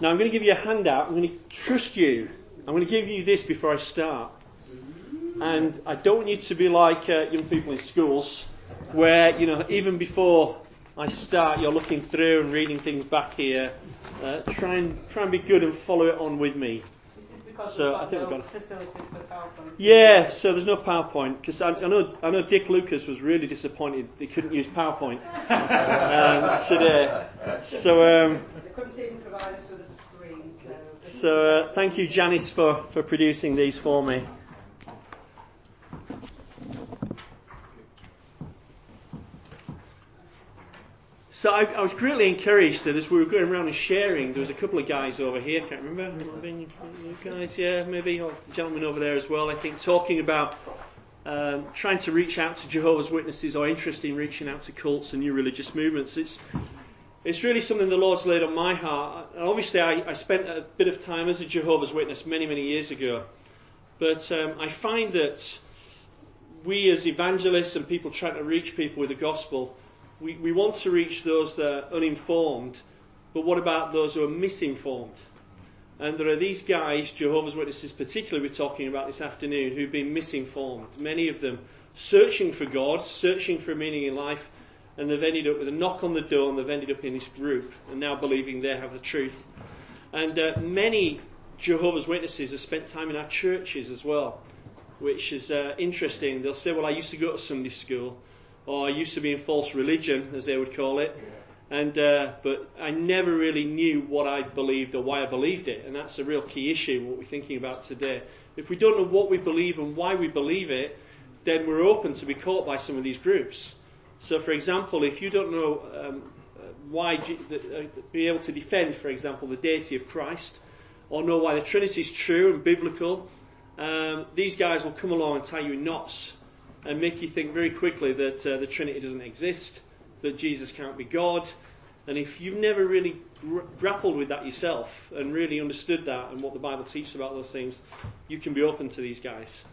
Now, I'm going to give you a handout. I'm going to trust you. I'm going to give you this before I start. And I don't want you to be like uh, young people in schools, where, you know, even before I start, you're looking through and reading things back here. Uh, try and try and be good and follow it on with me. So I think no we've facilities for PowerPoint. Yeah, so there's no PowerPoint because I, I, know I know Dick Lucas was really disappointed they couldn't use PowerPoint um, today. So um, they couldn't even provide us with a screen. So, so uh, thank you, Janice, for for producing these for me. So I, I, was greatly encouraged that as we were going around and sharing, there was a couple of guys over here, can't remember, you guys, yeah, maybe, or the gentleman over there as well, I think, talking about um, trying to reach out to Jehovah's Witnesses or interested in reaching out to cults and new religious movements. It's, it's really something the Lord's laid on my heart. Obviously, I, I spent a bit of time as a Jehovah's Witness many, many years ago. But um, I find that we as evangelists and people trying to reach people with the gospel, we, we want to reach those that are uninformed, but what about those who are misinformed? And there are these guys, Jehovah's Witnesses particularly, we're talking about this afternoon, who've been misinformed. Many of them searching for God, searching for meaning in life, and they've ended up with a knock on the door and they've ended up in this group and now believing they have the truth. And uh, many Jehovah's Witnesses have spent time in our churches as well, which is uh, interesting. They'll say, Well, I used to go to Sunday school or I used to be in false religion, as they would call it. And uh, but I never really knew what I believed or why I believed it, and that's a real key issue. What we're thinking about today. If we don't know what we believe and why we believe it, then we're open to be caught by some of these groups. So, for example, if you don't know um, why uh, be able to defend, for example, the deity of Christ, or know why the Trinity is true and biblical, um, these guys will come along and tie you in knots and make you think very quickly that uh, the Trinity doesn't exist, that Jesus can't be God. And if you've never really gr- grappled with that yourself and really understood that and what the Bible teaches about those things, you can be open to these guys.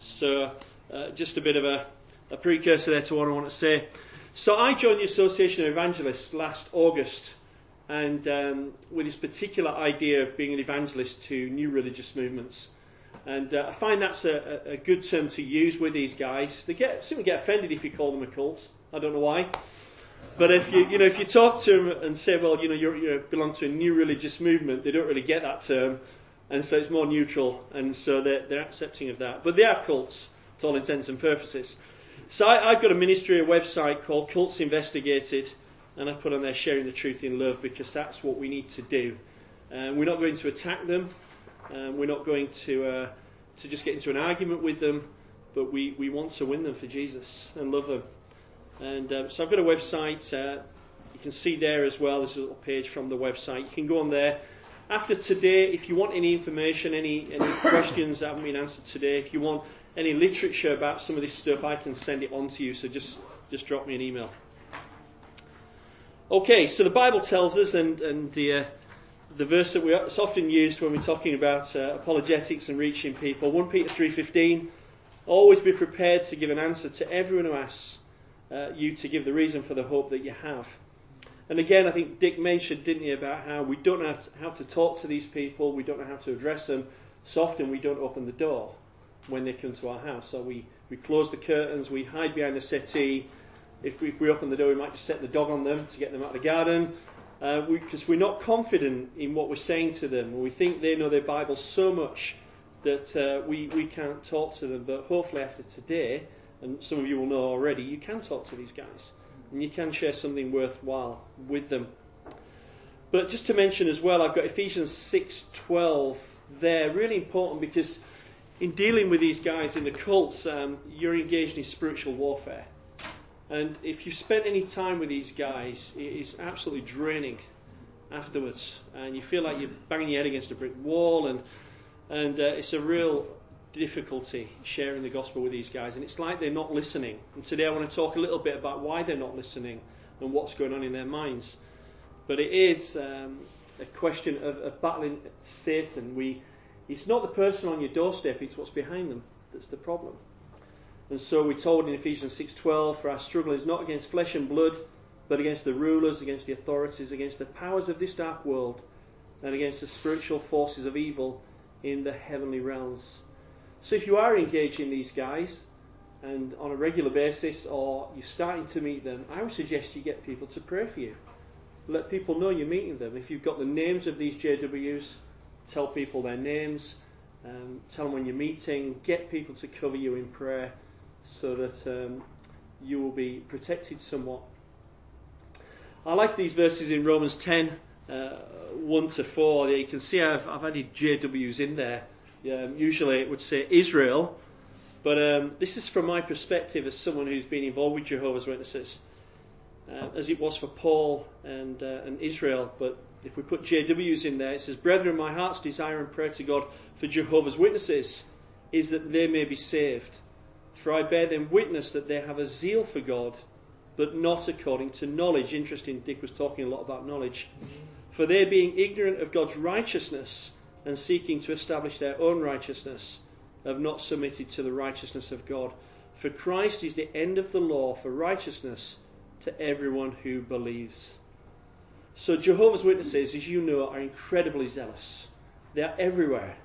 So, uh, just a bit of a, a precursor there to what I want to say. So, I joined the Association of Evangelists last August, and um, with this particular idea of being an evangelist to new religious movements. And uh, I find that's a, a, good term to use with these guys. They get simply get offended if you call them a cult. I don't know why. But if you you know if you talk to them and say, well, you know, you belong to a new religious movement, they don't really get that term, and so it's more neutral, and so they're they're accepting of that. But they are cults to all intents and purposes. So I, have got a ministry, a website called Cults Investigated, and I put on there sharing the truth in love because that's what we need to do. We're not going to attack them. Um, we're not going to uh, to just get into an argument with them, but we, we want to win them for Jesus and love them. And um, so I've got a website. Uh, you can see there as well. There's a little page from the website. You can go on there. After today, if you want any information, any any questions that haven't been answered today, if you want any literature about some of this stuff, I can send it on to you. So just just drop me an email. Okay, so the Bible tells us, and and the uh, the verse that we often used when we're talking about uh, apologetics and reaching people. 1 peter 3.15 always be prepared to give an answer to everyone who asks uh, you to give the reason for the hope that you have. And again i think dick mentioned didn't he about how we don't know how to talk to these people we don't know how to address them. So often we don't open the door when they come to our house. So we, we close the curtains we hide behind the settee. If we, if we open the door we might just set the dog on them to get them out of the garden because uh, we, are not confident in what we're saying to them. We think they know their Bible so much that uh, we, we can't talk to them. But hopefully, after today, and some of you will know already, you can talk to these guys and you can share something worthwhile with them. But just to mention as well, I've got Ephesians 6:12 there, really important because in dealing with these guys in the cults, um, you're engaged in spiritual warfare. And if you spent any time with these guys, it is absolutely draining afterwards, and you feel like you're banging your head against a brick wall, and and uh, it's a real difficulty sharing the gospel with these guys, and it's like they're not listening. And today I want to talk a little bit about why they're not listening and what's going on in their minds. But it is um, a question of, of battling Satan. We, it's not the person on your doorstep; it's what's behind them that's the problem. And so we're told in Ephesians 6:12, "For our struggle is not against flesh and blood, but against the rulers, against the authorities, against the powers of this dark world, and against the spiritual forces of evil in the heavenly realms. So if you are engaging these guys and on a regular basis or you're starting to meet them, I would suggest you get people to pray for you. Let people know you're meeting them. If you've got the names of these JWs, tell people their names, um, tell them when you're meeting, get people to cover you in prayer so that um, you will be protected somewhat. I like these verses in Romans 10, uh, 1 to 4. You can see I've, I've added JWs in there. Um, usually it would say Israel, but um, this is from my perspective as someone who's been involved with Jehovah's Witnesses, uh, as it was for Paul and, uh, and Israel. But if we put JWs in there, it says, Brethren, my heart's desire and prayer to God for Jehovah's Witnesses is that they may be saved. For I bear them witness that they have a zeal for God, but not according to knowledge. Interesting, Dick was talking a lot about knowledge. For they, being ignorant of God's righteousness and seeking to establish their own righteousness, have not submitted to the righteousness of God. For Christ is the end of the law for righteousness to everyone who believes. So, Jehovah's Witnesses, as you know, are incredibly zealous. They are everywhere.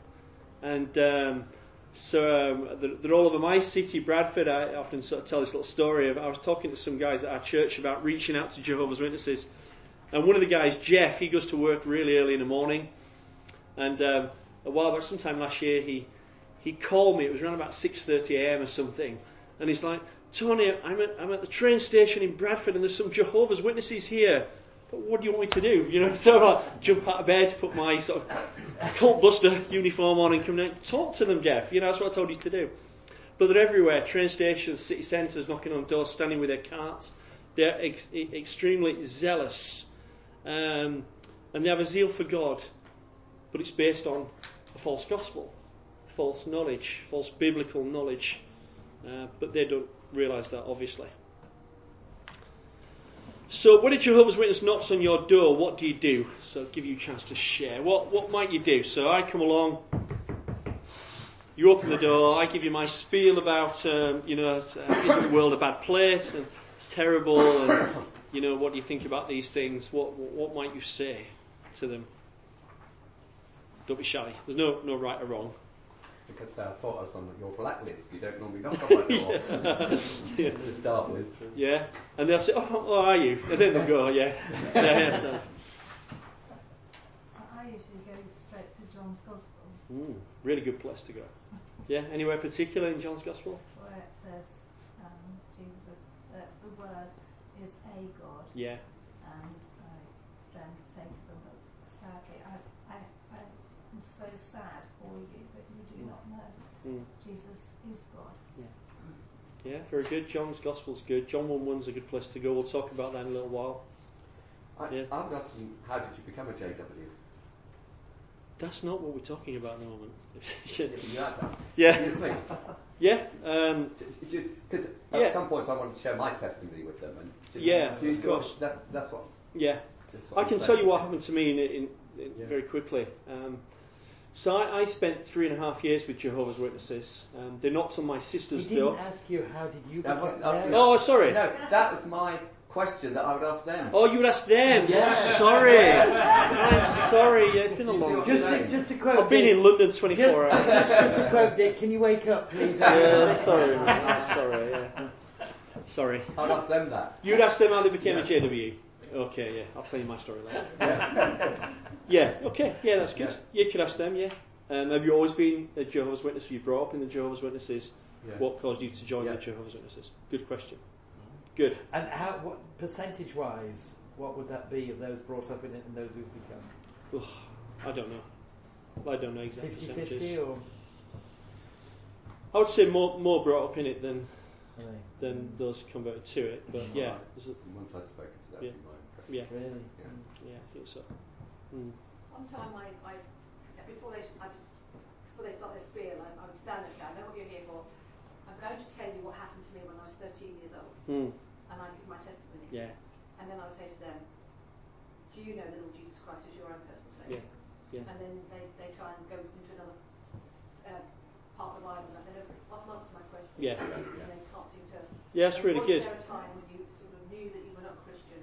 And um, so um, they're, they're, all over my city, Bradford. I often sort of tell this little story of I was talking to some guys at our church about reaching out to Jehovah's Witnesses, and one of the guys, Jeff, he goes to work really early in the morning, and um, a while back, sometime last year, he he called me. It was around about 6:30 a.m. or something, and he's like, Tony, I'm at, I'm at the train station in Bradford, and there's some Jehovah's Witnesses here what do you want me to do? You know, so I jump out of bed, put my sort of cult buster uniform on, and come down. Talk to them, Jeff. You know, that's what I told you to do. But they're everywhere: train stations, city centres, knocking on doors, standing with their carts. They're ex- extremely zealous, um, and they have a zeal for God, but it's based on a false gospel, false knowledge, false biblical knowledge. Uh, but they don't realise that, obviously. So, when a Jehovah's Witness knocks on your door, what do you do? So, I'll give you a chance to share. What, what might you do? So, I come along, you open the door, I give you my spiel about, um, you know, uh, is the world a bad place and it's terrible, and, you know, what do you think about these things? What, what might you say to them? Don't be shy. There's no, no right or wrong because I thought I was on your blacklist. You don't normally knock on my door yeah. to start with. Yeah, and they'll say, "Oh, how are you?" And then they'll go, "Yeah, yeah." yeah so. I usually go straight to John's Gospel. Mm, really good place to go. Yeah, anywhere particular in John's Gospel? Where it says um, Jesus, uh, the Word is a God. Yeah. And I then say to them that sadly, I, I, I'm so sad for you do not know. Mm. Jesus is God. Yeah. Yeah, very good. John's Gospel's good. John 1 1's a good place to go. We'll talk about that in a little while. I, yeah. I've got some. How did you become a JW? That's not what we're talking about at the moment. yeah. Yeah. Um, because at yeah. some point I wanted to share my testimony with them. And just, yeah, do you see what, that's, that's what. Yeah. That's what I can tell you what happened to me in, in, in yeah. very quickly. Um, so I, I, spent three and a half years with Jehovah's Witnesses. Um, they knocked on my sister's he door. didn't ask you how did you that become Oh, sorry. No, that was my question that I would ask them. Oh, you would ask them? Yeah. Sorry. I'm sorry. Yeah, it's been a long just to, just to quote I've been Dick, in London 24 just, hours. Just to quote Dick, can you wake up, please? yeah, sorry. sorry, yeah. Sorry. I'd ask them that. You'd ask them how they became yeah. a JW? Okay, yeah. I'll tell you my story later. Yeah. yeah, okay. Yeah, that's good. Yeah. You could ask them, yeah. Um, have you always been a Jehovah's Witness? Were you brought up in the Jehovah's Witnesses? Yeah. What caused you to join yeah. the Jehovah's Witnesses? Good question. Good. And how, what percentage-wise, what would that be of those brought up in it and those who've become? Oh, I don't know. I don't know exactly. 50-50 or? I would say more more brought up in it than really? than those converted to it. But yeah, a, once I've spoken to that, yeah. Yeah. Really? Yeah. yeah, I think so. Mm. One time I, I before they, I just, before they start their spiel, I, I would stand and say, I know what you're here for. I'm going to tell you what happened to me when I was 13 years old. Mm. And I give my testimony. Yeah. And then I would say to them, do you know the Lord Jesus Christ is your own personal Saviour? Yeah. yeah. And then they, they try and go into another uh, part of the Bible. And I say, no, what's answer my question? Yeah. And they can't seem to. Yeah, that's really was good. Was there a time when you sort of knew that you were not Christian,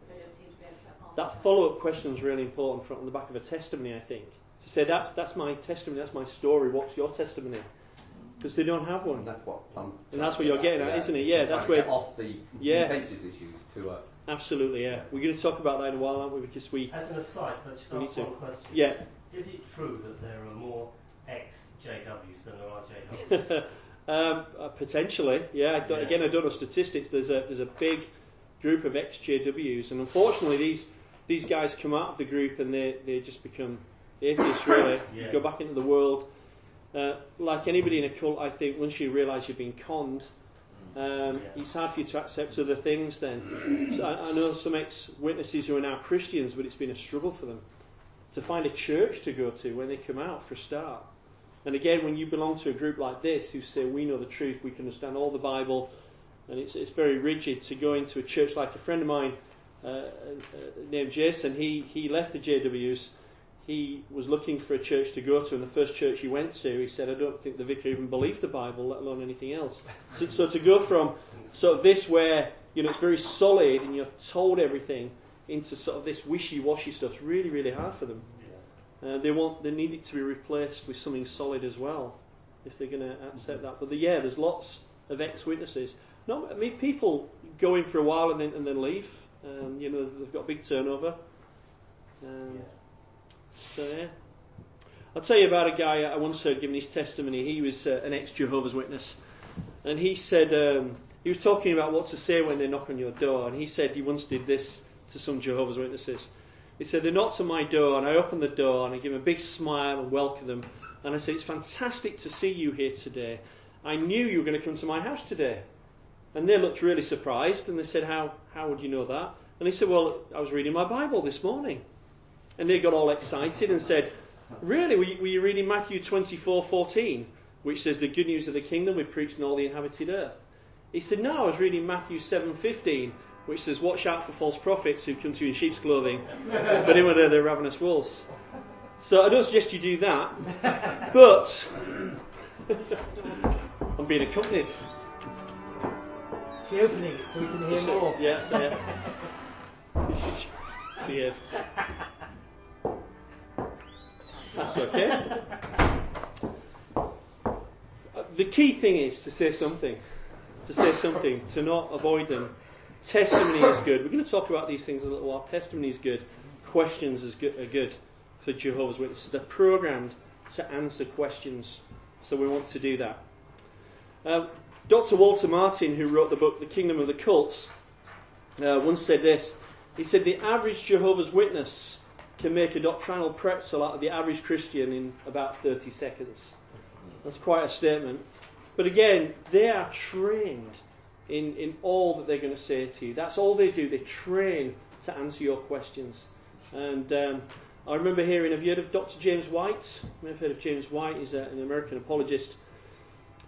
but they don't seem to be be able to answer that follow-up question is really important from on the back of a testimony, I think. To say that's that's my testimony, that's my story. What's your testimony? Because they don't have one. And that's what I'm And that's what you're getting at, isn't it? Yeah, Just that's where- get off the Yeah. contentious issues to uh, Absolutely, yeah. We're going to talk about that in a while, aren't we? Because we, As an aside, can I just ask one question? yeah. Is it true that there are more ex-JWs than there are JWs? Um, uh, potentially, yeah. I Yeah. Again, I don't know statistics. There's a there's a big group of ex-JWs, and unfortunately, these these guys come out of the group and they, they just become atheists. Really, Yeah. go back into the world. Uh, like anybody in a cult, I think once you realise you've been conned, um, Yeah. it's hard for you to accept other things. Then, so I, I know some ex-witnesses who are now Christians, but it's been a struggle for them to find a church to go to when they come out for a start. And again, when you belong to a group like this who say we know the truth, we can understand all the Bible, and it's, it's very rigid, to go into a church like a friend of mine uh, uh, named Jason, he, he left the JWs. He was looking for a church to go to, and the first church he went to, he said, I don't think the vicar even believed the Bible, let alone anything else. So, so to go from sort of this where you know it's very solid and you're told everything into sort of this wishy-washy stuff is really, really hard for them. Uh, they want they need it to be replaced with something solid as well, if they're going to accept that. But the, yeah, there's lots of ex-witnesses. No, I mean people go in for a while and then and then leave. Um, you know, they've got a big turnover. Um, So yeah, I'll tell you about a guy I once heard giving his testimony. He was uh, an ex-Jehovah's Witness, and he said um, he was talking about what to say when they knock on your door, and he said he once did this to some Jehovah's Witnesses. He said they knocked on my door, and I opened the door, and I gave them a big smile and welcome them, and I said it's fantastic to see you here today. I knew you were going to come to my house today. And they looked really surprised, and they said, "How how would you know that?" And he said, "Well, I was reading my Bible this morning." And they got all excited and said, Really? Were you, were you reading Matthew 24:14, which says the good news of the kingdom we preach in all the inhabited earth? He said, No, I was reading Matthew 7:15, which says, Watch out for false prophets who come to you in sheep's clothing, but inwardly they're ravenous wolves. So I don't suggest you do that, but I'm being accompanied. She opening it so we can hear more. Yeah, so yeah. yeah. That's okay. Uh, The key thing is to say something. To say something. To not avoid them. Testimony is good. We're going to talk about these things a little while. Testimony is good. Questions is good, are good for Jehovah's Witnesses. They're programmed to answer questions. So we want to do that. Um, Dr. Walter Martin, who wrote the book The Kingdom of the Cults, uh, once said this. He said, The average Jehovah's Witness can make a doctrinal pretzel out of the average Christian in about 30 seconds. That's quite a statement. But again, they are trained in, in all that they're going to say to you. That's all they do. They train to answer your questions. And um, I remember hearing, have you heard of Dr. James White? You may have heard of James White. He's a, an American apologist.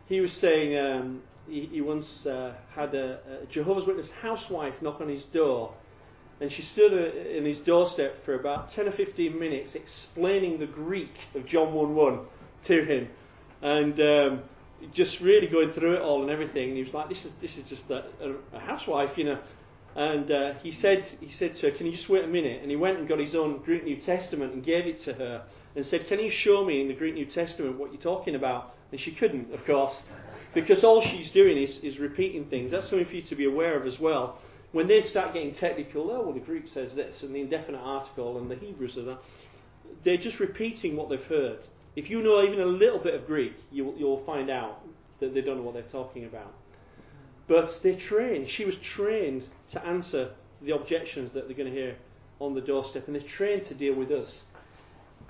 He was saying um, he, he once uh, had a, a Jehovah's Witness housewife knock on his door and she stood uh, in his doorstep for about 10 or 15 minutes explaining the Greek of John 1 1 to him. And um, just really going through it all and everything. And he was like, "This is this is just a, a, housewife, you know." And uh, he said he said to her, "Can you just wait a minute?" And he went and got his own Greek New Testament and gave it to her and said, "Can you show me in the Greek New Testament what you're talking about?" And she couldn't, of course, because all she's doing is, is repeating things. That's something for you to be aware of as well. When they start getting technical, oh well, the Greek says this, and the indefinite article, and the Hebrew says that. They're just repeating what they've heard. If you know even a little bit of Greek, you'll, you'll find out that they don't know what they're talking about. But they're trained. She was trained to answer the objections that they're going to hear on the doorstep, and they're trained to deal with us.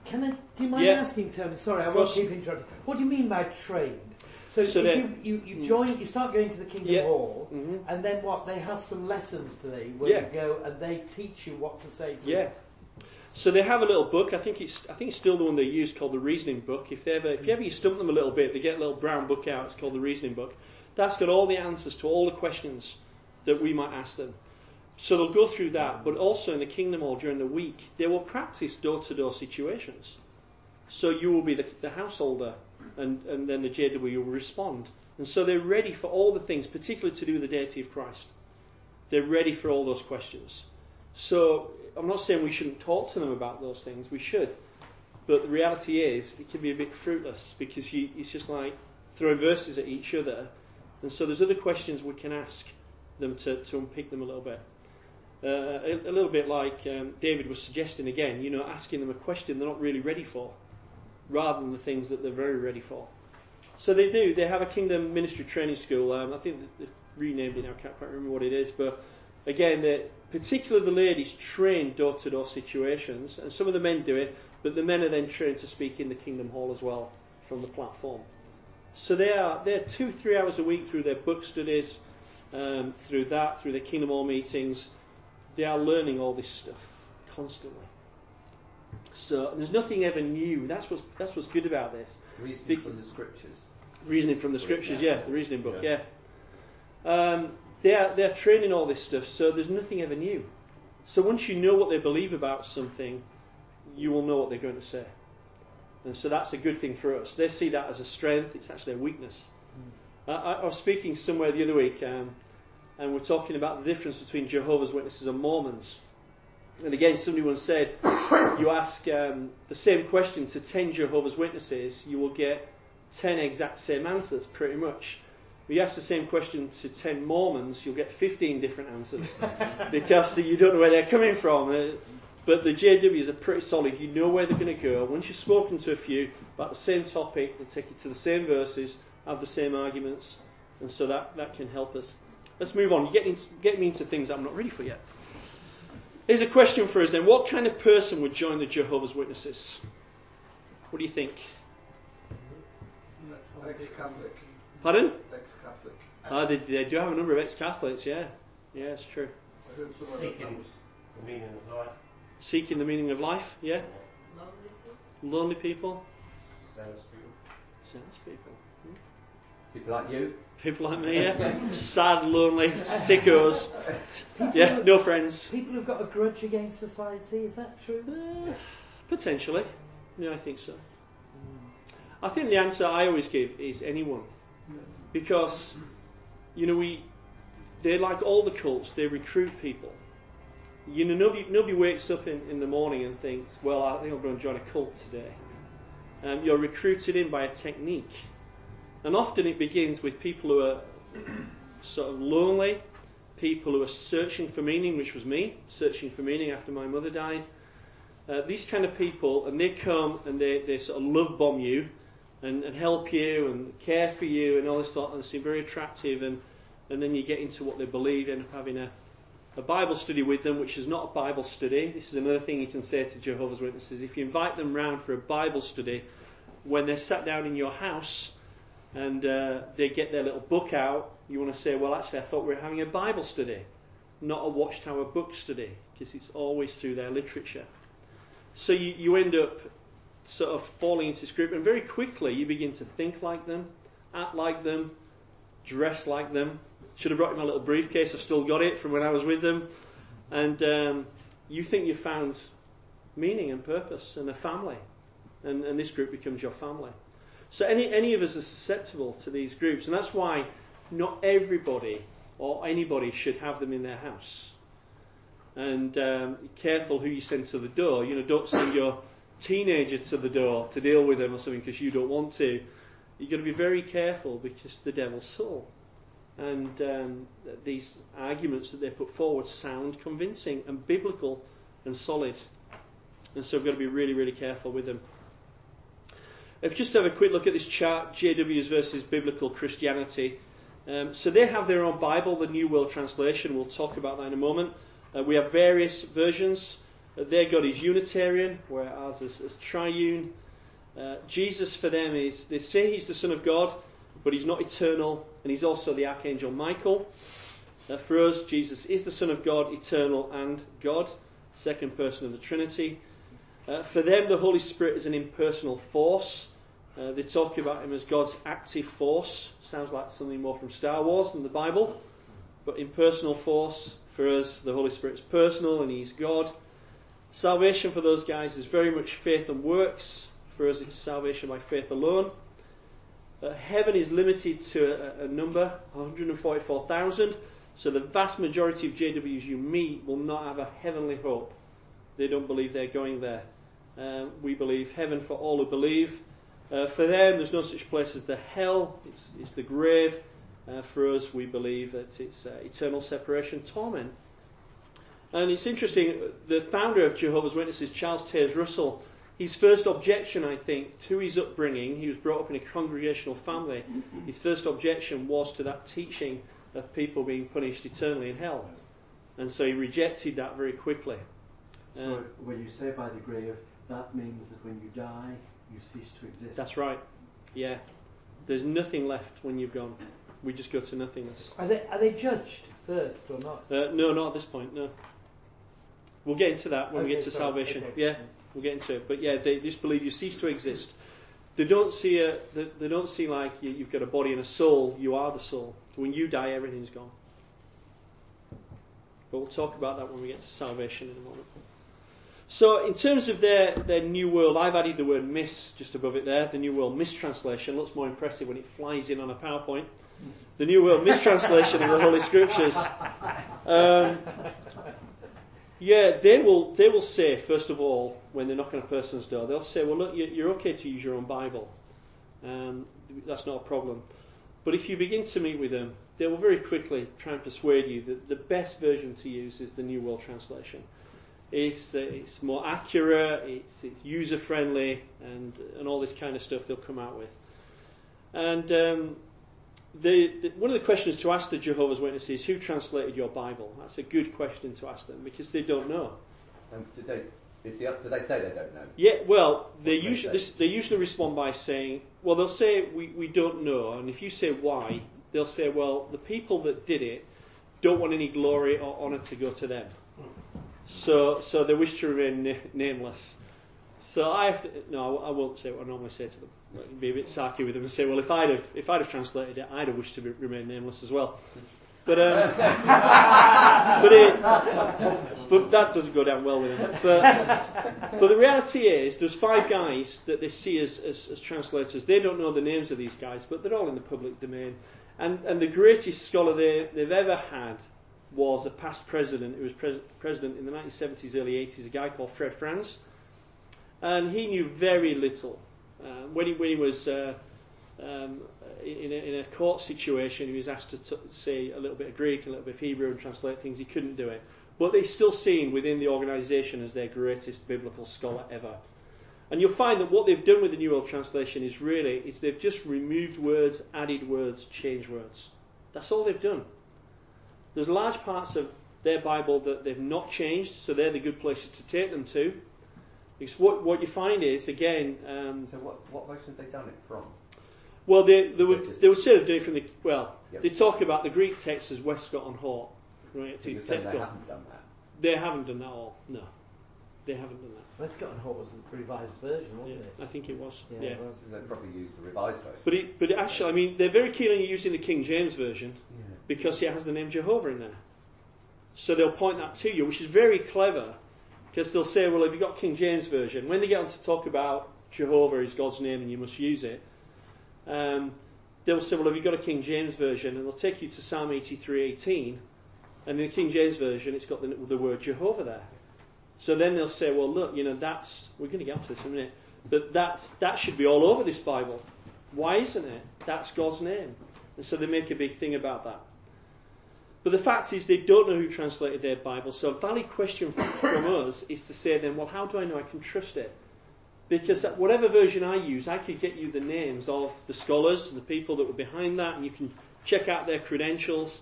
Can I? Do you mind Yeah. asking, Tony? Sorry, I won't keep interrupting. What do you mean by trained? So, So if you, you, you Mm. join, you start going to the Kingdom Yeah. Hall, Mhm. and then what? They have some lessons today where Yeah. you go and they teach you what to say to. Yeah. So they have a little book. I think it's I think it's still the one they use called the Reasoning Book. If they ever if you ever you stump them a little bit, they get a little brown book out. It's called the Reasoning Book. That's got all the answers to all the questions that we might ask them. So they'll go through that, but also in the Kingdom Hall during the week, they will practice door-to-door situations. So you will be the, the householder, and, and then the JW will respond. And so they're ready for all the things, particularly to do with the deity of Christ. They're ready for all those questions. So I'm not saying we shouldn't talk to them about those things. We should. But the reality is, it can be a bit fruitless because you, it's just like throwing verses at each other. And so there's other questions we can ask them to, to unpick them a little bit. Uh, a, a, little bit like um, David was suggesting again, you know, asking them a question they're not really ready for, rather than the things that they're very ready for. So they do. They have a Kingdom Ministry Training School. Um, I think they've renamed it now. I can't quite remember what it is, but again, particularly the ladies train door-to-door situations, and some of the men do it, but the men are then trained to speak in the Kingdom Hall as well from the platform. So they are they're two three hours a week through their book studies, um, through that, through their Kingdom Hall meetings. They are learning all this stuff constantly. So there's nothing ever new. That's what's that's what's good about this. Reasoning from the scriptures. Reasoning from the scriptures, yeah, the reasoning book, yeah. yeah. Um, they're they're training all this stuff, so there's nothing ever new. So once you know what they believe about something, you will know what they're going to say. And so that's a good thing for us. They see that as a strength, it's actually a weakness. Mm. I, I, was speaking somewhere the other week, um, and we're talking about the difference between Jehovah's Witnesses and Mormons. And again, somebody once said, you ask um, the same question to 10 Jehovah's Witnesses, you will get 10 exact same answers, pretty much. If you ask the same question to 10 Mormons, you'll get 15 different answers because you don't know where they're coming from. Uh, but the JWs are pretty solid. You know where they're going to go. Once you've spoken to a few about the same topic, they take you to the same verses, have the same arguments, and so that, that can help us. Let's move on. You get, into, get me into things I'm not ready for yet. Here's a question for us then. What kind of person would join the Jehovah's Witnesses? What do you think? Ex-Catholic. Pardon? Ex-Catholic. Ah, they, they do have a number of ex-Catholics, yeah. Yeah, it's true. Seeking the meaning of life. Seeking the meaning of life, yeah. Lonely people. Zealous people. Zealous people. Hmm. People like you. People like me, yeah. Sad, lonely, sickos. yeah, no friends. People who've got a grudge against society, is that true? Uh, potentially. Yeah, I think so. I think the answer I always give is anyone. Because, you know, we, they're like all the cults, they recruit people. You know, nobody, nobody wakes up in, in the morning and thinks, well, I think I'm going to join a cult today. Um, you're recruited in by a technique. And often it begins with people who are sort of lonely, people who are searching for meaning, which was me, searching for meaning after my mother died. Uh, these kind of people, and they come and they, they sort of love bomb you and, and help you and care for you and all this stuff and seem very attractive. And, and then you get into what they believe, end up having a, a Bible study with them, which is not a Bible study. This is another thing you can say to Jehovah's Witnesses. If you invite them round for a Bible study, when they're sat down in your house and uh, they get their little book out, you want to say, well, actually, I thought we were having a Bible study, not a Watchtower book study, because it's always through their literature. So you, you end up sort of falling into this group, and very quickly you begin to think like them, act like them, dress like them. Should have brought my little briefcase. I've still got it from when I was with them. And um, you think you've found meaning and purpose and a family, and, and this group becomes your family. So any any of us are susceptible to these groups, and that's why not everybody or anybody should have them in their house. And um, careful who you send to the door. You know, don't send your teenager to the door to deal with them or something because you don't want to. You've got to be very careful because the devil's soul. And um, these arguments that they put forward sound convincing and biblical and solid. And so we've got to be really, really careful with them. If just have a quick look at this chart, JWs versus biblical Christianity. Um, so they have their own Bible, the New World Translation. We'll talk about that in a moment. Uh, we have various versions. Their God is Unitarian, where ours is, is Triune. Uh, Jesus for them is, they say he's the Son of God, but he's not eternal, and he's also the Archangel Michael. Uh, for us, Jesus is the Son of God, eternal and God, second person of the Trinity. Uh, for them, the Holy Spirit is an impersonal force. Uh, they talk about him as God's active force. Sounds like something more from Star Wars than the Bible. But impersonal force, for us, the Holy Spirit is personal and he's God. Salvation for those guys is very much faith and works. For us, it's salvation by faith alone. Uh, heaven is limited to a, a number, 144,000. So the vast majority of JWs you meet will not have a heavenly hope. They don't believe they're going there. Uh, we believe heaven for all who believe. Uh, for them, there's no such place as the hell. It's, it's the grave. Uh, for us, we believe that it's uh, eternal separation, torment. And it's interesting, the founder of Jehovah's Witnesses, Charles Taze Russell, his first objection, I think, to his upbringing, he was brought up in a congregational family, his first objection was to that teaching of people being punished eternally in hell. And so he rejected that very quickly. So Uh, when you say by the grave, that means that when you die, you cease to exist. that's right. Yeah. There's nothing left when you've gone. We just go to nothingness. Are they, are they judged first or not? Uh, no, not at this point, no. We'll get into that when we get to sorry, salvation. okay. Yeah, we'll get into it. But yeah, they just believe you cease to exist. They don't see a, they, they don't see like you, you've got a body and a soul. You are the soul. When you die, everything's gone. But we'll talk about that when we get to salvation in a moment. So, in terms of their, their New World, I've added the word miss just above it there. The New World mistranslation looks more impressive when it flies in on a PowerPoint. The New World mistranslation of the Holy Scriptures. Um, yeah, they will. They will say first of all when they knock on a person's door, they'll say, "Well, look, you- you're okay to use your own Bible. Um, that's not a problem. But if you begin to meet with them, they will very quickly try and persuade you that the best version to use is the New World Translation. It's uh, it's more accurate, it's it's user friendly, and and all this kind of stuff they'll come out with. And um, the, the, one of the questions to ask the Jehovah's Witnesses is who translated your Bible? That's a good question to ask them because they don't know. Um, did they? Is the, do they say they don't know? Yeah, well, they do they usually they usually respond by saying, well, they'll say we, we don't know, and if you say why, they'll say, well, the people that did it don't want any glory or honour to go to them, so so they wish to remain na- nameless. So I have to, no, I won't say what I normally say to them. I'd be a bit sarky with them and say, well, if I'd have if I'd have translated it, I'd have wished to be, remain nameless as well. But um, but it, but that doesn't go down well with them. But but the reality is, there's five guys that they see as, as, as translators. They don't know the names of these guys, but they're all in the public domain. And and the greatest scholar they, they've ever had was a past president who was pres- president in the 1970s, early 80s, a guy called Fred Franz. And he knew very little. Uh, when, he, when he was uh, um, in, a, in a court situation, he was asked to t- say a little bit of Greek, a little bit of Hebrew, and translate things. He couldn't do it. But they're still seen within the organisation as their greatest biblical scholar ever. And you'll find that what they've done with the New World Translation is really, is they've just removed words, added words, changed words. That's all they've done. There's large parts of their Bible that they've not changed, so they're the good places to take them to. Because what, what you find is, again, um, So what what versions they done it from? well, they, they, They're would, just- they would say they're doing it from the, well, Yep. they talk about the Greek text as Westcott and Hort. Right, So you're saying they haven't done that? They haven't done that all. No. They haven't done that. Westcott and Hort was the revised version, wasn't Yeah, I think it was. Yeah, Yeah. well- they probably used the revised version. But it, but it actually, I mean, they're very keen on using the King James version Yeah. because it has the name Jehovah in there. So they'll point that to you, which is very clever because they'll say, well, have you got King James version? When they get on to talk about Jehovah is God's name and you must use it, um, they'll say, well, have you got a King James version? And they'll take you to Psalm 83:18, and in the King James version, it's got the, the word Jehovah there. So then they'll say, well, look, you know, that's we're going to get onto this in a minute, but that's that should be all over this Bible. Why isn't it? That's God's name, and so they make a big thing about that. But the fact is, they don't know who translated their Bible. So a valid question from us is to say then, well, how do I know I can trust it? Because whatever version I use, I could get you the names of the scholars and the people that were behind that, and you can check out their credentials.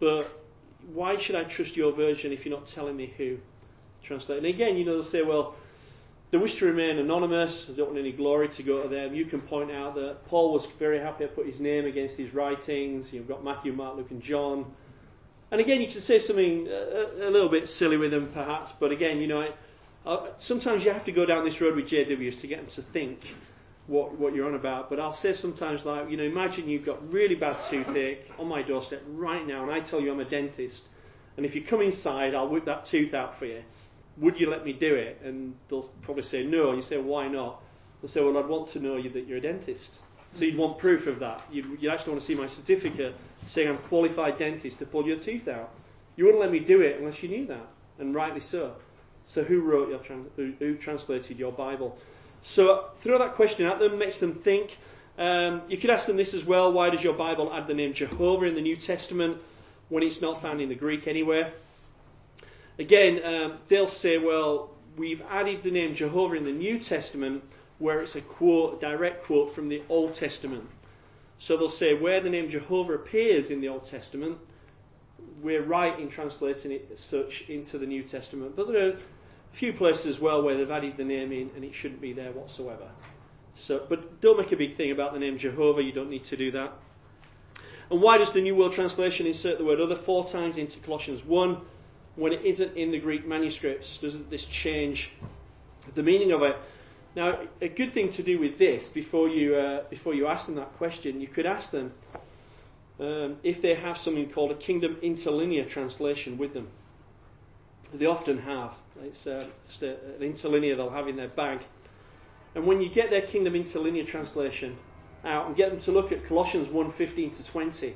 But why should I trust your version if you're not telling me who translated? And again, you know, they'll say, well, they wish to remain anonymous. They don't want any glory to go to them. You can point out that Paul was very happy to put his name against his writings. You've got Matthew, Mark, Luke, and John. And again, you can say something a, a little bit silly with them, perhaps. But again, you know, I, uh, sometimes you have to go down this road with JWs to get them to think what what you're on about. But I'll say sometimes like, you know, imagine you've got really bad toothache on my doorstep right now, and I tell you I'm a dentist, and if you come inside, I'll whip that tooth out for you. Would you let me do it? And they'll probably say no. And you say, why not? They'll say, well, I'd want to know you that you're a dentist. So you'd want proof of that. You'd, you'd actually want to see my certificate saying I'm a qualified dentist to pull your teeth out. You wouldn't let me do it unless you knew that, and rightly so. So who wrote your trans- who, who translated your Bible? So throw that question at them, makes them think. Um, you could ask them this as well: Why does your Bible add the name Jehovah in the New Testament when it's not found in the Greek anywhere? Again, um, they'll say, well, we've added the name Jehovah in the New Testament where it's a quote, direct quote from the Old Testament. So they'll say where the name Jehovah appears in the Old Testament, we're right in translating it as such into the New Testament. But there are a few places as well where they've added the name in and it shouldn't be there whatsoever. So, but don't make a big thing about the name Jehovah. You don't need to do that. And why does the New World Translation insert the word other four times into Colossians 1 when it isn't in the Greek manuscripts? Doesn't this change the meaning of it? Now, a good thing to do with this before you uh, before you ask them that question, you could ask them um, if they have something called a Kingdom Interlinear translation with them. They often have. It's uh, just a, an interlinear they'll have in their bag. And when you get their Kingdom Interlinear translation out and get them to look at Colossians 1:15 to 20,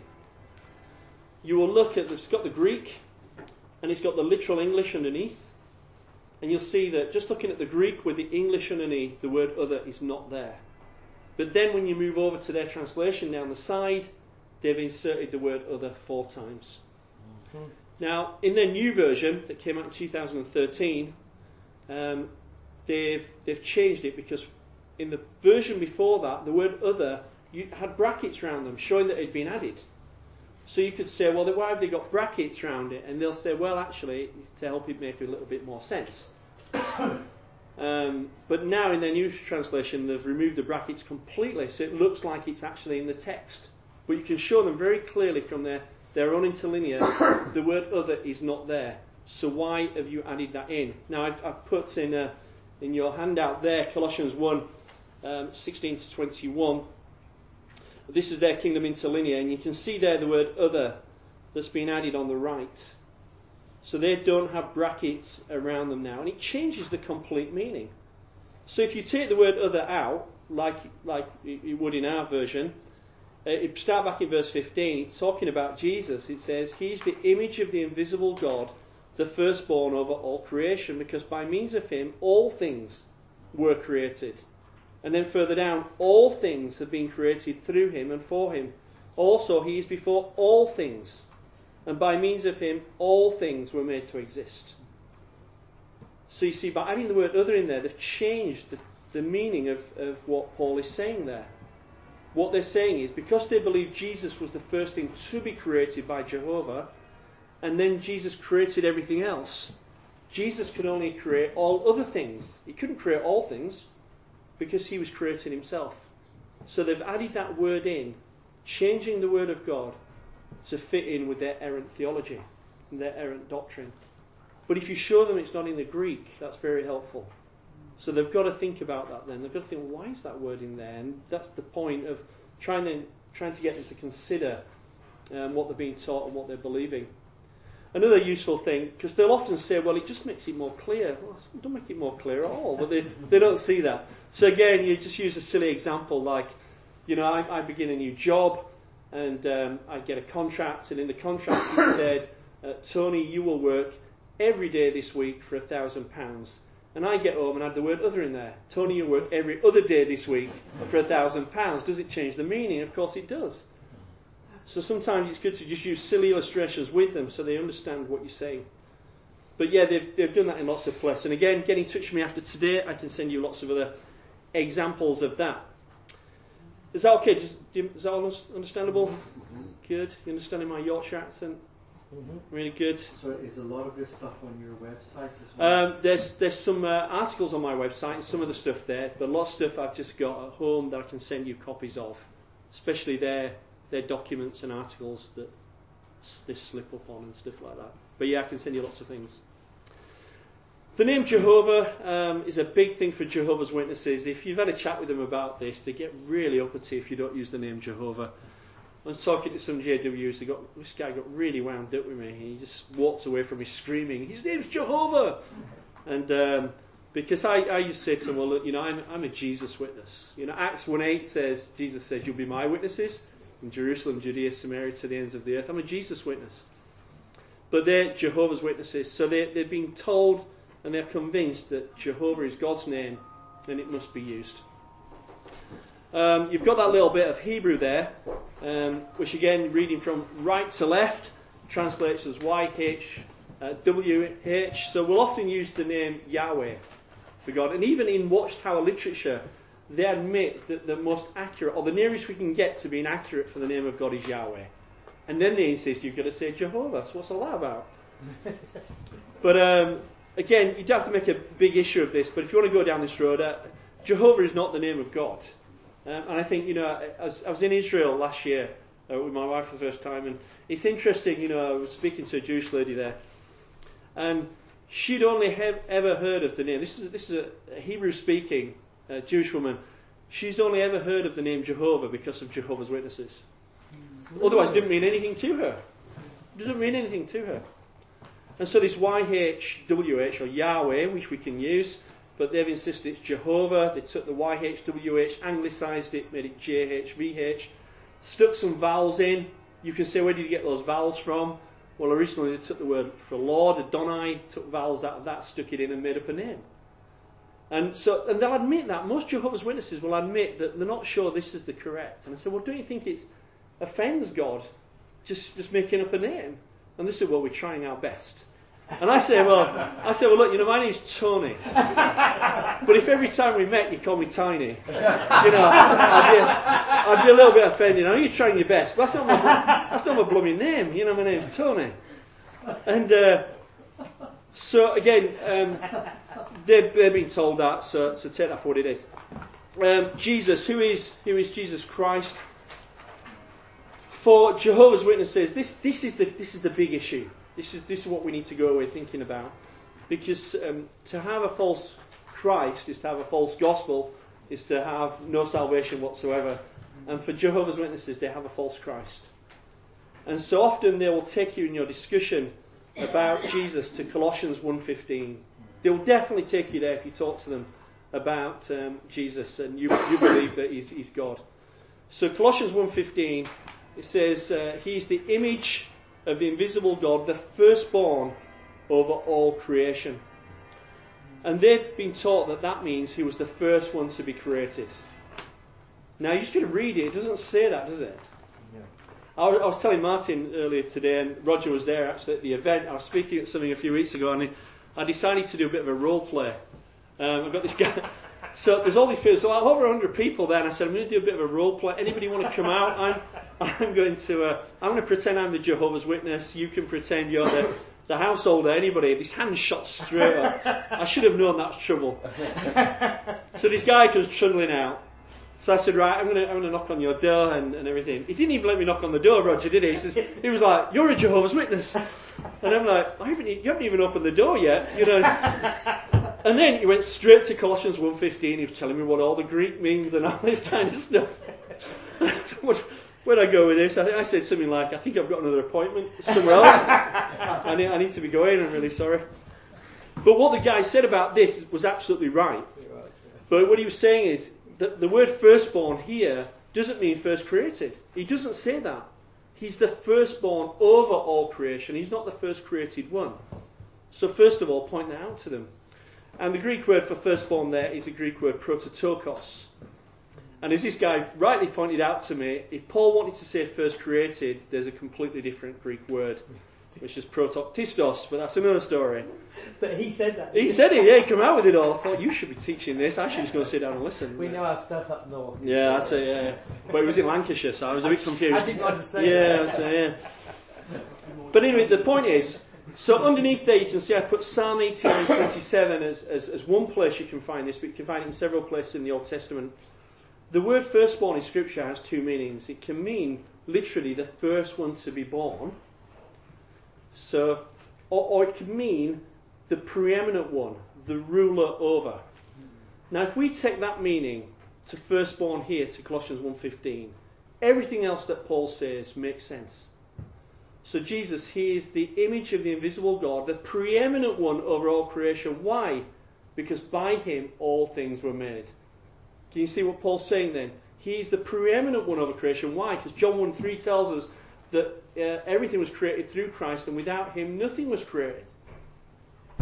you will look at it's got the Greek and it's got the literal English underneath and you'll see that just looking at the Greek with the English underneath, the word other is not there. But then when you move over to their translation down the side, they've inserted the word other four times. Now, in their new version that came out in 2013, um, they've, they've changed it because in the version before that, the word other had brackets around them showing that it had been added. So you could say, well, why have they got brackets around it? And they'll say, well, actually, it's to help it make a little bit more sense. um, but now in their new translation, they've removed the brackets completely, so it looks like it's actually in the text. But you can show them very clearly from their, their own interlinear, the word other is not there. So why have you added that in? Now, I've, I've put in, a, in your handout there Colossians 1 um, 16 to 21 this is their kingdom interlinear, and you can see there the word other that's been added on the right. So they don't have brackets around them now, and it changes the complete meaning. So if you take the word other out, like, like you would in our version, uh, start back in verse 15, it's talking about Jesus. It says, He's the image of the invisible God, the firstborn over all creation, because by means of him all things were created and then further down, all things have been created through him and for him. Also, he is before all things, and by means of him, all things were made to exist. So you see, by adding the word other in there, they've changed the, the meaning of, of what Paul is saying there. What they're saying is because they believe Jesus was the first thing to be created by Jehovah, and then Jesus created everything else, Jesus could only create all other things. He couldn't create all things because he was creating himself. So they've added that word in, changing the word of God to fit in with their errant theology and their errant doctrine. But if you show them it's not in the Greek, that's very helpful. So they've got to think about that then. They've got to think, why is that word in there? And that's the point of trying to, trying to get them to consider um, what they're being taught and what they're believing. Another useful thing, because they'll often say, well, it just makes it more clear. Well, don't make it more clear at all, but they, they don't see that. So again, you just use a silly example like, you know, I, I begin a new job and um, I get a contract, and in the contract it said, uh, Tony, you will work every day this week for a thousand pounds. And I get home and add the word other in there. Tony, you work every other day this week for a thousand pounds. Does it change the meaning? Of course it does. So sometimes it's good to just use silly illustrations with them so they understand what you're saying. But yeah, they've, they've done that in lots of places. And again, get in touch with me after today. I can send you lots of other examples of that. Is that okay? Just, is that all understandable? Mm-hmm. Good. You understanding my Yorkshire accent? Mm-hmm. Really good. So is a lot of this stuff on your website as well? Um, there's there's some uh, articles on my website and some of the stuff there, but a lot of stuff I've just got at home that I can send you copies of, especially their their documents and articles that they slip up on and stuff like that. But yeah, I can send you lots of things. The name Jehovah um, is a big thing for Jehovah's Witnesses. If you've had a chat with them about this, they get really uppity if you don't use the name Jehovah. I was talking to some JWs. They got this guy got really wound up with me. He just walked away from me screaming, "His name's Jehovah!" And um, Because I, I used to say to them, well, look, you know, I'm, I'm a Jesus witness. You know, Acts 1.8 says, Jesus says, you'll be my witnesses in Jerusalem, Judea, Samaria, to the ends of the earth. I'm a Jesus witness. But they're Jehovah's Witnesses. So they, they've been told and they're convinced that Jehovah is God's name and it must be used. Um, you've got that little bit of Hebrew there, um, which again, reading from right to left, translates as YH, uh, WH. So we'll often use the name Yahweh for God. And even in Watchtower literature, they admit that the most accurate, or the nearest we can get to being accurate for the name of God is Yahweh. And then they insist you've got to say Jehovah. So what's all that about? but um, again, you don't have to make a big issue of this. But if you want to go down this road, uh, Jehovah is not the name of God. Um, and I think, you know, I was, I was in Israel last year uh, with my wife for the first time, and it's interesting, you know, I was speaking to a Jewish lady there, and she'd only have ever heard of the name. This is, this is a Hebrew speaking uh, Jewish woman. She's only ever heard of the name Jehovah because of Jehovah's Witnesses. Otherwise, it didn't mean anything to her. It doesn't mean anything to her. And so this YHWH or Yahweh, which we can use, but they've insisted it's Jehovah. They took the YHWH, anglicized it, made it JHVH, stuck some vowels in. You can say, where did you get those vowels from? Well, originally they took the word for Lord, Adonai, took vowels out of that, stuck it in, and made up a name. And so, and they'll admit that. Most Jehovah's Witnesses will admit that they're not sure this is the correct. And I said, well, don't you think it offends God just, just making up a name? And they said, well, we're trying our best. And I say, well, I say, well, look, you know, my name's Tony. But if every time we met you call me Tiny, you know, I'd be, I'd be a little bit offended. I know you're trying your best, but that's not my, that's not my blooming name. You know, my name's Tony. And uh, so again, um, they've, they've been told that, so, so take that for what it is. Um, Jesus, who is who is Jesus Christ? For Jehovah's Witnesses, this this is the this is the big issue. This is this is what we need to go away thinking about, because um, to have a false Christ is to have a false gospel, is to have no salvation whatsoever, and for Jehovah's Witnesses they have a false Christ, and so often they will take you in your discussion about Jesus to Colossians 1:15. They will definitely take you there if you talk to them about um, Jesus and you, you believe that he's, he's God. So Colossians 1:15 it says uh, he's the image of the invisible God, the firstborn over all creation. And they've been taught that that means he was the first one to be created. Now you just got to read it. It doesn't say that, does it? I was, I was telling Martin earlier today, and Roger was there actually at the event. I was speaking at something a few weeks ago, and I decided to do a bit of a role play. Um, I've got this guy. So there's all these people. So I have over 100 people there, and I said I'm going to do a bit of a role play. Anybody want to come out? I'm I'm going to uh, I'm going to pretend I'm the Jehovah's Witness. You can pretend you're the the householder. Anybody? His hand shot straight up. I should have known that's trouble. so this guy comes trundling out. So I said, right, I'm going to I'm going to knock on your door and, and everything. He didn't even let me knock on the door, Roger, did he? He, says, he was like, you're a Jehovah's Witness. And I'm like, I haven't, you haven't even opened the door yet, you know. And then he went straight to Colossians 1.15. He was telling me what all the Greek means and all this kind of stuff. Where'd I go with this? I, think I said something like, I think I've got another appointment somewhere else. I, need, I need to be going. I'm really sorry. But what the guy said about this was absolutely right. But what he was saying is that the word firstborn here doesn't mean first created. He doesn't say that. He's the firstborn over all creation. He's not the first created one. So first of all, point that out to them. And the Greek word for firstborn there is the Greek word prototokos. And as this guy rightly pointed out to me, if Paul wanted to say first created, there's a completely different Greek word, which is protoktistos, but that's another story. But he said that. He said it, yeah, he came out with it all. I thought, you should be teaching this. I should just go and sit down and listen. We know our stuff up north. Yeah, that's it, yeah. But it was in Lancashire, so I was a bit confused. I didn't understand. Yeah, that. it, yeah. But anyway, the point is, so underneath there you can see I put Psalm 89:27 as, as, as one place you can find this, but you can find it in several places in the Old Testament. The word firstborn in Scripture has two meanings. It can mean literally the first one to be born. So, or, or it can mean the preeminent one, the ruler over. Now, if we take that meaning to firstborn here to Colossians 1:15, everything else that Paul says makes sense. So Jesus, he is the image of the invisible God, the preeminent one over all creation. Why? because by him all things were made. Can you see what Paul's saying then? He's the preeminent one over creation. Why? Because John 1 3 tells us that uh, everything was created through Christ, and without him nothing was created.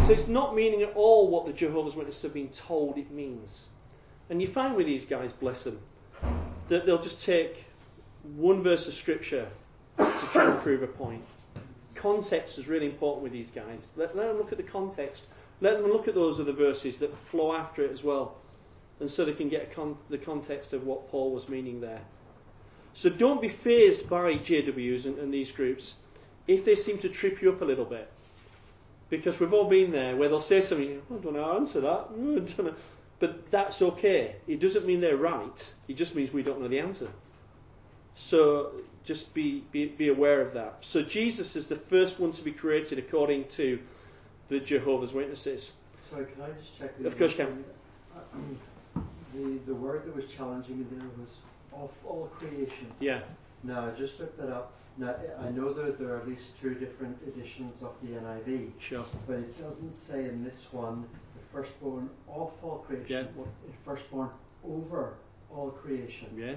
So it's not meaning at all what the Jehovah's Witnesses have been told it means. And you find with these guys, bless them, that they'll just take one verse of scripture to try and prove a point. Context is really important with these guys. Let, let them look at the context. Let them look at those other verses that flow after it as well. And so they can get con- the context of what Paul was meaning there. So don't be fazed by JWs and, and these groups if they seem to trip you up a little bit. Because we've all been there where they'll say something, I don't know how to answer that. But that's okay. It doesn't mean they're right. It just means we don't know the answer. So just be, be, be aware of that. So Jesus is the first one to be created according to the Jehovah's Witnesses. Sorry, can I just check? the Of course you other? The, the word that was challenging me there was of all creation. Yeah. Now, I just looked that up. Now, I know that there are at least two different editions of the NIV, Sure. but it doesn't say in this one the firstborn of all creation, Yeah. the firstborn over all creation. Yeah.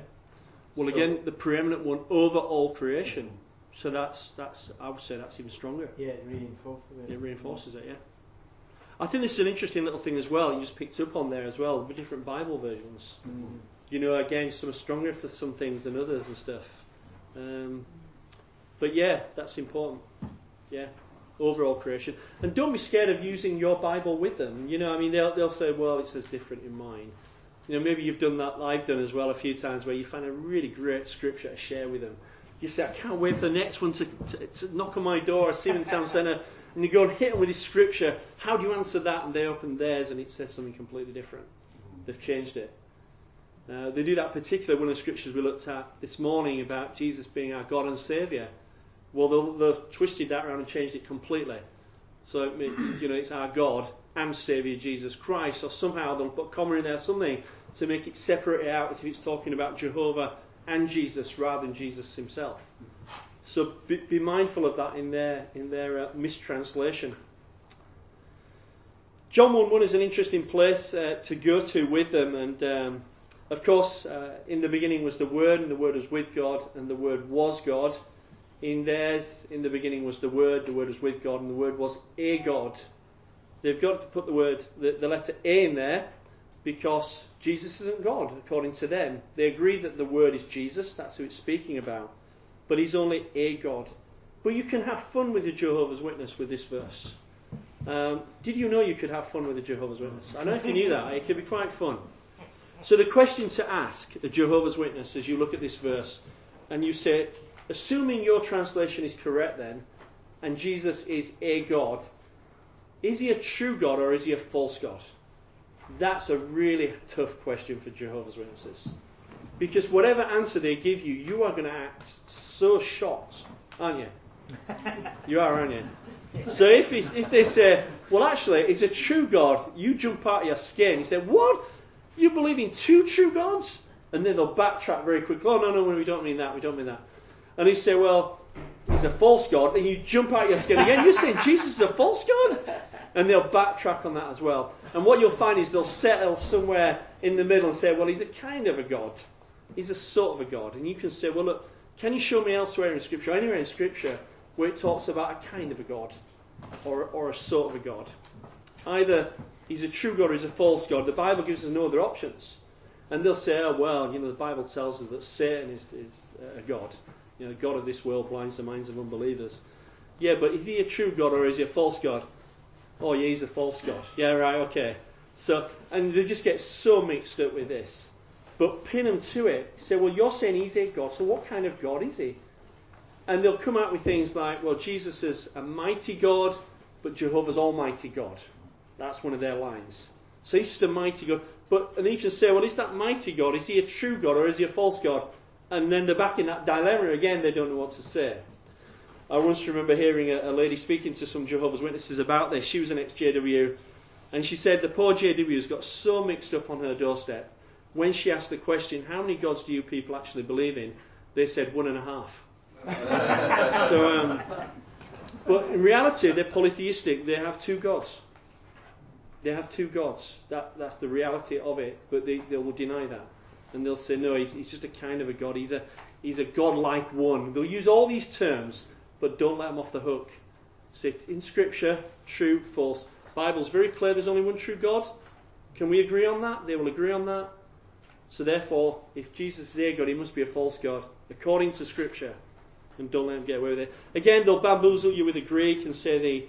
Well, So- again, the preeminent one over all creation. So that's that's I would say that's even stronger. Yeah, it reinforces it. It reinforces it. Yeah. I think this is an interesting little thing as well. You just picked up on there as well. The different Bible versions. Mm. You know, again, some are stronger for some things than others and stuff. Um, but yeah, that's important. Yeah, overall creation. And don't be scared of using your Bible with them. You know, I mean, they'll they'll say, well, it says different in mine. You know, maybe you've done that. I've done as well a few times where you find a really great scripture to share with them. You say, I can't wait for the next one to, to, to knock on my door, see them in town centre, and you go and hit them with this scripture. How do you answer that? And they open theirs, and it says something completely different. They've changed it. Uh, they do that particularly one of the scriptures we looked at this morning about Jesus being our God and Saviour. Well, they'll, they've twisted that around and changed it completely. So it means, you know, it's our God and Saviour Jesus Christ, or somehow they'll put comma in there something to make it separate out as if it's talking about Jehovah and Jesus rather than Jesus himself. So be, be mindful of that in their in their uh, mistranslation. John 1 1 is an interesting place uh, to go to with them, and um, of course, uh, in the beginning was the Word, and the Word was with God, and the Word was God. In theirs, in the beginning was the Word, the Word was with God, and the Word was a God. They've got to put the word, the, the letter A in there, because Jesus isn't God, according to them. They agree that the Word is Jesus, that's who it's speaking about, but He's only a God. But you can have fun with the Jehovah's Witness with this verse. Um, did you know you could have fun with a Jehovah's Witness? I don't know if you knew that. It could be quite fun. So the question to ask a Jehovah's Witness as you look at this verse, and you say, assuming your translation is correct then, and Jesus is a God, is he a true God or is he a false God? That's a really tough question for Jehovah's Witnesses. Because whatever answer they give you, you are going to act so shocked, aren't you? You are, aren't you? So if, if they say, well, actually, it's a true God, you jump out of your skin. You say, what? You believe in two true gods? And then they'll backtrack very quickly. Oh, no, no, we don't mean that. We don't mean that. And you say, well, he's a false God. And you jump out of your skin again. You're saying Jesus is a false God? And they'll backtrack on that as well. And what you'll find is they'll settle somewhere in the middle and say, well, he's a kind of a God. He's a sort of a God. And you can say, well, look, can you show me elsewhere in Scripture, anywhere in Scripture, where it talks about a kind of a God or, or a sort of a God? Either he's a true God or he's a false God. The Bible gives us no other options. And they'll say, oh, well, you know, the Bible tells us that Satan is, is a God. You know, the God of this world blinds the minds of unbelievers. Yeah, but is he a true God or is he a false God? Oh, yeah, he's a false God. Yeah, right, okay. So, and they just get so mixed up with this. But pin them to it. Say, well, you're saying he's a God, so what kind of God is he? And they'll come out with things like, well, Jesus is a mighty God, but Jehovah's Almighty God. That's one of their lines. So he's just a mighty God. But and you can say, well, is that mighty God? Is he a true God or is he a false God? And then they're back in that dilemma again. They don't know what to say. I once remember hearing a, a lady speaking to some Jehovah's Witnesses about this. She was an ex-JW, and she said the poor JW's got so mixed up on her doorstep. When she asked the question, "How many gods do you people actually believe in?" They said one and a half. so, um, but in reality, they're polytheistic. They have two gods. They have two gods. That, that's the reality of it. But they, they will deny that. And they'll say, no, he's, he's just a kind of a God. He's a, he's a God-like one. They'll use all these terms, but don't let them off the hook. Say, in Scripture, true, false. Bible's very clear there's only one true God. Can we agree on that? They will agree on that. So therefore, if Jesus is a God, he must be a false God, according to Scripture. And don't let them get away with it. Again, they'll bamboozle you with the Greek and say the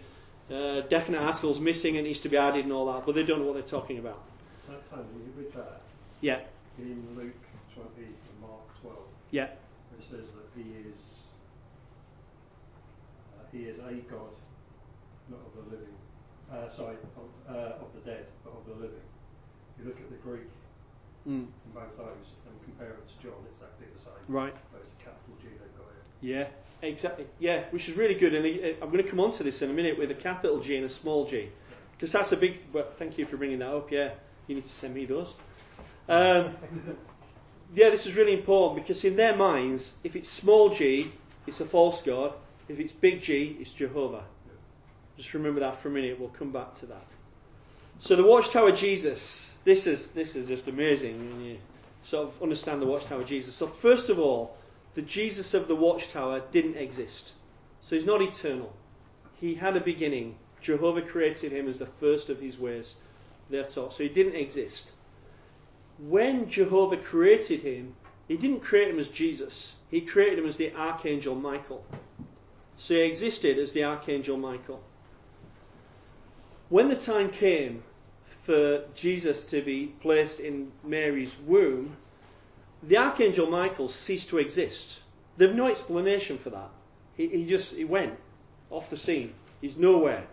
uh, definite article's missing and needs to be added and all that, but they don't know what they're talking about. So, Tony, with that, Yeah, in Luke 20 and Mark 12, yeah, it says that he is he is a God, not of the living, uh, sorry, of, uh, of the dead, but of the living. If you look at the Greek mm, in both those and compare it to John, it's exactly the same. right. But it's a capital G they've got here. Yeah, exactly. Yeah, which is really good. And uh, I'm going to come on to this in a minute with a capital G and a small g. Because that's a big. But thank you for bringing that up. Yeah, you need to send me those. Um, yeah, this is really important because in their minds, if it's small g, it's a false god. If it's big G, it's Jehovah. Just remember that for a minute. We'll come back to that. So the Watchtower Jesus. This is this is just amazing when you sort of understand the Watchtower Jesus. So first of all, the Jesus of the Watchtower didn't exist. So he's not eternal. He had a beginning. Jehovah created him as the first of his ways. They're taught. So he didn't exist. When Jehovah created him, he didn't create him as Jesus. He created him as the Archangel Michael. So he existed as the Archangel Michael. When the time came for Jesus to be placed in Mary's womb, the Archangel Michael ceased to exist. There's no explanation for that. He, he just he went off the scene. He's nowhere.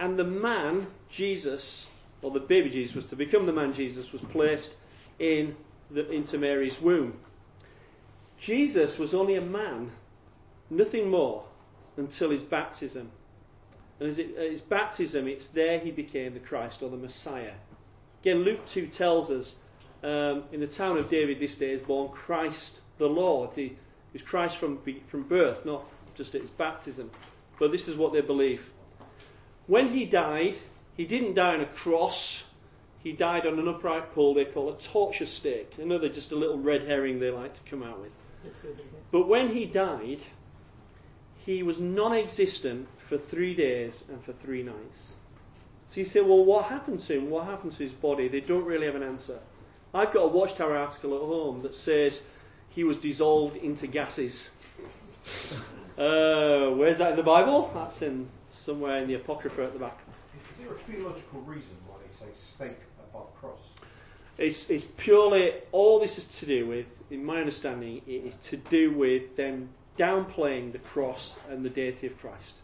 And the man, Jesus, or the baby Jesus was to become the man Jesus, was placed in the, into Mary's womb. Jesus was only a man, nothing more, until his baptism. And as it, his baptism, it's there he became the Christ or the Messiah. Again, Luke 2 tells us um, in the town of David this day is born Christ the Lord. He is Christ from, from birth, not just at his baptism. But this is what they believe. When he died, he didn't die on a cross. He died on an upright pole they call a torture stake. Another just a little red herring they like to come out with. But when he died, he was non existent for three days and for three nights. So you say, well, what happened to him? What happened to his body? They don't really have an answer. I've got a Watchtower article at home that says he was dissolved into gases. Uh, where's that in the Bible? That's in somewhere in the Apocrypha at the back. Is there a theological reason why they say stake above cross? It's, it's purely all this is to do with, in my understanding, it is to do with them downplaying the cross and the deity of Christ.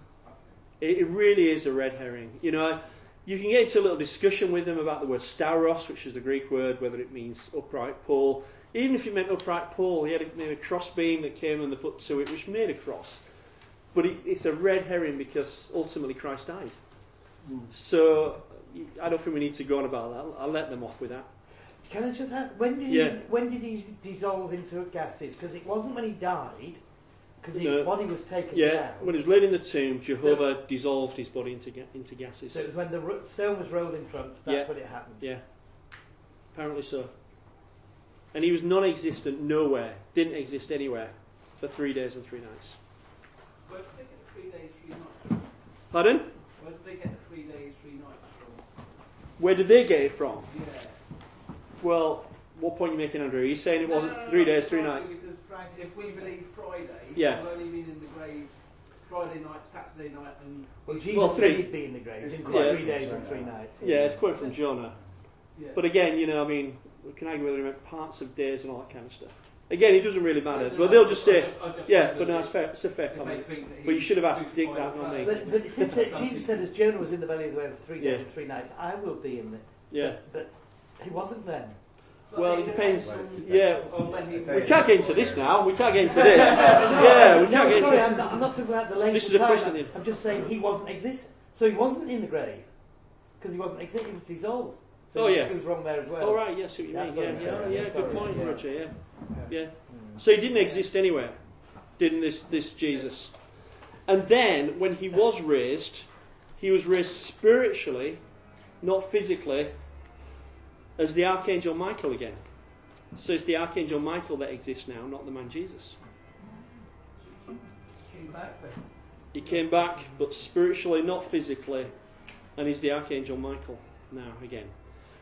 It, it really is a red herring. You know, you can get into a little discussion with them about the word stauros, which is the Greek word, whether it means upright pole. Even if you meant upright pole, he had a, maybe a crossbeam that came and they put to it, which made a cross. But it, it's a red herring because ultimately Christ died. So I don't think we need to go on about that. I'll, I'll let them off with that. Can I just ask, when did Yeah. he when did he dissolve into gases? Because it wasn't when he died, because his No. body was taken Yeah, down. when he was laid in the tomb, Jehovah dissolved his body into, ga- into gases. So it was when the ro- stone was rolled in front. That's Yeah. when it happened. Yeah, apparently so. And he was non-existent nowhere, didn't exist anywhere for three days and three nights. Where did they get the three days, three nights from? Pardon? Where did they get the three days, three nights from? Where did they get it from? Yeah. Well, what point are you making, Andrew? Are you saying it No, wasn't no, no, three no, days, three Friday, nights? Because if we believe Friday, Yeah. he's only been in the grave Friday night, Saturday night, and Well, Jesus Well, said three. he'd be in the grave. It's Didn't quite three days and three nights. Yeah, it's quoted from Jonah. yeah. But again, you know, I mean, we can argue whether he meant parts of days and all that kind of stuff. Again, it doesn't really matter. No, no, But they'll just say, yeah, but no, it's fair. It's a fair comment. think that he But you should have asked was Dick that, not on me. But, but it said that Jesus said, as Jonah was in the belly of the whale for three days Yeah. and three nights, I will be in the. Yeah. But, but he wasn't then. Well, it depends. Yeah, on when he We can't get into this now. We can't get into this. yeah, we no, can't get sorry, into I'm this. not, I'm not talking about the length This of is a question I'm. I'm just saying he wasn't existing. So he wasn't in the grave because he wasn't existing. He was dissolved. So Oh, yeah. he was wrong there as well. All right, yes, what you mean. Yeah, I'm yeah, yeah, Sorry, good point, yeah. Roger. Yeah, yeah. Mm. So he didn't exist anywhere, didn't this this Jesus? And then when he was raised, he was raised spiritually, not physically, as the Archangel Michael again. So it's the Archangel Michael that exists now, not the man Jesus. He came back then. He came back, but spiritually, not physically, and he's the Archangel Michael now again.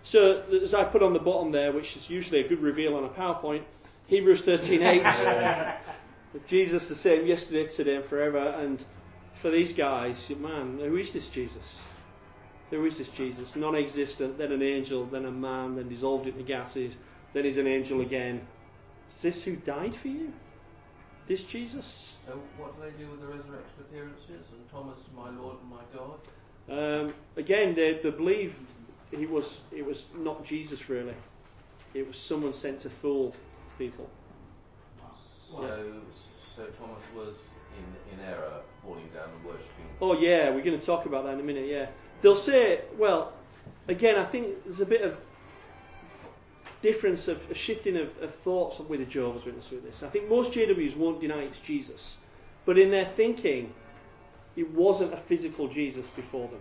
So, as I put on the bottom there, which is usually a good reveal on a PowerPoint, Hebrews 13:8. Jesus the same yesterday, today, and forever. And for these guys, man, who is this Jesus? Who is this Jesus? Non-existent, then an angel, then a man, then dissolved into gases, then he's an angel again. Is this who died for you? This Jesus? So what do they do with the resurrection appearances and Thomas, my Lord and my God? Um, again, they, they believe he was it was not Jesus really. It was someone sent to fool people. So, so Thomas was in, in error, falling down and worshipping. Oh yeah, we're going to talk about that in a minute. Yeah, they'll say, well, again, I think there's a bit of difference of a shifting of, of thoughts with the Jehovah's Witnesses with this. I think most JWs won't deny it's Jesus, but in their thinking, it wasn't a physical Jesus before them.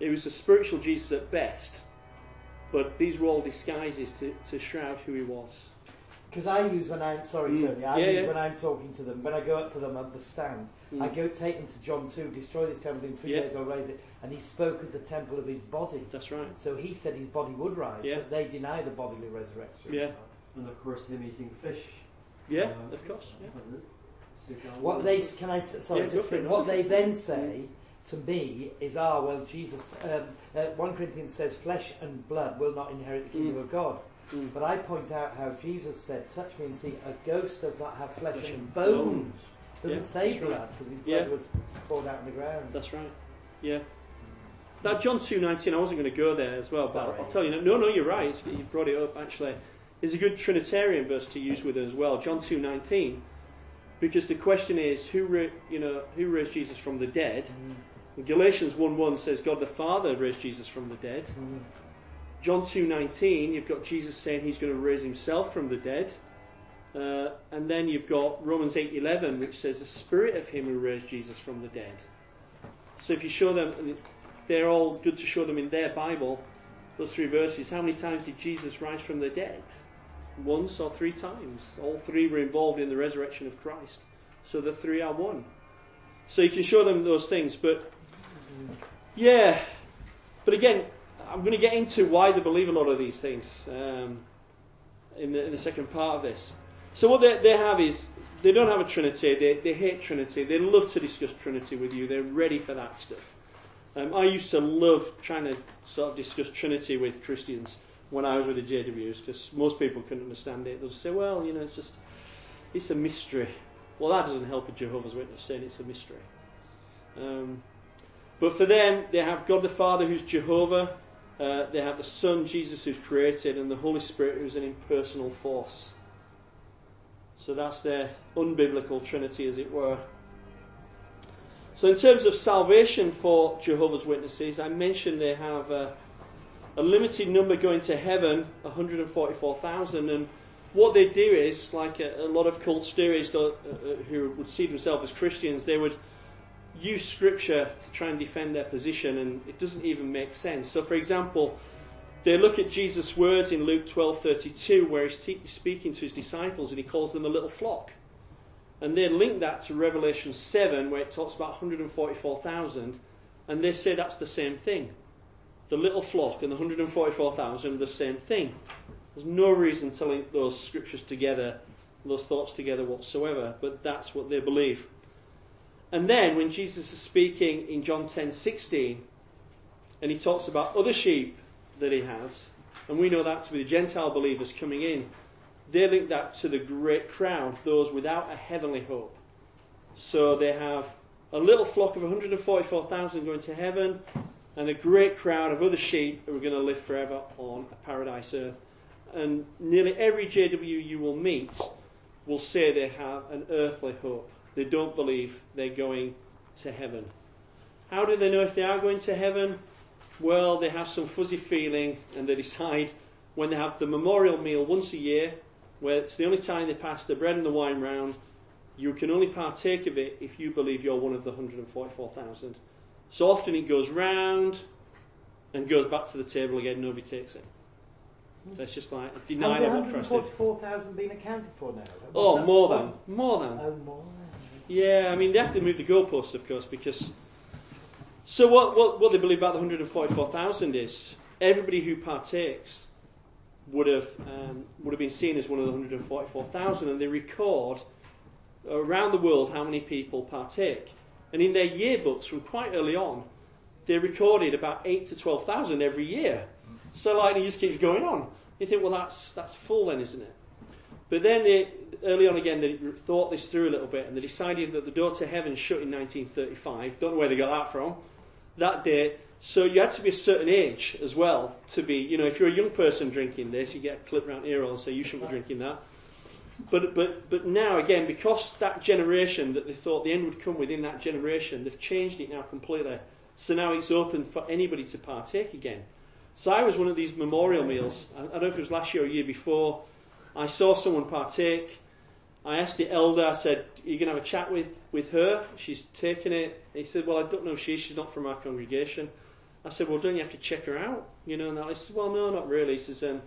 It was a spiritual Jesus at best, but these were all disguises to, to shroud who he was. Because I use when I'm sorry, Mm. Tony. I Yeah, use yeah. when I'm talking to them. When I go up to them at the stand, Mm. I go take them to John two. Destroy this temple in three Yeah. days. I'll raise it. And he spoke of the temple of his body. That's right. So he said his body would rise, Yeah. but they deny the bodily resurrection. Yeah. And of course, him eating fish. Yeah, Uh, of course. Yeah. and the cigar What they can I s- sorry Yeah, go just for it, think, no, what they then say to me is ah well Jesus um, uh, one Corinthians says flesh and blood will not inherit the kingdom Mm. of God. Mm. But I point out how Jesus said, "Touch me and see." A ghost does not have flesh, Flesh and and bones. Doesn't Yeah, say blood because his blood Yeah. was poured out on the ground. That's right. Yeah. That John two nineteen, I wasn't going to go there as well, but I'll tell you. No, no, you're right. You brought it up actually. Is a good Trinitarian verse to use with it as well. John two nineteen, because the question is who ra- you know who raised Jesus from the dead. And Galatians one one says God the Father raised Jesus from the dead. Mm. John two nineteen, you've got Jesus saying He's going to raise Himself from the dead. Uh, and then you've got Romans 8:11, which says the Spirit of Him who raised Jesus from the dead. So if you show them, they're all good to show them in their Bible, those three verses. How many times did Jesus rise from the dead? Once or three times. All three were involved in the resurrection of Christ. So the three are one. So you can show them those things, but yeah. But again, I'm going to get into why they believe a lot of these things um, in, the, in the second part of this. So what they, they have is they don't have a Trinity. They, they hate Trinity. They love to discuss Trinity with you. They're ready for that stuff. Um, I used to love trying to sort of discuss Trinity with Christians when I was with the JWs because most people couldn't understand it. They'd say, "Well, you know, it's just it's a mystery." Well, that doesn't help a Jehovah's Witness saying it's a mystery. Um, but for them, they have God the Father who's Jehovah. Uh, they have the Son Jesus who's created, and the Holy Spirit who's an impersonal force. So that's their unbiblical Trinity, as it were. So, in terms of salvation for Jehovah's Witnesses, I mentioned they have a, a limited number going to heaven, 144,000, and what they do is, like a, a lot of cults do, is uh, who would see themselves as Christians, they would use Scripture to try and defend their position, and it doesn't even make sense. So, for example, they look at Jesus' words in Luke 12:32, where he's te- speaking to his disciples, and he calls them a little flock. And they link that to Revelation 7, where it talks about 144,000, and they say that's the same thing. The little flock and the 144,000 are the same thing. There's no reason to link those scriptures together, those thoughts together whatsoever, but that's what they believe. And then when Jesus is speaking in John 10:16, and he talks about other sheep that he has, and we know that to be the Gentile believers coming in, they link that to the great crowd, those without a heavenly hope. So they have a little flock of 144,000 going to heaven, and a great crowd of other sheep who are going to live forever on a paradise earth. And nearly every JW you will meet will say they have an earthly hope. They don't believe they're going to heaven. How do they know if they are going to heaven? Well, they have some fuzzy feeling and they decide when they have the memorial meal once a year, where it's the only time they pass the bread and the wine round, you can only partake of it if you believe you're one of the 144,000. So often it goes round, and goes back to the table again, nobody takes it. So it's just like a denial of what Christ did. 144,000 been accounted for now? Oh, more than. More than. Oh, more Yeah, I mean, they have to move the goalposts, of course, because. So, what, what, what they believe about the 144,000 is everybody who partakes would have, um, would have been seen as one of the 144,000, and they record around the world how many people partake. And in their yearbooks from quite early on, they recorded about 8 to 12,000 every year. So, like, it just keeps going on. You think, well, that's, that's full then, isn't it? But then they, early on again, they thought this through a little bit and they decided that the door to heaven shut in 1935. Don't know where they got that from. That day. So you had to be a certain age as well to be, you know, if you're a young person drinking this, you get a clip around here and say you shouldn't be drinking that. But, but, but now again, because that generation that they thought the end would come within that generation, they've changed it now completely. So now it's open for anybody to partake again. So I was one of these memorial meals. I, I don't know if it was last year or year before. I saw someone partake. I asked the elder, I said, Are you going to have a chat with, with her? She's taken it. He said, Well, I don't know she. She's not from our congregation. I said, Well, don't you have to check her out? You know, and I said, Well, no, not really. He says, um,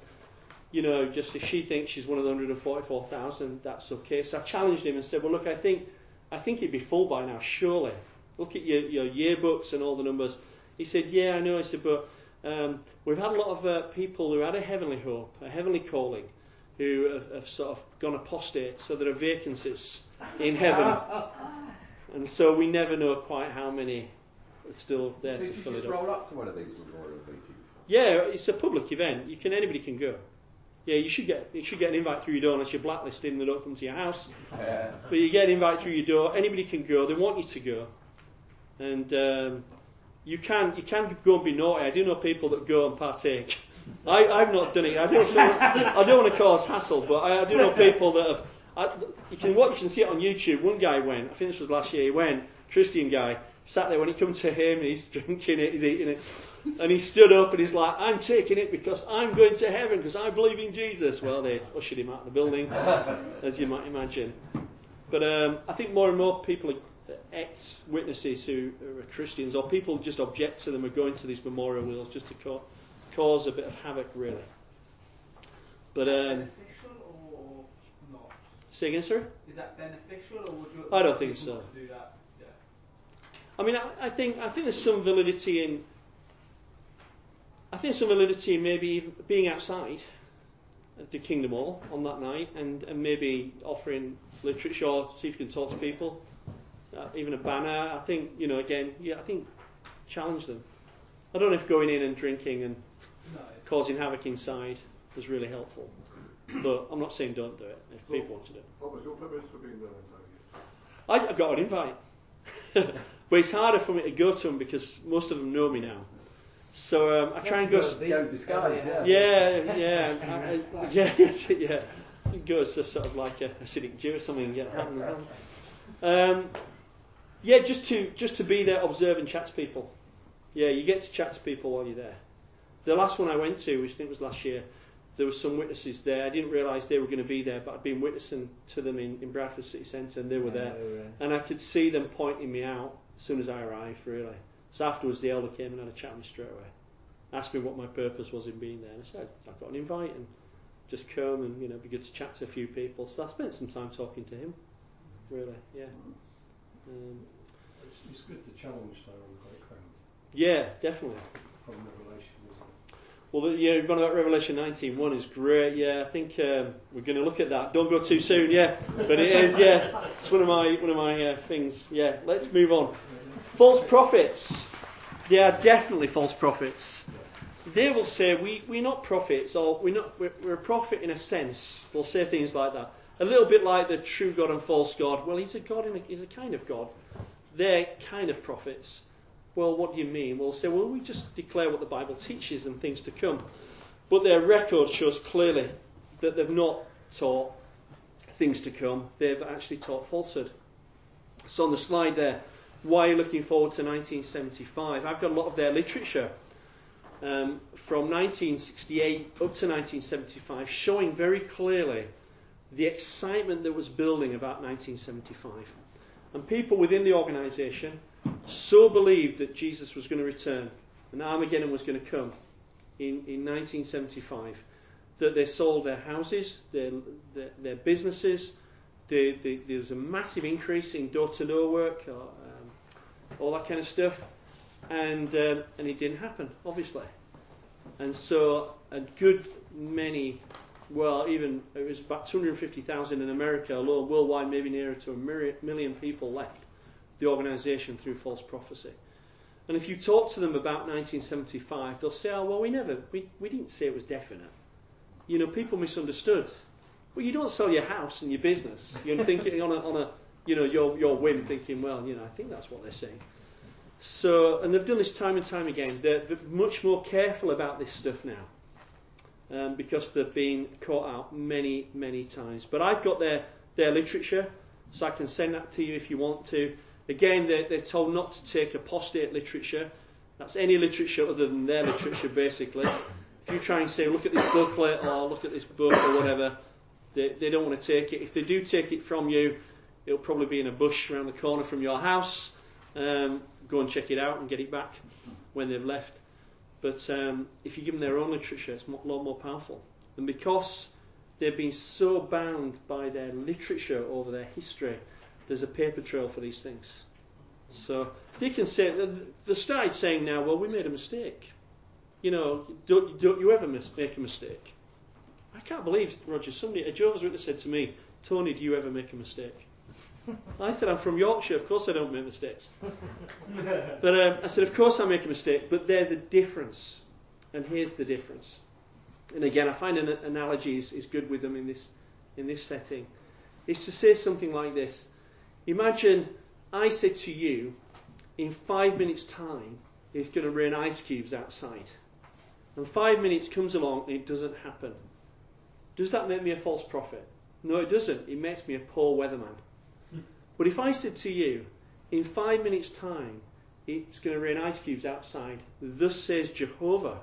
You know, just if she thinks she's one of the 144,000, that's okay. So I challenged him and said, Well, look, I think, I think he'd be full by now, surely. Look at your, your yearbooks and all the numbers. He said, Yeah, I know. He said, But um, we've had a lot of uh, people who had a heavenly hope, a heavenly calling who have, have, sort of gone apostate, so there are vacancies in heaven. and so we never know quite how many are still there Did to you fill just it up. roll up to one of these memorial meetings? Yeah, it's a public event. You can anybody can go. Yeah, you should get you should get an invite through your door unless you're blacklisted and they don't come to your house. Yeah. But you get an invite through your door. Anybody can go. They want you to go, and um, you can you can go and be naughty. I do know people that go and partake. I, I've not done it. I don't, I don't want to cause hassle, but I, I do know people that have. I, you can what you can see it on YouTube. One guy went. I think this was last year. He went. Christian guy sat there when it comes to him. He's drinking it. He's eating it, and he stood up and he's like, "I'm taking it because I'm going to heaven because I believe in Jesus." Well, they ushered him out of the building, as you might imagine. But um, I think more and more people, are ex-witnesses who are Christians, or people just object to them, are going to these memorial wheels just to ca- cause a bit of havoc, really. But um, beneficial or not? say again, sir. Is that beneficial or would you? I don't think so. Do? Yeah. I mean, I, I think I think there's some validity in. I think some validity in maybe even being outside at the Kingdom Hall on that night, and, and maybe offering literature, or see if you can talk to people, uh, even a banner. I think you know, again, yeah, I think challenge them. I don't know if going in and drinking and. Causing havoc inside was really helpful, but I'm not saying don't do it if people want to do it. What was your purpose for being there then, I, I got an invite. but it's harder for me to go to them because most of them know me now. So um, I try and go. That's a Go disguise, yeah. Yeah, yeah, I, I, yeah, yeah. Go as a sort of like a Hasidic Jew or something. Yeah, um, yeah, just to just to be there, observe and chat to people. Yeah, you get to chat to people while you're there. The last one I went to, which I think was last year, there were some witnesses there. I didn't realise they were going to be there, but I'd been witnessing to them in, in Bradford City Centre, and they were there. Oh, right. And I could see them pointing me out as soon as I arrived, really. So afterwards, the elder came and had a chat with me straight away. Asked me what my purpose was in being there. And I said, I've got an invite and just come and, you know, be good to chat to a few people. So I spent some time talking to him, really, yeah. Um, It's, it's good to challenge though on great ground yeah, definitely. From Revelation, isn't it? Well, yeah, one about Revelation 19, one is great. Yeah, I think um, we're going to look at that. Don't go too soon. Yeah, but it is. Yeah, it's one of my one of my uh, things. Yeah, let's move on. False prophets. They are definitely false prophets. They will say we we're not prophets, or we're not we're, we're a prophet in a sense. They'll say things like that. A little bit like the true God and false God. Well, he's a God in a, he's a kind of God. They're kind of prophets. Well, what do you mean? We'll say, well, we just declare what the Bible teaches and things to come. But their record shows clearly that they've not taught things to come. They've actually taught falsehood. So on the slide there, why are you looking forward to 1975? I've got a lot of their literature um, from 1968 up to 1975 showing very clearly the excitement that was building about 1975. And people within the organisation so believed that Jesus was going to return and Armageddon was going to come in, in 1975, that they sold their houses, their, their, their businesses. They, they, there was a massive increase in door to door work, or, um, all that kind of stuff. And, uh, and it didn't happen, obviously. And so a good many, well, even it was about 250,000 in America alone, worldwide, maybe nearer to a million people left the organisation through false prophecy. And if you talk to them about 1975, they'll say, oh, well, we never, we, we didn't say it was definite. You know, people misunderstood. Well, you don't sell your house and your business. You're thinking on a, on a you know, your, your whim, thinking, well, you know, I think that's what they're saying. So, and they've done this time and time again. They're, they're much more careful about this stuff now um, because they've been caught out many, many times. But I've got their, their literature, so I can send that to you if you want to. Again, they're, they're told not to take apostate literature. That's any literature other than their literature, basically. If you try and say, look at this booklet or look at this book or whatever, they, they don't want to take it. If they do take it from you, it'll probably be in a bush around the corner from your house. Um, go and check it out and get it back when they've left. But um, if you give them their own literature, it's a lot more powerful. And because they've been so bound by their literature over their history, there's a paper trail for these things. So they can say, they started saying now, well, we made a mistake. You know, don't, don't you ever make a mistake? I can't believe, Roger, somebody, a Jehovah's Witness said to me, Tony, do you ever make a mistake? I said, I'm from Yorkshire, of course I don't make mistakes. but um, I said, of course I make a mistake, but there's a difference. And here's the difference. And again, I find an analogy is, is good with them in this, in this setting. Is to say something like this. Imagine I said to you, in five minutes' time, it's going to rain ice cubes outside. And five minutes comes along and it doesn't happen. Does that make me a false prophet? No, it doesn't. It makes me a poor weatherman. But if I said to you, in five minutes' time, it's going to rain ice cubes outside, thus says Jehovah,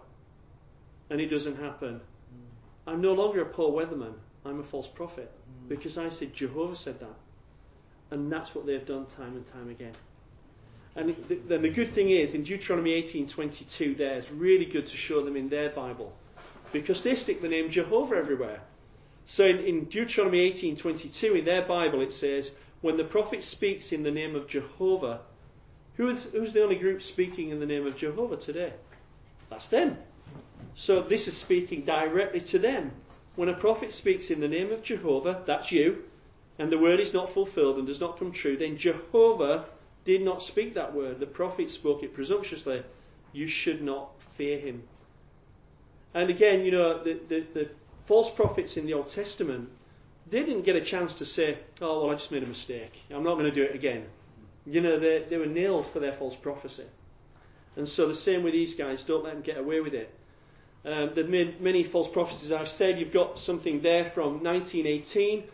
and it doesn't happen, mm. I'm no longer a poor weatherman. I'm a false prophet mm. because I said Jehovah said that. And that's what they've done time and time again. And the, the good thing is, in Deuteronomy 18:22, there it's really good to show them in their Bible, because they stick the name Jehovah everywhere. So in, in Deuteronomy 18:22, in their Bible, it says, when the prophet speaks in the name of Jehovah, who is, who's the only group speaking in the name of Jehovah today? That's them. So this is speaking directly to them. When a prophet speaks in the name of Jehovah, that's you, and the word is not fulfilled and does not come true, then Jehovah did not speak that word. The prophet spoke it presumptuously. You should not fear him. And again, you know, the, the, the false prophets in the Old Testament they didn't get a chance to say, oh, well, I just made a mistake. I'm not going to do it again. You know, they, they were nailed for their false prophecy. And so the same with these guys, don't let them get away with it. Um, they've made many false prophecies. I've said you've got something there from 1918.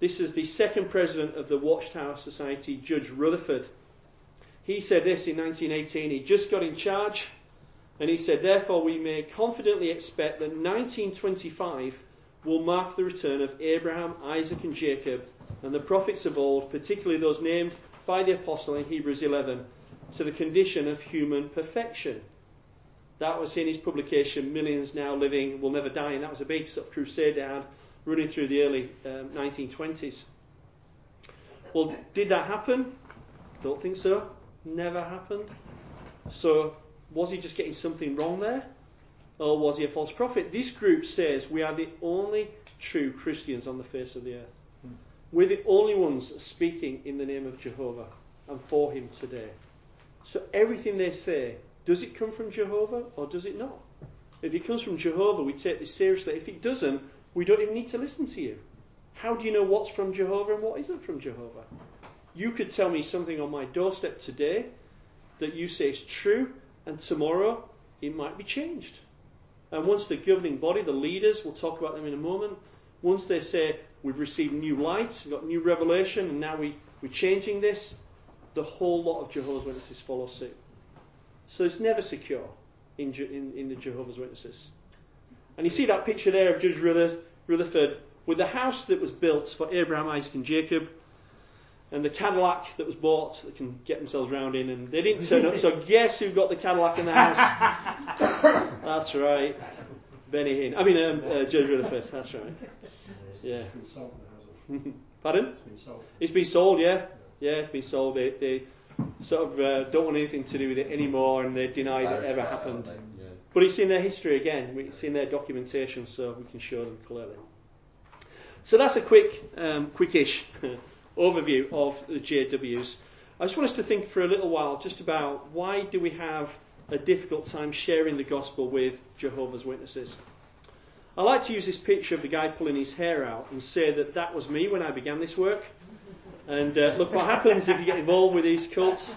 This is the second president of the Watchtower Society, Judge Rutherford. He said this in 1918. He just got in charge, and he said, therefore, we may confidently expect that 1925 will mark the return of Abraham, Isaac, and Jacob, and the prophets of old, particularly those named by the apostle in Hebrews 11, to the condition of human perfection. That was in his publication, Millions Now Living Will Never Die, and that was a big sort of crusade they had running through the early um, 1920s. Well, did that happen? Don't think so. Never happened. So, was he just getting something wrong there? or was he a false prophet? This group says we are the only true Christians on the face of the earth. Hmm. We're the only ones speaking in the name of Jehovah and for him today. So everything they say, does it come from Jehovah or does it not? If it comes from Jehovah, we take this seriously. If it doesn't, we don't even need to listen to you. How do you know what's from Jehovah and what isn't from Jehovah? You could tell me something on my doorstep today that you say is true, and tomorrow it might be changed. And once the governing body, the leaders, we'll talk about them in a moment, once they say we've received new light, we've got new revelation, and now we, we're changing this, the whole lot of Jehovah's Witnesses follow suit. So it's never secure in, in, in the Jehovah's Witnesses. And you see that picture there of Judge Rutherford with the house that was built for Abraham, Isaac, and Jacob. and the Cadillac that was bought that can get themselves round in, and they didn't turn up. So guess who got the Cadillac in the house? That's right, Benny Hinn. I mean, um, uh, Judge Rutherford. That's right. Yeah. It's been sold Pardon? it? It's been sold. It's been sold, yeah. Yeah, it's been sold. They, they sort of uh, don't want anything to do with it anymore, and they deny that it ever happened. But it's in their history again. It's in their documentation, so we can show them clearly. So that's a quick, um, quickish overview of the JWs. I just want us to think for a little while just about why do we have a difficult time sharing the gospel with Jehovah's Witnesses. I like to use this picture of the guy pulling his hair out and say that that was me when I began this work. And uh, look what happens if you get involved with these cults.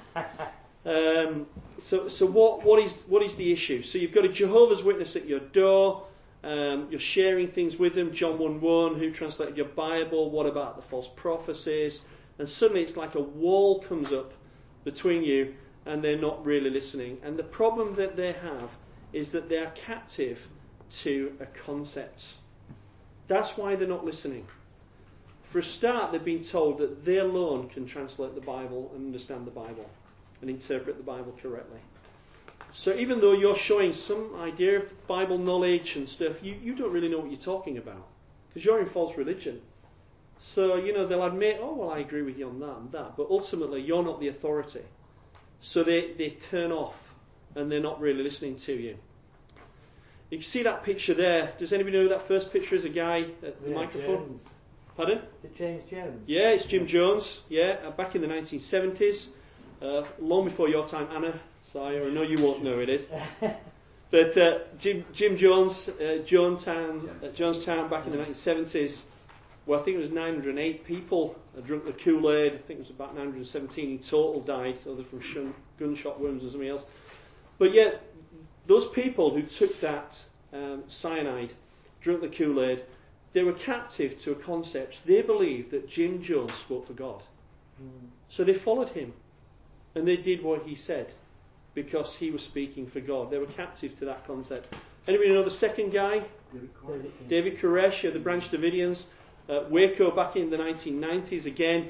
Um, so, so what, what is what is the issue? So you've got a Jehovah's Witness at your door. Um, you're sharing things with them. John 1:1, who translated your Bible? What about the false prophecies? And suddenly it's like a wall comes up between you, and they're not really listening. And the problem that they have is that they are captive to a concept. That's why they're not listening. For a start, they've been told that they alone can translate the Bible and understand the Bible and interpret the Bible correctly. So even though you're showing some idea of Bible knowledge and stuff, you, you don't really know what you're talking about because you're in false religion. So, you know, they'll admit, oh, well, I agree with you on that and that, but ultimately you're not the authority. So they, they turn off and they're not really listening to you. You can see that picture there. Does anybody know who that first picture is? A guy at the Yeah, microphone? Jones. Pardon? Is it James Jones? Yeah, it's Jim Jones. Yeah, uh, back in the 1970s, uh, long before your time, Anna. Sorry, I know you won't know who it is. But uh, Jim, Jim Jones, uh, Jonestown, uh, Jonestown, back in the 1970s. Well, I think it was 908 people had drunk the Kool-Aid. I think it was about 917 in total died, so they're from shun, gunshot wounds and something else. But yet, those people who took that um, cyanide, drank the Kool-Aid, they were captive to a concept. They believed that Jim Jones spoke for God. So they followed him. And they did what he said because he was speaking for God. They were captive to that concept. Anybody know the second guy? David Corey. David Koresh of the Branch Davidians. Uh, Waco back in the 1990s again.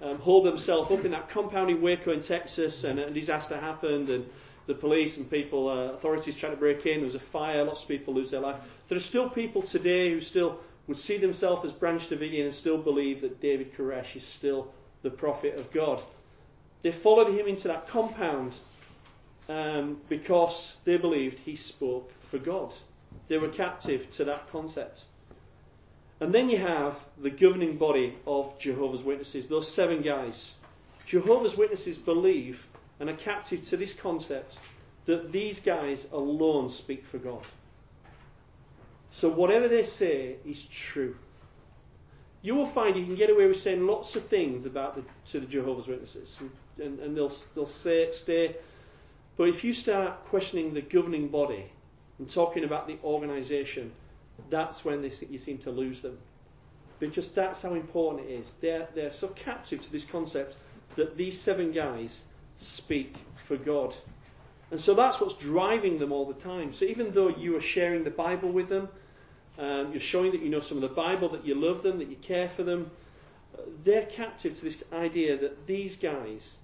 Um, hauled themselves up in that compound in Waco in Texas and a disaster happened and the police and people, uh, authorities tried to break in. There was a fire, lots of people lose their life. There are still people today who still would see themselves as Branch Davidian and still believe that David Koresh is still the prophet of God. They followed him into that compound um, because they believed he spoke for God. They were captive to that concept. And then you have the governing body of Jehovah's Witnesses, those seven guys. Jehovah's Witnesses believe and are captive to this concept that these guys alone speak for God. So whatever they say is true. You will find you can get away with saying lots of things about the, to the Jehovah's Witnesses, and, and they'll they'll say stay. But if you start questioning the governing body and talking about the organisation, that's when they, you seem to lose them, because that's how important it is. They're they're so captive to this concept that these seven guys speak for God. And so that's what's driving them all the time. So even though you are sharing the Bible with them, um, you're showing that you know some of the Bible, that you love them, that you care for them, uh, they're captive to this idea that these guys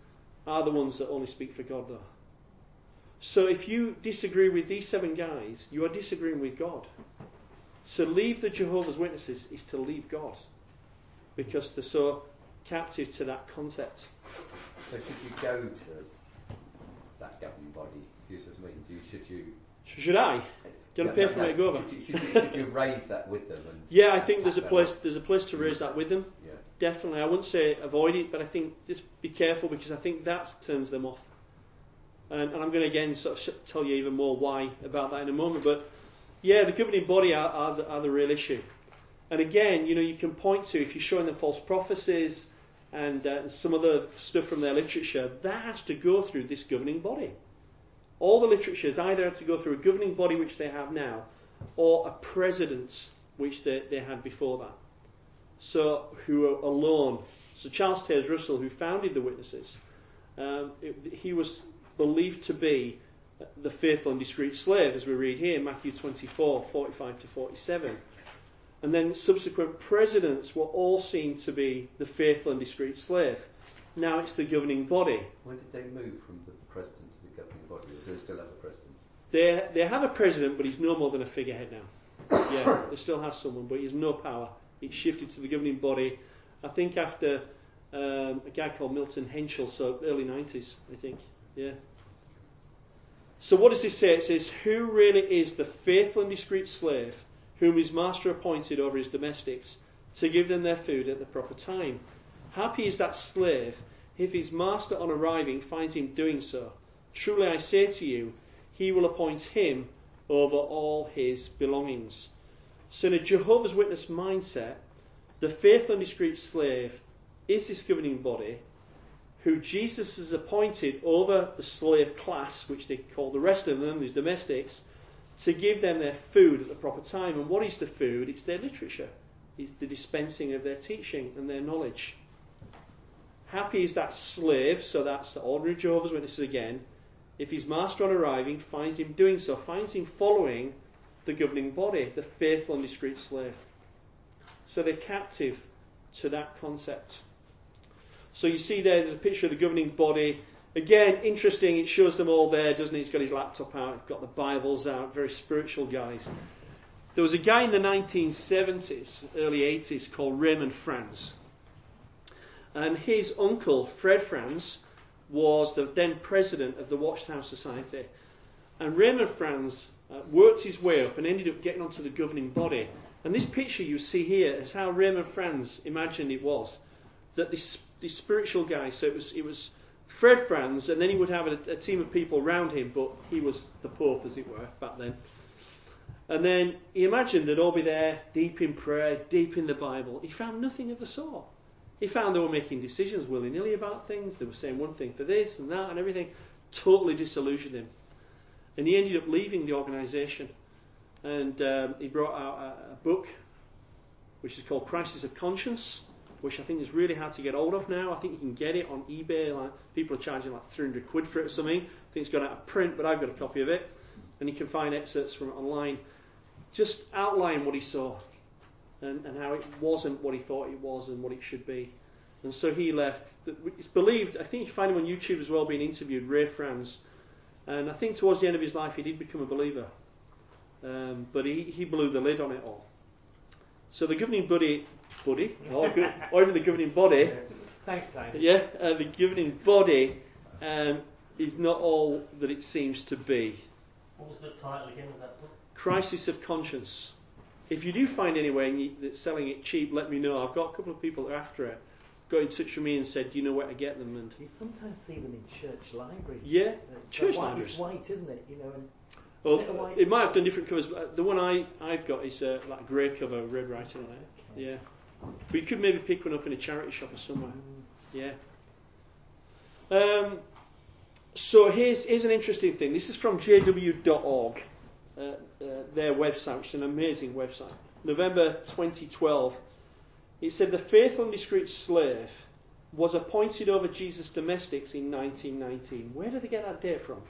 are the ones that only speak for God, though. So if you disagree with these seven guys, you are disagreeing with God. To leave the Jehovah's Witnesses is to leave God because they're so captive to that concept. So should you go to that governing body? Do you see what I mean? Do you, should you? Should I? Do you want to Yeah, pay for no, me to go over? Should you, should, you, should you raise that with them? Yeah, I think there's a place. them? There's a place to raise that with them. Definitely, I wouldn't say avoid it, but I think just be careful because I think that turns them off. And, and I'm going to again sort of tell you even more why about that in a moment. But yeah, the governing body are, are, the, are the real issue. And again, you know, you can point to if you're showing them false prophecies and uh, some other stuff from their literature, that has to go through this governing body. All the literature has either had to go through a governing body which they have now, or a president which they, they had before that. So who are alone. So Charles Taze Russell, who founded the Witnesses, um, it, he was believed to be the faithful and discreet slave, as we read here in Matthew 24, 45 to 47. And then subsequent presidents were all seen to be the faithful and discreet slave. now it's the governing body. When did they move from the president to the governing body, or do they still have a president? They, they have a president, but he's no more than a figurehead now. yeah, they still have someone, but he has no power. It's shifted to the governing body, I think, after um, a guy called Milton Henschel, so early 90s, I think. Yeah. So what does this say? It says, Who really is the faithful and discreet slave whom his master appointed over his domestics to give them their food at the proper time? Happy is that slave if his master on arriving finds him doing so. Truly I say to you, he will appoint him over all his belongings. So, in a Jehovah's Witness mindset, the faithful and discreet slave is this governing body who Jesus has appointed over the slave class, which they call the rest of them, these domestics, to give them their food at the proper time. And what is the food? It's their literature, it's the dispensing of their teaching and their knowledge. Happy is that slave, so that's the ordinary Jehovah's Witnesses again, if his master on arriving finds him doing so, finds him following the governing body, the faithful and discreet slave. So they're captive to that concept. So you see there, there's a picture of the governing body. Again, interesting, it shows them all there, doesn't it? He's got his laptop out, he's got the Bibles out, very spiritual guys. There was a guy in the 1970s, early 80s, called Raymond Franz. And his uncle, Fred Franz, was the then president of the Watchtower Society. And Raymond Franz uh, worked his way up and ended up getting onto the governing body. And this picture you see here is how Raymond Franz imagined it was. That this, this spiritual guy, so it was, it was Fred Franz, and then he would have a, a team of people around him, but he was the Pope, as it were, back then. And then he imagined they'd all be there, deep in prayer, deep in the Bible. He found nothing of the sort. He found they were making decisions willy nilly about things. They were saying one thing for this and that and everything. Totally disillusioned him. And he ended up leaving the organisation. And um, he brought out a, a, book which is called Crisis of Conscience, which I think is really hard to get hold of now. I think you can get it on eBay. Like People are charging like 300 quid for it or something. I think it's gone out of print, but I've got a copy of it. And you can find excerpts from it online. Just outline what he saw and, and how it wasn't what he thought it was and what it should be. And so he left. It's believed, I think you find him on YouTube as well being interviewed, Ray Franz. And I think towards the end of his life he did become a believer. Um, but he, he blew the lid on it all. So the governing body, body, or, or even the governing body. Thanks, Tony. Yeah, uh, the governing body um, is not all that it seems to be. What was the title again of that book? Crisis of Conscience. If you do find anywhere that's selling it cheap, let me know. I've got a couple of people that are after it. Got in touch with me and said, "Do you know where to get them?" And you sometimes see them in church libraries. Yeah, it's church white, libraries. It's white, isn't it? You know. And well, it, it might have done different covers. But the one I I've got is uh, like grey cover, red writing on it. Okay. Yeah, but you could maybe pick one up in a charity shop or somewhere. Mm. Yeah. Um, so here's here's an interesting thing. This is from jw.org. Uh, uh, their website, which is an amazing website. November 2012. It said the faithful and discreet slave was appointed over Jesus' domestics in 1919. Where did they get that date from?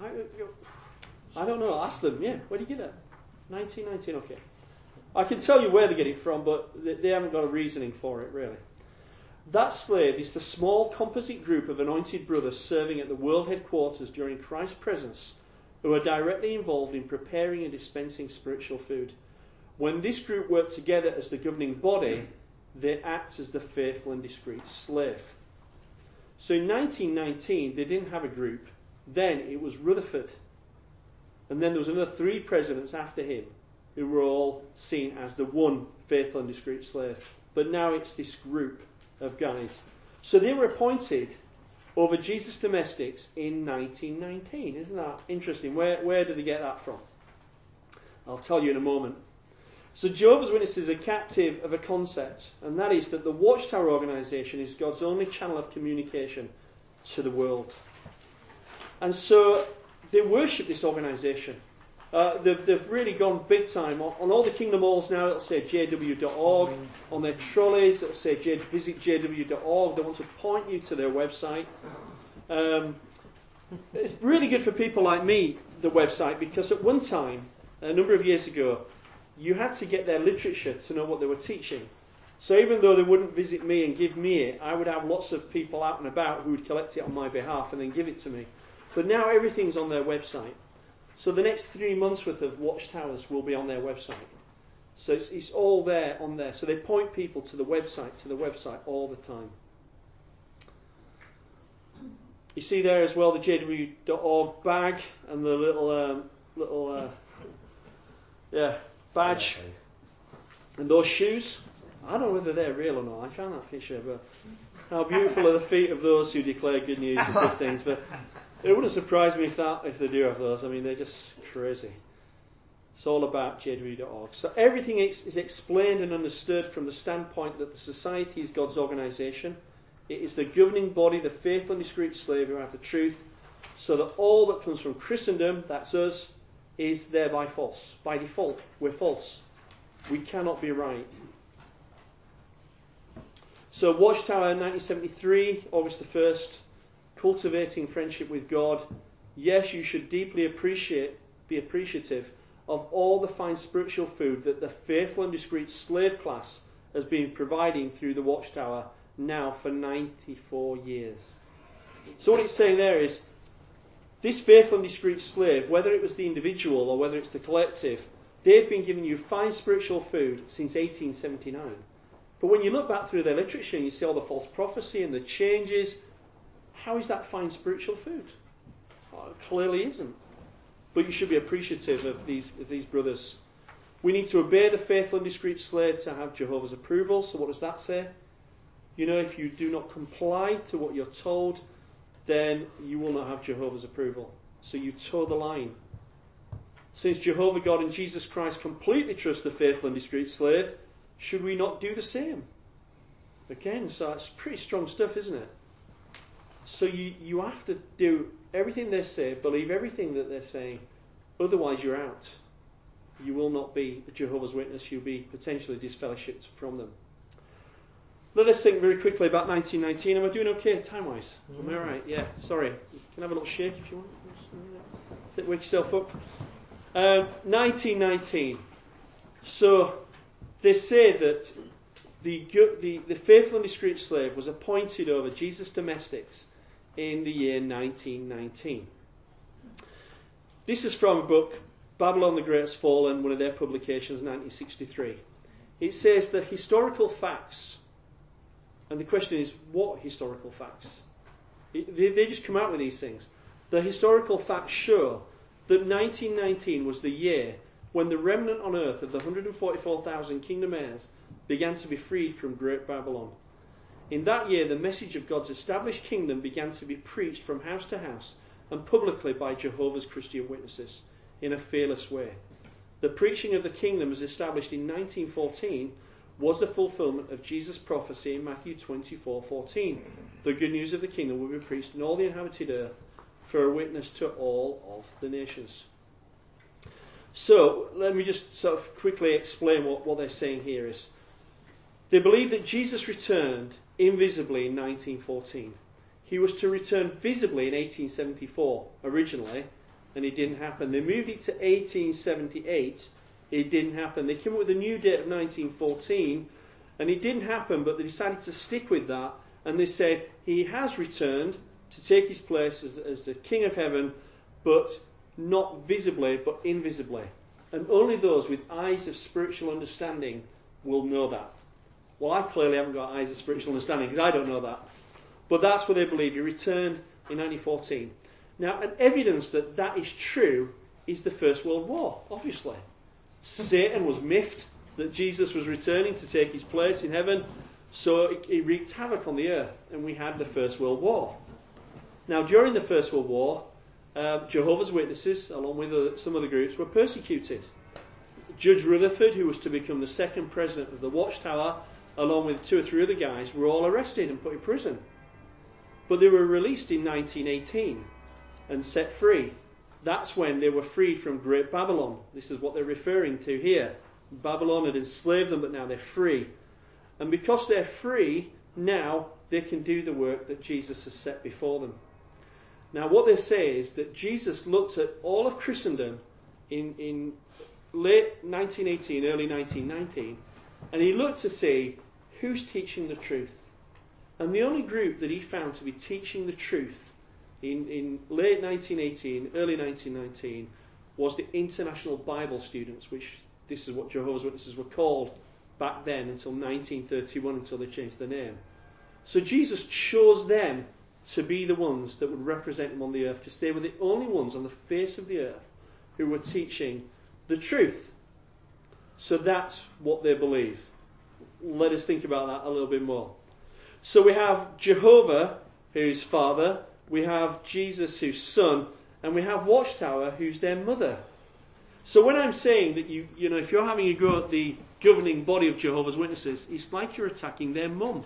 I, I don't know. Ask them. Yeah, where did you get that? 1919. Okay. I can tell you where they get it from, but they haven't got a reasoning for it really. That slave is the small composite group of anointed brothers serving at the world headquarters during Christ's presence who are directly involved in preparing and dispensing spiritual food. When this group work together as the governing body, they act as the faithful and discreet slave. So in 1919, they didn't have a group. Then it was Rutherford. And then there was another three presidents after him who were all seen as the one faithful and discreet slave. But now it's this group of guys. So they were appointed over Jesus domestics in 1919. Isn't that interesting? Where, where did they get that from? I'll tell you in a moment. So Jehovah's Witnesses are captive of a concept, and that is that the Watchtower organisation is God's only channel of communication to the world. And so they worship this organisation. Uh, they've, they've, really gone big time. On, on, all the Kingdom Halls now, it'll say jw.org. On their trolleys, it'll say J, visit jw.org. They want to point you to their website. Um, it's really good for people like me, the website, because at one time, a number of years ago, you had to get their literature to know what they were teaching. So even though they wouldn't visit me and give me it, I would have lots of people out and about who would collect it on my behalf and then give it to me. But now everything's on their website. So the next three months worth of watchtowers will be on their website. So it's, it's all there on there. So they point people to the website, to the website all the time. You see there as well the JW.org bag and the little um, little uh, yeah badge and those shoes. I don't know whether they're real or not. I found that picture, but how beautiful are the feet of those who declare good news and good things. But it wouldn't surprise me if that if they do have those. I mean, they're just crazy. It's all about JW.org. So everything is, is explained and understood from the standpoint that the society is God's organisation. It is the governing body, the faithful and discreet slave who have the truth, so that all that comes from Christendom, that's us, is thereby false. By default, we're false. We cannot be right. So, Watchtower 1973, August the 1st, cultivating friendship with God. Yes, you should deeply appreciate, be appreciative of all the fine spiritual food that the faithful and discreet slave class has been providing through the Watchtower now for 94 years. So, what it's saying there is this faithful and discreet slave, whether it was the individual or whether it's the collective, they've been giving you fine spiritual food since 1879. But when you look back through their literature and you see all the false prophecy and the changes, how is that fine spiritual food? Well, it clearly isn't. But you should be appreciative of these, of these brothers. We need to obey the faithful and discreet slave to have Jehovah's approval. So, what does that say? You know, if you do not comply to what you're told, then you will not have Jehovah's approval. So, you toe the line. Since Jehovah God and Jesus Christ completely trust the faithful and discreet slave, should we not do the same? Again, so it's pretty strong stuff, isn't it? So you, you have to do everything they say, believe everything that they're saying, otherwise you're out. You will not be a Jehovah's Witness, you'll be potentially disfellowshipped from them. Let us think very quickly about 1919. Am I doing okay time wise? Am I alright? Yeah, sorry. You can have a little shake if you want. Wake yourself up. Um, 1919. So they say that the, the, the faithful and discreet slave was appointed over Jesus' domestics in the year 1919. This is from a book, Babylon the Great Has Fallen, one of their publications, 1963. It says the historical facts, and the question is, what historical facts? They, they just come out with these things. The historical facts show that 1919 was the year when the remnant on earth of the 144,000 kingdom heirs began to be freed from Great Babylon. In that year, the message of God's established kingdom began to be preached from house to house and publicly by Jehovah's Christian witnesses in a fearless way. The preaching of the kingdom, was established in 1914, was the fulfillment of Jesus' prophecy in Matthew 24:14. The good news of the kingdom will be preached in all the inhabited earth for a witness to all of the nations. So let me just sort of quickly explain what, what they're saying here is. They believe that Jesus returned invisibly in 1914. He was to return visibly in 1874 originally, and it didn't happen. They moved it to 1878. It didn't happen. They came up with a new date of 1914, and it didn't happen, but they decided to stick with that, and they said he has returned to take his place as, as the King of Heaven, but not visibly but invisibly. And only those with eyes of spiritual understanding will know that. Well, I clearly haven't got eyes of spiritual understanding because I don't know that. But that's what they believe. He returned in 1914. Now, an evidence that that is true is the First World War, obviously. Satan was miffed that Jesus was returning to take his place in heaven, so he wreaked havoc on the earth, and we had the First World War. Now, during the First World War, uh, Jehovah's Witnesses, along with uh, some other groups, were persecuted. Judge Rutherford, who was to become the second president of the Watchtower, along with two or three other guys, were all arrested and put in prison. But they were released in 1918 and set free. That's when they were freed from Great Babylon. This is what they're referring to here. Babylon had enslaved them, but now they're free. And because they're free, now they can do the work that Jesus has set before them. Now, what they say is that Jesus looked at all of Christendom in, in late 1918, early 1919, and he looked to see who's teaching the truth? And the only group that he found to be teaching the truth in, in late 1918, early 1919, was the International Bible Students, which this is what Jehovah's Witnesses were called back then until 1931, until they changed their name. So Jesus chose them to be the ones that would represent him on the earth because they were the only ones on the face of the earth who were teaching the truth. So that's what they believe. Let us think about that a little bit more. So we have Jehovah, who's father, we have Jesus, who's son, and we have Watchtower, who's their mother. So when I'm saying that you, you know, if you're having a go at the governing body of Jehovah's Witnesses, it's like you're attacking their mum.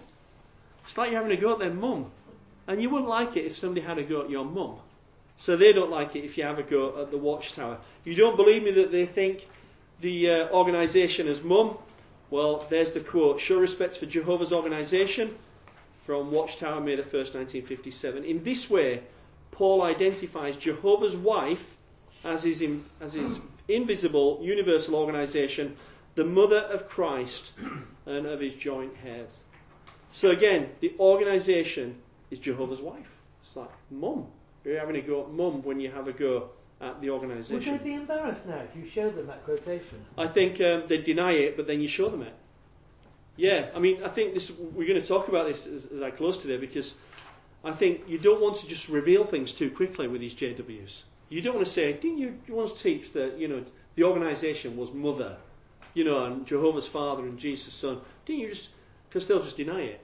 It's like you're having a go at their mum. And you wouldn't like it if somebody had a go at your mum. So they don't like it if you have a go at the Watchtower. You don't believe me that they think the uh, organisation is mum? Well, there's the quote. Show respect for Jehovah's organisation from Watchtower, May the 1st, 1957. In this way, Paul identifies Jehovah's wife as his, in, as his invisible universal organisation, the mother of Christ and of his joint heirs. So again, the organisation is Jehovah's wife. It's like mum. You're having a go at mum when you have a go at the organisation. Would they be embarrassed now if you showed them that quotation? I think um, they deny it, but then you show them it. Yeah, I mean, I think this. We're going to talk about this as, as I close today because I think you don't want to just reveal things too quickly with these JWs. You don't want to say, didn't you once teach that you know the organisation was mother, you know, and Jehovah's Father and Jesus' Son? Didn't you just because they'll just deny it.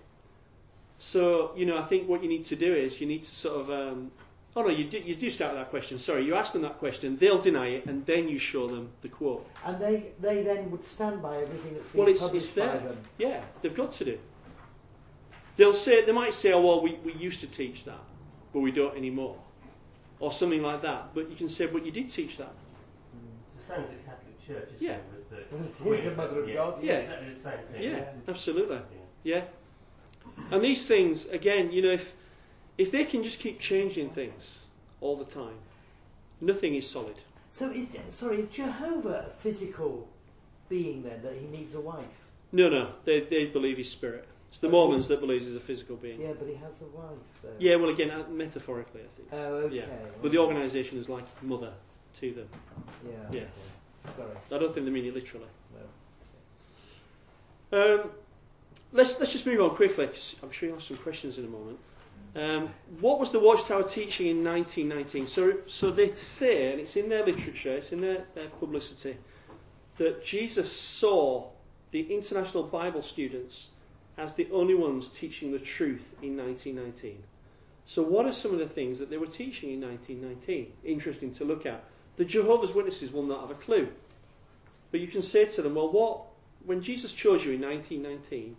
So you know, I think what you need to do is you need to sort of um, Oh no, you do, you do start with that question. Sorry, you ask them that question, they'll deny it, and then you show them the quote. And they, they then would stand by everything that's been well, it's, published it's there. by them. Yeah, they've got to do. They'll say they might say, "Oh well, we, we used to teach that, but we don't anymore," or something like that. But you can say, "But you did teach that." It's the same as the Catholic Church, isn't Yeah. it? With the, Well, it's the mother of yeah, God, yeah. Exactly the same thing. Yeah, absolutely. Yeah. And these things, again, you know, if if they can just keep changing things all the time, nothing is solid. So is sorry, is Jehovah a physical being then that he needs a wife? No, no, they they believe he's spirit. It's the Mormons that believe he's a physical being. Yeah, but he has a wife. Though. Yeah, well, again, uh, metaphorically, I think. Oh, okay. Yeah. But the organisation is like mother to them. Yeah. Yeah. okay. Sorry. I don't think they mean it literally. No. Um, let's let's just move on quickly. I'm sure you'll have some questions in a moment. Um, what was the Watchtower teaching in 1919? So, so they say, and it's in their literature, it's in their, their publicity, that Jesus saw the international Bible students as the only ones teaching the truth in 1919. So, what are some of the things that they were teaching in 1919? Interesting to look at. The Jehovah's Witnesses will not have a clue. But you can say to them, well, what, when Jesus chose you in 1919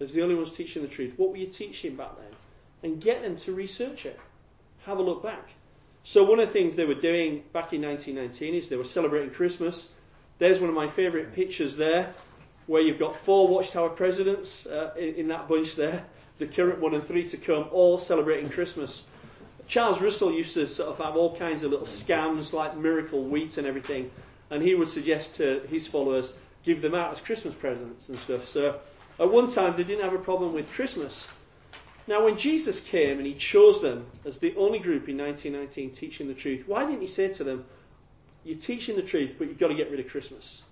as the only ones teaching the truth, what were you teaching back then? And get them to research it. Have a look back. So, one of the things they were doing back in 1919 is they were celebrating Christmas. There's one of my favourite pictures there, where you've got four Watchtower presidents uh, in, in that bunch there, the current one and three to come, all celebrating Christmas. Charles Russell used to sort of have all kinds of little scams like miracle wheat and everything, and he would suggest to his followers give them out as Christmas presents and stuff. So at one time they didn't have a problem with Christmas. Now when Jesus came and he chose them as the only group in 1919 teaching the truth, why didn't he say to them, "You're teaching the truth, but you've got to get rid of Christmas"?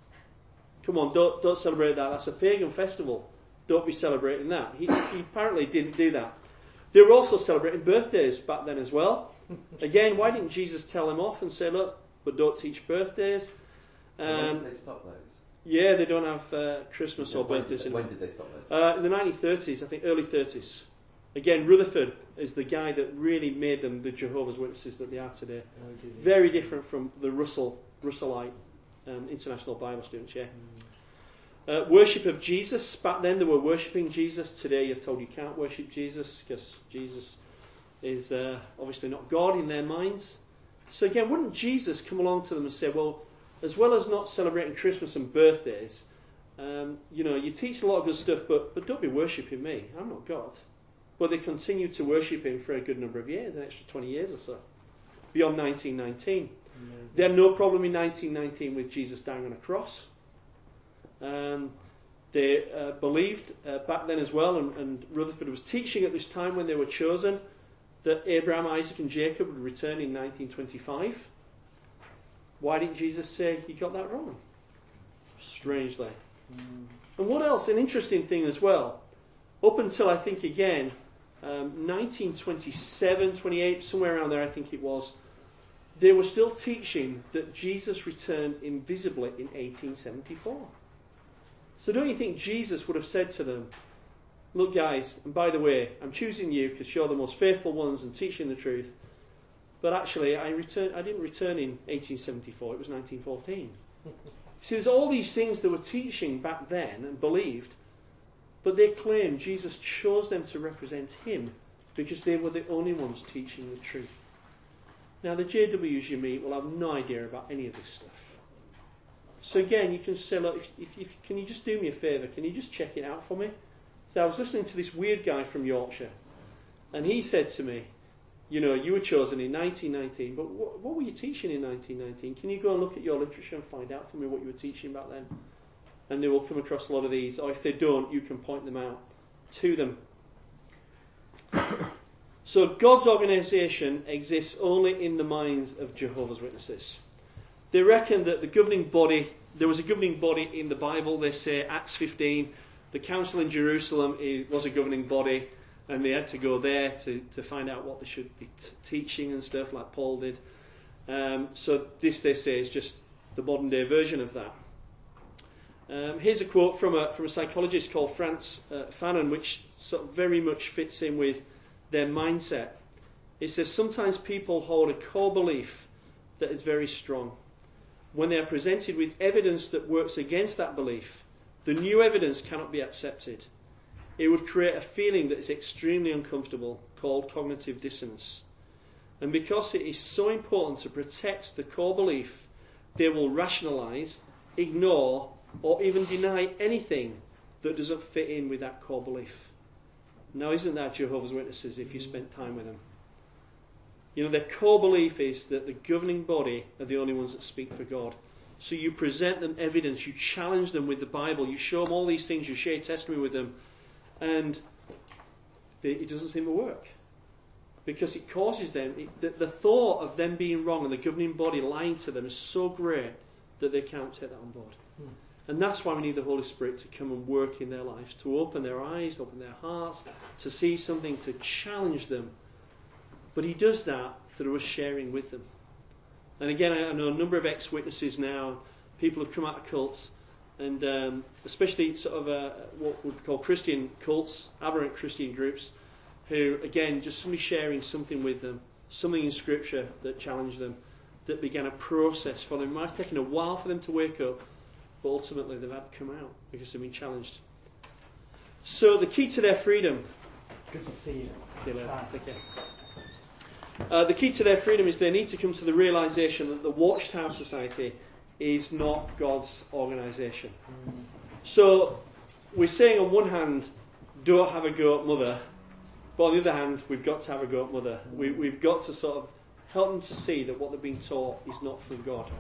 Come on, don't don't celebrate that. That's a pagan festival. Don't be celebrating that. He, he apparently didn't do that. They were also celebrating birthdays back then as well. Again, why didn't Jesus tell them off and say, look, but don't teach birthdays? So when Um, did they stop those? yeah, they don't have uh, Christmas Yeah, or when, birthdays did, when did they stop those? uh, in the 1930s, I think early 30s. Again, Rutherford is the guy that really made them the Jehovah's Witnesses that they are today. Oh, did he? Very different from the Russell Russellite um, International Bible students. Yeah. Uh, worship of Jesus. Back then, they were worshipping Jesus. Today, you're told you can't worship Jesus because Jesus is uh, obviously not God in their minds. So again, wouldn't Jesus come along to them and say, well, as well as not celebrating Christmas and birthdays, um, you know, you teach a lot of good stuff, but, but don't be worshipping me. I'm not God. But they continued to worship him for a good number of years, an extra 20 years or so, beyond 1919. They had no problem in 1919 with Jesus dying on a cross. Um, they They uh, believed uh, back then as well, and, and Rutherford was teaching at this time when they were chosen, that Abraham, Isaac, and Jacob would return in 1925. Why didn't Jesus say he got that wrong? Strangely. Mm. And what else? An interesting thing as well. Up until I think again, um, 1927, 28, somewhere around there, I think it was, they were still teaching that Jesus returned invisibly in 1874. So don't you think Jesus would have said to them, Look, guys, and by the way, I'm choosing you because you're the most faithful ones and teaching the truth. But actually, I, return, I didn't return in 1874, it was 1914. See, there's all these things they were teaching back then and believed, but they claim Jesus chose them to represent him because they were the only ones teaching the truth. Now, the JWs you meet will have no idea about any of this stuff. So again, you can say, look, if, if, if, can you just do me a favour? Can you just check it out for me? So I was listening to this weird guy from Yorkshire, and he said to me, you know, you were chosen in 1919, but what, what, were you teaching in 1919? Can you go and look at your literature and find out for me what you were teaching back then? And they will come across a lot of these, or if they don't, you can point them out to them. so God's organisation exists only in the minds of Jehovah's Witnesses. They reckon that the governing body, there was a governing body in the Bible. They say Acts 15, the council in Jerusalem was a governing body and they had to go there to, to find out what they should be t- teaching and stuff, like Paul did. Um, so this, they say, is just the modern day version of that. Um, here's a quote from a, from a psychologist called Frantz uh, Fanon, which sort of very much fits in with their mindset. It says, Sometimes people hold a core belief that is very strong. When they are presented with evidence that works against that belief, the new evidence cannot be accepted it would create a feeling that is extremely uncomfortable called cognitive dissonance. And because it is so important to protect the core belief, they will rationalize, ignore, or even deny anything that doesn't fit in with that core belief. Now, isn't that Jehovah's Witnesses if you spent time with them? You know, their core belief is that the governing body are the only ones that speak for God. So you present them evidence, you challenge them with the Bible, you show them all these things, you share testimony with them, and it doesn't seem to work because it causes them it, the, the, thought of them being wrong and the governing body lying to them is so great that they can't take that on board. Hmm. And that's why we need the Holy Spirit to come and work in their lives, to open their eyes, open their hearts, to see something, to challenge them. But He does that through us sharing with them. And again, I know a number of ex witnesses now, people have come out of cults, and um, especially sort of uh, what we call Christian cults, aberrant Christian groups, who again just somebody sharing something with them, something in Scripture that challenged them, that began a process for them. It might have taken a while for them to wake up, but ultimately they've had to come out because they've been challenged. So the key to their freedom. Good to see you. See you. Take care. Uh, the key to their freedom is they need to come to the realization that the Watchtower Society is not God's organisation. Mm. So we're saying on one hand, don't have a go at mother, but on the other hand, we've got to have a go at mother. We, we've got to sort of help them to see that what they're being taught is not from God.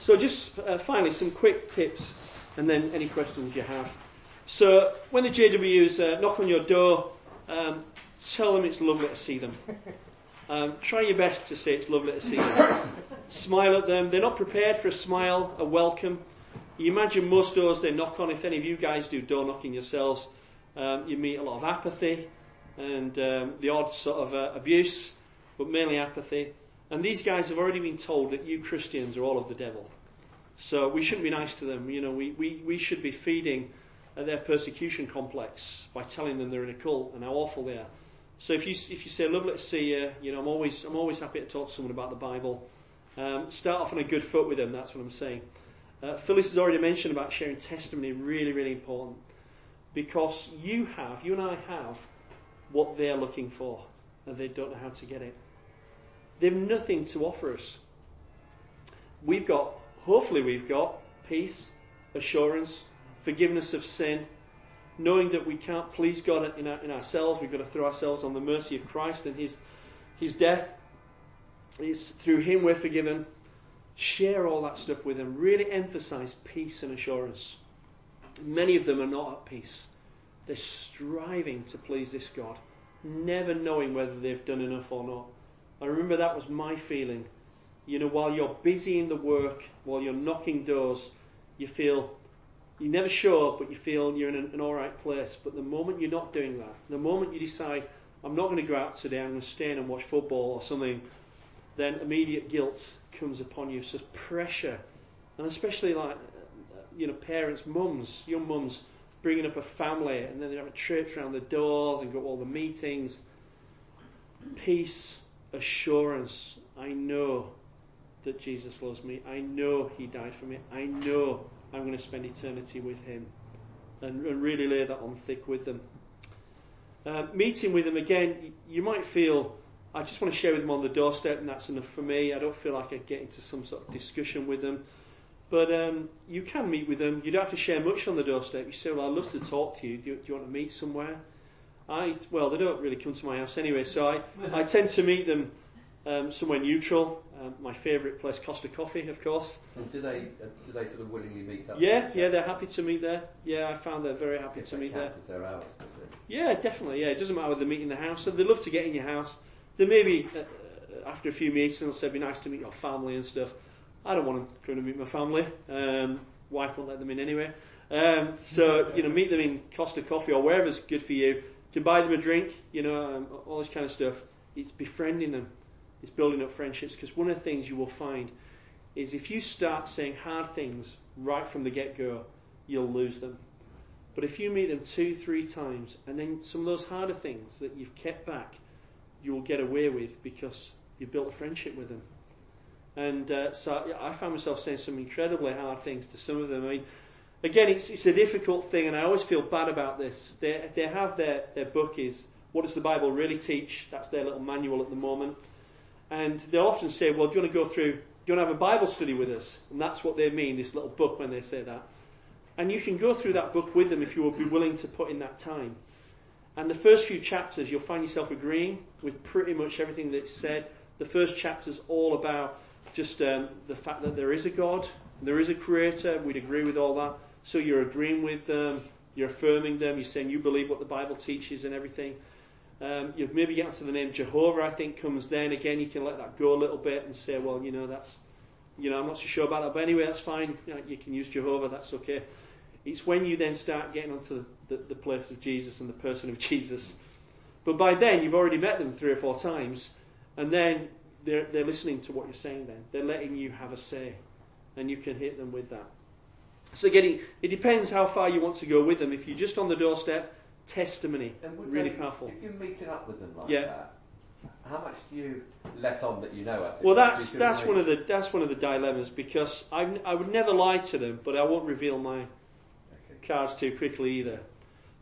So just uh, finally, some quick tips, and then any questions you have. So when the JWs uh, knock on your door, um, tell them it's lovely to see them. Um, try your best to say it's lovely to see them. Smile at them. They're not prepared for a smile, a welcome. You imagine most doors they knock on, if any of you guys do door knocking yourselves, um, you meet a lot of apathy and um, the odd sort of uh, abuse, but mainly apathy. And these guys have already been told that you Christians are all of the devil. So we shouldn't be nice to them. You know, we, we, we should be feeding uh, their persecution complex by telling them they're in a cult and how awful they are. So if you if you say lovely to see you, you know I'm always I'm always happy to talk to someone about the Bible. Um, start off on a good foot with them. That's what I'm saying. Uh, Phyllis has already mentioned about sharing testimony. Really, really important because you have, you and I have, what they're looking for, and they don't know how to get it. They've nothing to offer us. We've got, hopefully, we've got peace, assurance, forgiveness of sin, knowing that we can't please God in, our, in ourselves, we've got to throw ourselves on the mercy of Christ and His, His death. It's through Him we're forgiven. Share all that stuff with them. Really emphasize peace and assurance. Many of them are not at peace. They're striving to please this God, never knowing whether they've done enough or not. I remember that was my feeling. You know, while you're busy in the work, while you're knocking doors, you feel you're never sure, but you feel you're in an, an all right place. But the moment you're not doing that, the moment you decide, I'm not going to go out today, I'm going to stay in and watch football or something, then immediate guilt comes upon you. So pressure, and especially like you know parents, mums, young mums bringing up a family, and then they have a trip around the doors and go to all the meetings. Peace, assurance. I know that Jesus loves me. I know He died for me. I know I'm going to spend eternity with Him, and, and really lay that on thick with them. Uh, meeting with them again, you might feel I just want to share with them on the doorstep, and that's enough for me. I don't feel like I get into some sort of discussion with them. But um, you can meet with them. You don't have to share much on the doorstep. You say, "Well, I'd love to talk to you. Do, you. do, you want to meet somewhere?" I well, they don't really come to my house anyway, so I, I tend to meet them um, somewhere neutral. Um, my favourite place, Costa Coffee, of course. And do they uh, do they sort of willingly meet up? Yeah, yeah, they're happy to meet there. Yeah, I found they're very happy to meet there. As their hours, does it? Yeah, definitely. Yeah, it doesn't matter whether they meet in the house. So they love to get in your house. They maybe uh, uh, after a few meetings they'll say, "It'd be nice to meet your family and stuff." I don't want to go and meet my family. Um, wife won't let them in anyway. Um, so you know, meet them in Costa Coffee or wherever's good for you. To buy them a drink, you know, um, all this kind of stuff. It's befriending them. It's building up friendships because one of the things you will find is if you start saying hard things right from the get-go, you'll lose them. But if you meet them two, three times, and then some of those harder things that you've kept back, you'll get away with because you built a friendship with them. And uh, so I found myself saying some incredibly hard things to some of them. I mean, again, it's, it's a difficult thing, and I always feel bad about this. They, they have their, their book is What Does the Bible Really Teach? That's their little manual at the moment. And they'll often say, Well, do you want to go through, do you want to have a Bible study with us? And that's what they mean, this little book, when they say that. And you can go through that book with them if you will be willing to put in that time. And the first few chapters, you'll find yourself agreeing with pretty much everything that's said. The first chapter's all about just um, the fact that there is a God, there is a creator, we'd agree with all that. So you're agreeing with them, you're affirming them, you're saying you believe what the Bible teaches and everything. Um, you maybe get to the name Jehovah, I think, comes then. Again, you can let that go a little bit and say, well, you know, that's, you know, I'm not so sure about that, but anyway, that's fine. You, can use Jehovah, that's okay. It's when you then start getting onto the, the, the place of Jesus and the person of Jesus. But by then, you've already met them three or four times, and then they're, they're listening to what you're saying then. They're letting you have a say, and you can hit them with that. So getting, it depends how far you want to go with them. If you're just on the doorstep, testimony, really they, powerful. If you're meeting up with them like yeah. that, how much do you let on that you know? Well, that's that's one of the that's one of the dilemmas because I I would never lie to them, but I won't reveal my okay. cards too quickly either.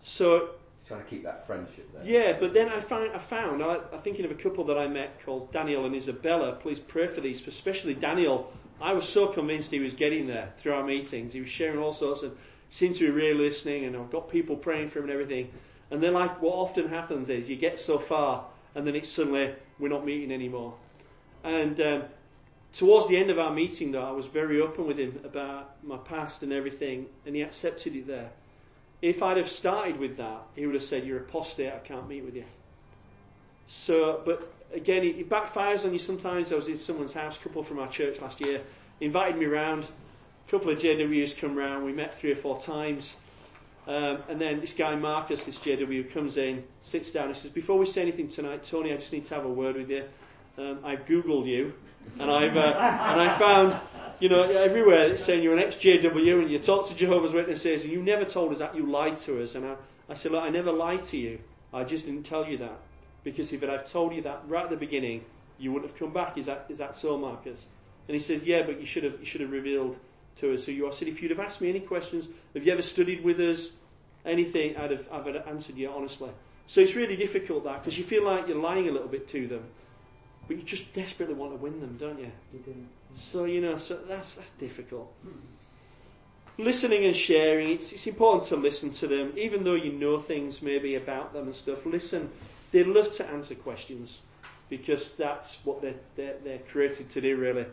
So trying to keep that friendship there. Yeah, but then I found I found I, am thinking of a couple that I met called Daniel and Isabella. Please pray for these, especially Daniel. I was so convinced he was getting there through our meetings. He was sharing all sorts of seemed to be really listening, and I've got people praying for him and everything. And then, like what often happens is you get so far, and then it's suddenly we're not meeting anymore. And um, towards the end of our meeting, though, I was very open with him about my past and everything, and he accepted it there. If I'd have started with that, he would have said, You're apostate, I can't meet with you. So, but again, it, backfires on you sometimes. I was in someone's house, a couple from our church last year, invited me round. A couple of JWs come round, we met three or four times. Um, and then this guy Marcus, this JW, comes in, sits down, and says, Before we say anything tonight, Tony, I just need to have a word with you. Um, I've Googled you, and I've uh, and I found you know, everywhere it's saying you're an ex-JW and you talk to Jehovah's Witnesses and you never told us that, you lied to us. And I, I said, look, I never lied to you. I just didn't tell you that. Because if I'd told you that right at the beginning, you wouldn't have come back. Is that, is that so, Marcus? And he said, yeah, but you should have, you should have revealed to us who you are. I said, if you'd have asked me any questions, have you ever studied with us, anything, I'd have, I'd have answered you honestly. So it's really difficult that because you feel like you're lying a little bit to them, but you just desperately want to win them, don't you? You do. So you know, so that's that's difficult. Listening and sharing, it's, it's important to listen to them, even though you know things maybe about them and stuff. Listen, they love to answer questions because that's what they're, they're, they're created to do, really.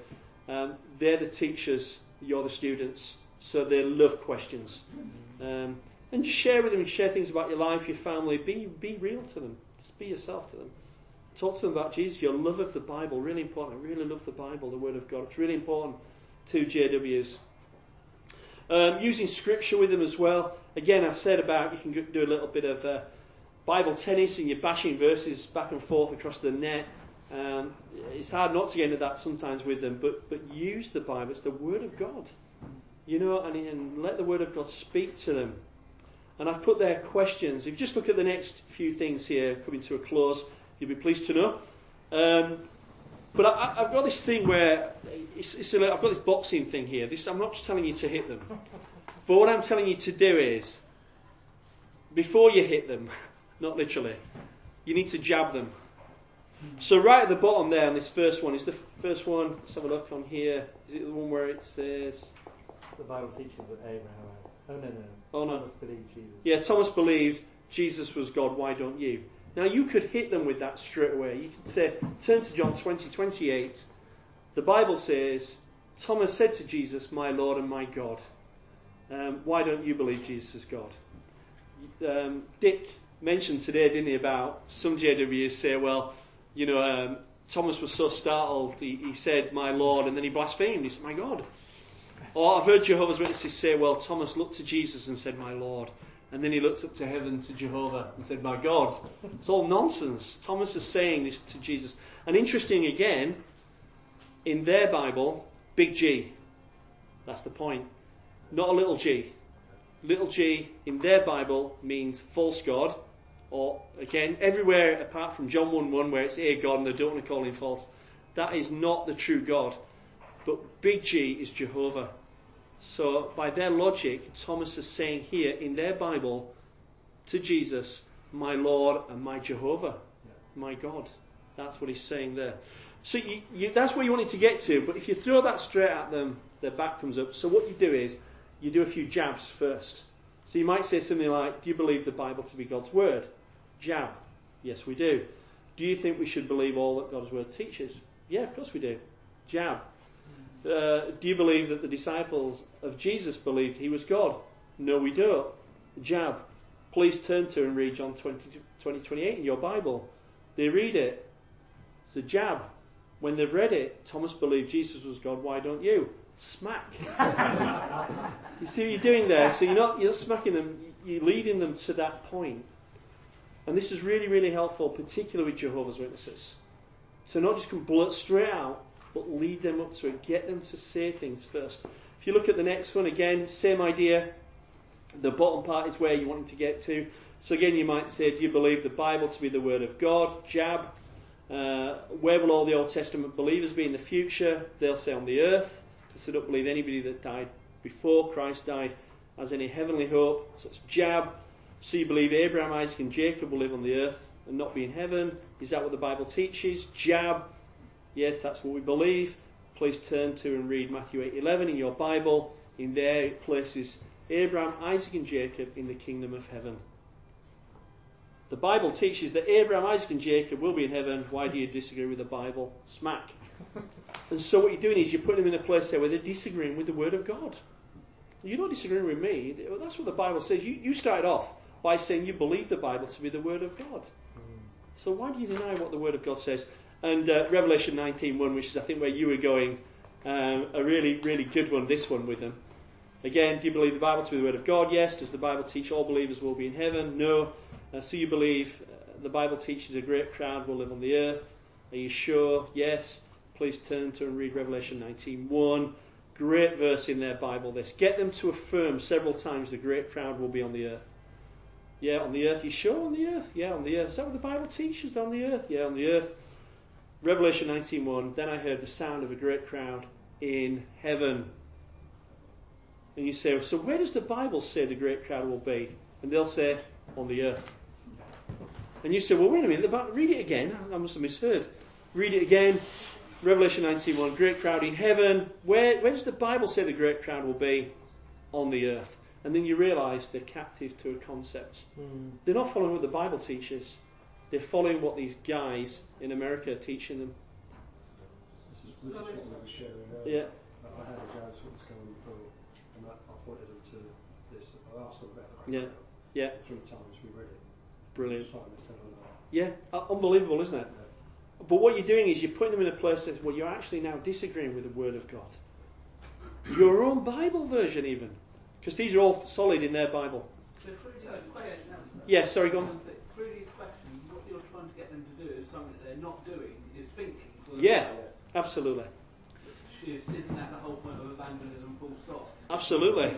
Um, they're the teachers, you're the students. So they love questions. Um, and just share with them, share things about your life, your family. Be, be real to them. Just be yourself to them. Talk to them about Jesus, your love of the Bible. Really important. I really love the Bible, the Word of God. It's really important to JWs. Um, using scripture with them as well. Again, I've said about you can do a little bit of uh, Bible tennis and you're bashing verses back and forth across the net. Um, it's hard not to get into that sometimes with them, but but use the Bible. It's the Word of God, you know, and, and let the Word of God speak to them. And I've put there questions. If you just look at the next few things here, coming to a close, you'll be pleased to know. Um, but I, have got this thing where it's, it's a, I've got this boxing thing here. This, I'm not just telling you to hit them, but what I'm telling you to do is, before you hit them, not literally, you need to jab them. So right at the bottom there on this first one is the first one. Let's have a look on here. Is it the one where it says? The Bible teaches that Abraham. Oh no no. Oh no. Thomas believed Jesus. Yeah, Thomas believed Jesus was God. Why don't you? Now you could hit them with that straight away. You could say, turn to John 20, 28. The Bible says, Thomas said to Jesus, My Lord and my God. Um, why don't you believe Jesus is God? Um, Dick mentioned today, didn't he, about some JWs say, well, you know, um, Thomas was so startled, he, he, said, My Lord, and then he blasphemed. He said, My God. Or I've heard Jehovah's Witnesses say, Well, Thomas looked to Jesus and said, My Lord. And then he looked up to heaven to Jehovah and said, My God. It's all nonsense. Thomas is saying this to Jesus. And interesting again, in their Bible, big G. That's the point. Not a little g. Little g in their Bible means false God. Or again, everywhere apart from John 1 1 where it's a God and they don't want to call him false. That is not the true God. But big G is Jehovah. So, by their logic, Thomas is saying here in their Bible to Jesus, My Lord and my Jehovah, my God. That's what he's saying there. So, you, you, that's where you wanted to get to, but if you throw that straight at them, their back comes up. So, what you do is you do a few jabs first. So, you might say something like, Do you believe the Bible to be God's Word? Jab. Yes, we do. Do you think we should believe all that God's Word teaches? Yeah, of course we do. Jab. Uh, do you believe that the disciples of Jesus believed he was God? No, we don't. Jab. Please turn to and read John 20, 20 28 in your Bible. They read it. It's a jab. When they've read it, Thomas believed Jesus was God. Why don't you? Smack. you see what you're doing there? So you're not you're not smacking them. You're leading them to that point. And this is really, really helpful, particularly with Jehovah's Witnesses. So not just come blurt straight out, but lead them up to it. Get them to say things first. If you look at the next one, again, same idea. The bottom part is where you want to get to. So again, you might say, do you believe the Bible to be the Word of God? Jab. Uh, where will all the Old Testament believers be in the future? They'll say on the earth, because they don't believe anybody that died before Christ died has any heavenly hope. So it's jab. So you believe Abraham, Isaac, and Jacob will live on the earth and not be in heaven? Is that what the Bible teaches? Jab. Yes, that's what we believe. Please turn to and read Matthew 8:11 in your Bible. In there it places Abraham, Isaac, and Jacob in the kingdom of heaven. The Bible teaches that Abraham, Isaac, and Jacob will be in heaven. Why do you disagree with the Bible? Smack. And so what you're doing is you're putting them in a place there where they're disagreeing with the Word of God. You're not disagreeing with me. That's what the Bible says. You, you started off by saying you believe the Bible to be the Word of God. So why do you deny what the Word of God says? And uh, Revelation 19:1, which is I think where you were going, um, a really, really good one. This one with them. Again, do you believe the Bible to be the Word of God? Yes. Does the Bible teach all believers will be in heaven? No. Uh, so you believe uh, the Bible teaches a great crowd will live on the earth? Are you sure? Yes. Please turn to and read Revelation 19:1. Great verse in their Bible. This get them to affirm several times the great crowd will be on the earth. Yeah, on the earth. You sure on the earth? Yeah, on the earth. Is that what the Bible teaches? On the earth? Yeah, on the earth. Revelation 19:1. Then I heard the sound of a great crowd in heaven. And you say, so where does the Bible say the great crowd will be? And they'll say, on the earth. And you say, well, wait a minute. Read it again. I must have misheard. Read it again. Revelation 19:1. Great crowd in heaven. Where, where does the Bible say the great crowd will be? On the earth. And then you realise they're captive to a concept. Mm. They're not following what the Bible teaches. They're following what these guys in America are teaching them. This is, this is what we were sharing earlier. Yeah. I had a guy once going for and I, I pointed them to this. I asked them about the Yeah, yeah. Three times we read it. Brilliant. Each time they said, no. Yeah, uh, unbelievable, isn't it? Yeah. But what you're doing is you're putting them in a place that well, you're actually now disagreeing with the Word of God. Your own Bible version, even, because these are all solid in their Bible. So through these questions, yeah, sorry, go on. Through these questions, what you're trying to get them to do is something that they're not doing, is thinking. Yeah, absolutely. Is, isn't that the whole point of evangelism, full stop? Absolutely.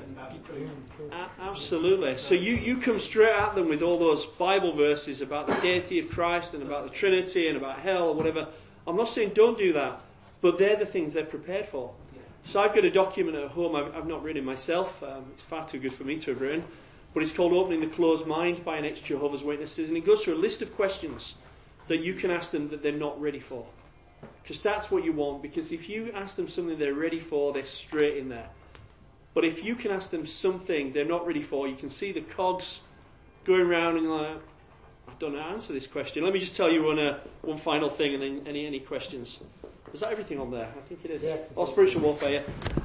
A- absolutely. So you, you come straight at them with all those Bible verses about the deity of Christ and about the Trinity and about hell or whatever. I'm not saying don't do that, but they're the things they're prepared for. So I've got a document at home I've, I've not myself. Um, it's far too good for me to have written. But it's called Opening the Closed Mind by an ex Jehovah's Witnesses. And it goes through a list of questions that you can ask them that they're not ready for. Because that's what you want. Because if you ask them something they're ready for, they're straight in there. But if you can ask them something they're not ready for, you can see the cogs going around and like, I don't know how to answer this question. Let me just tell you one, uh, one final thing and then any, any questions. Is that everything on there? I think it is. Yes, oh, spiritual warfare. Yeah.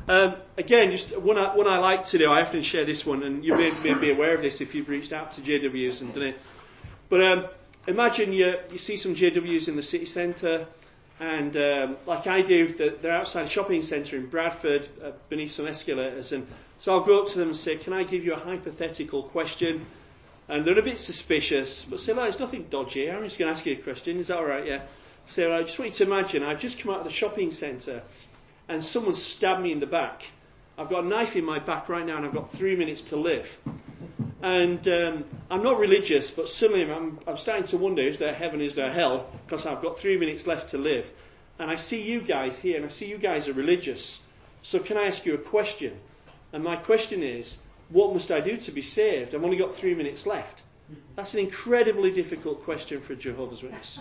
Um, again, just one I, one I like to do. I often share this one, and you may, may be aware of this if you've reached out to JWs and done it. But um, imagine you you see some JWs in the city centre, and um, like I do, they're outside a shopping centre in Bradford, uh, beneath some escalators, and so I'll go up to them and say, "Can I give you a hypothetical question?" And they're a bit suspicious, but say, "No, it's nothing dodgy. I'm just going to ask you a question. Is that all right?" Yeah. So I just want you to imagine I've just come out of the shopping centre and someone stabbed me in the back. I've got a knife in my back right now and I've got three minutes to live. And um, I'm not religious, but suddenly I'm, I'm starting to wonder is there heaven, is there hell? Because I've got three minutes left to live. And I see you guys here and I see you guys are religious. So can I ask you a question? And my question is, what must I do to be saved? I've only got three minutes left. That's an incredibly difficult question for Jehovah's Witness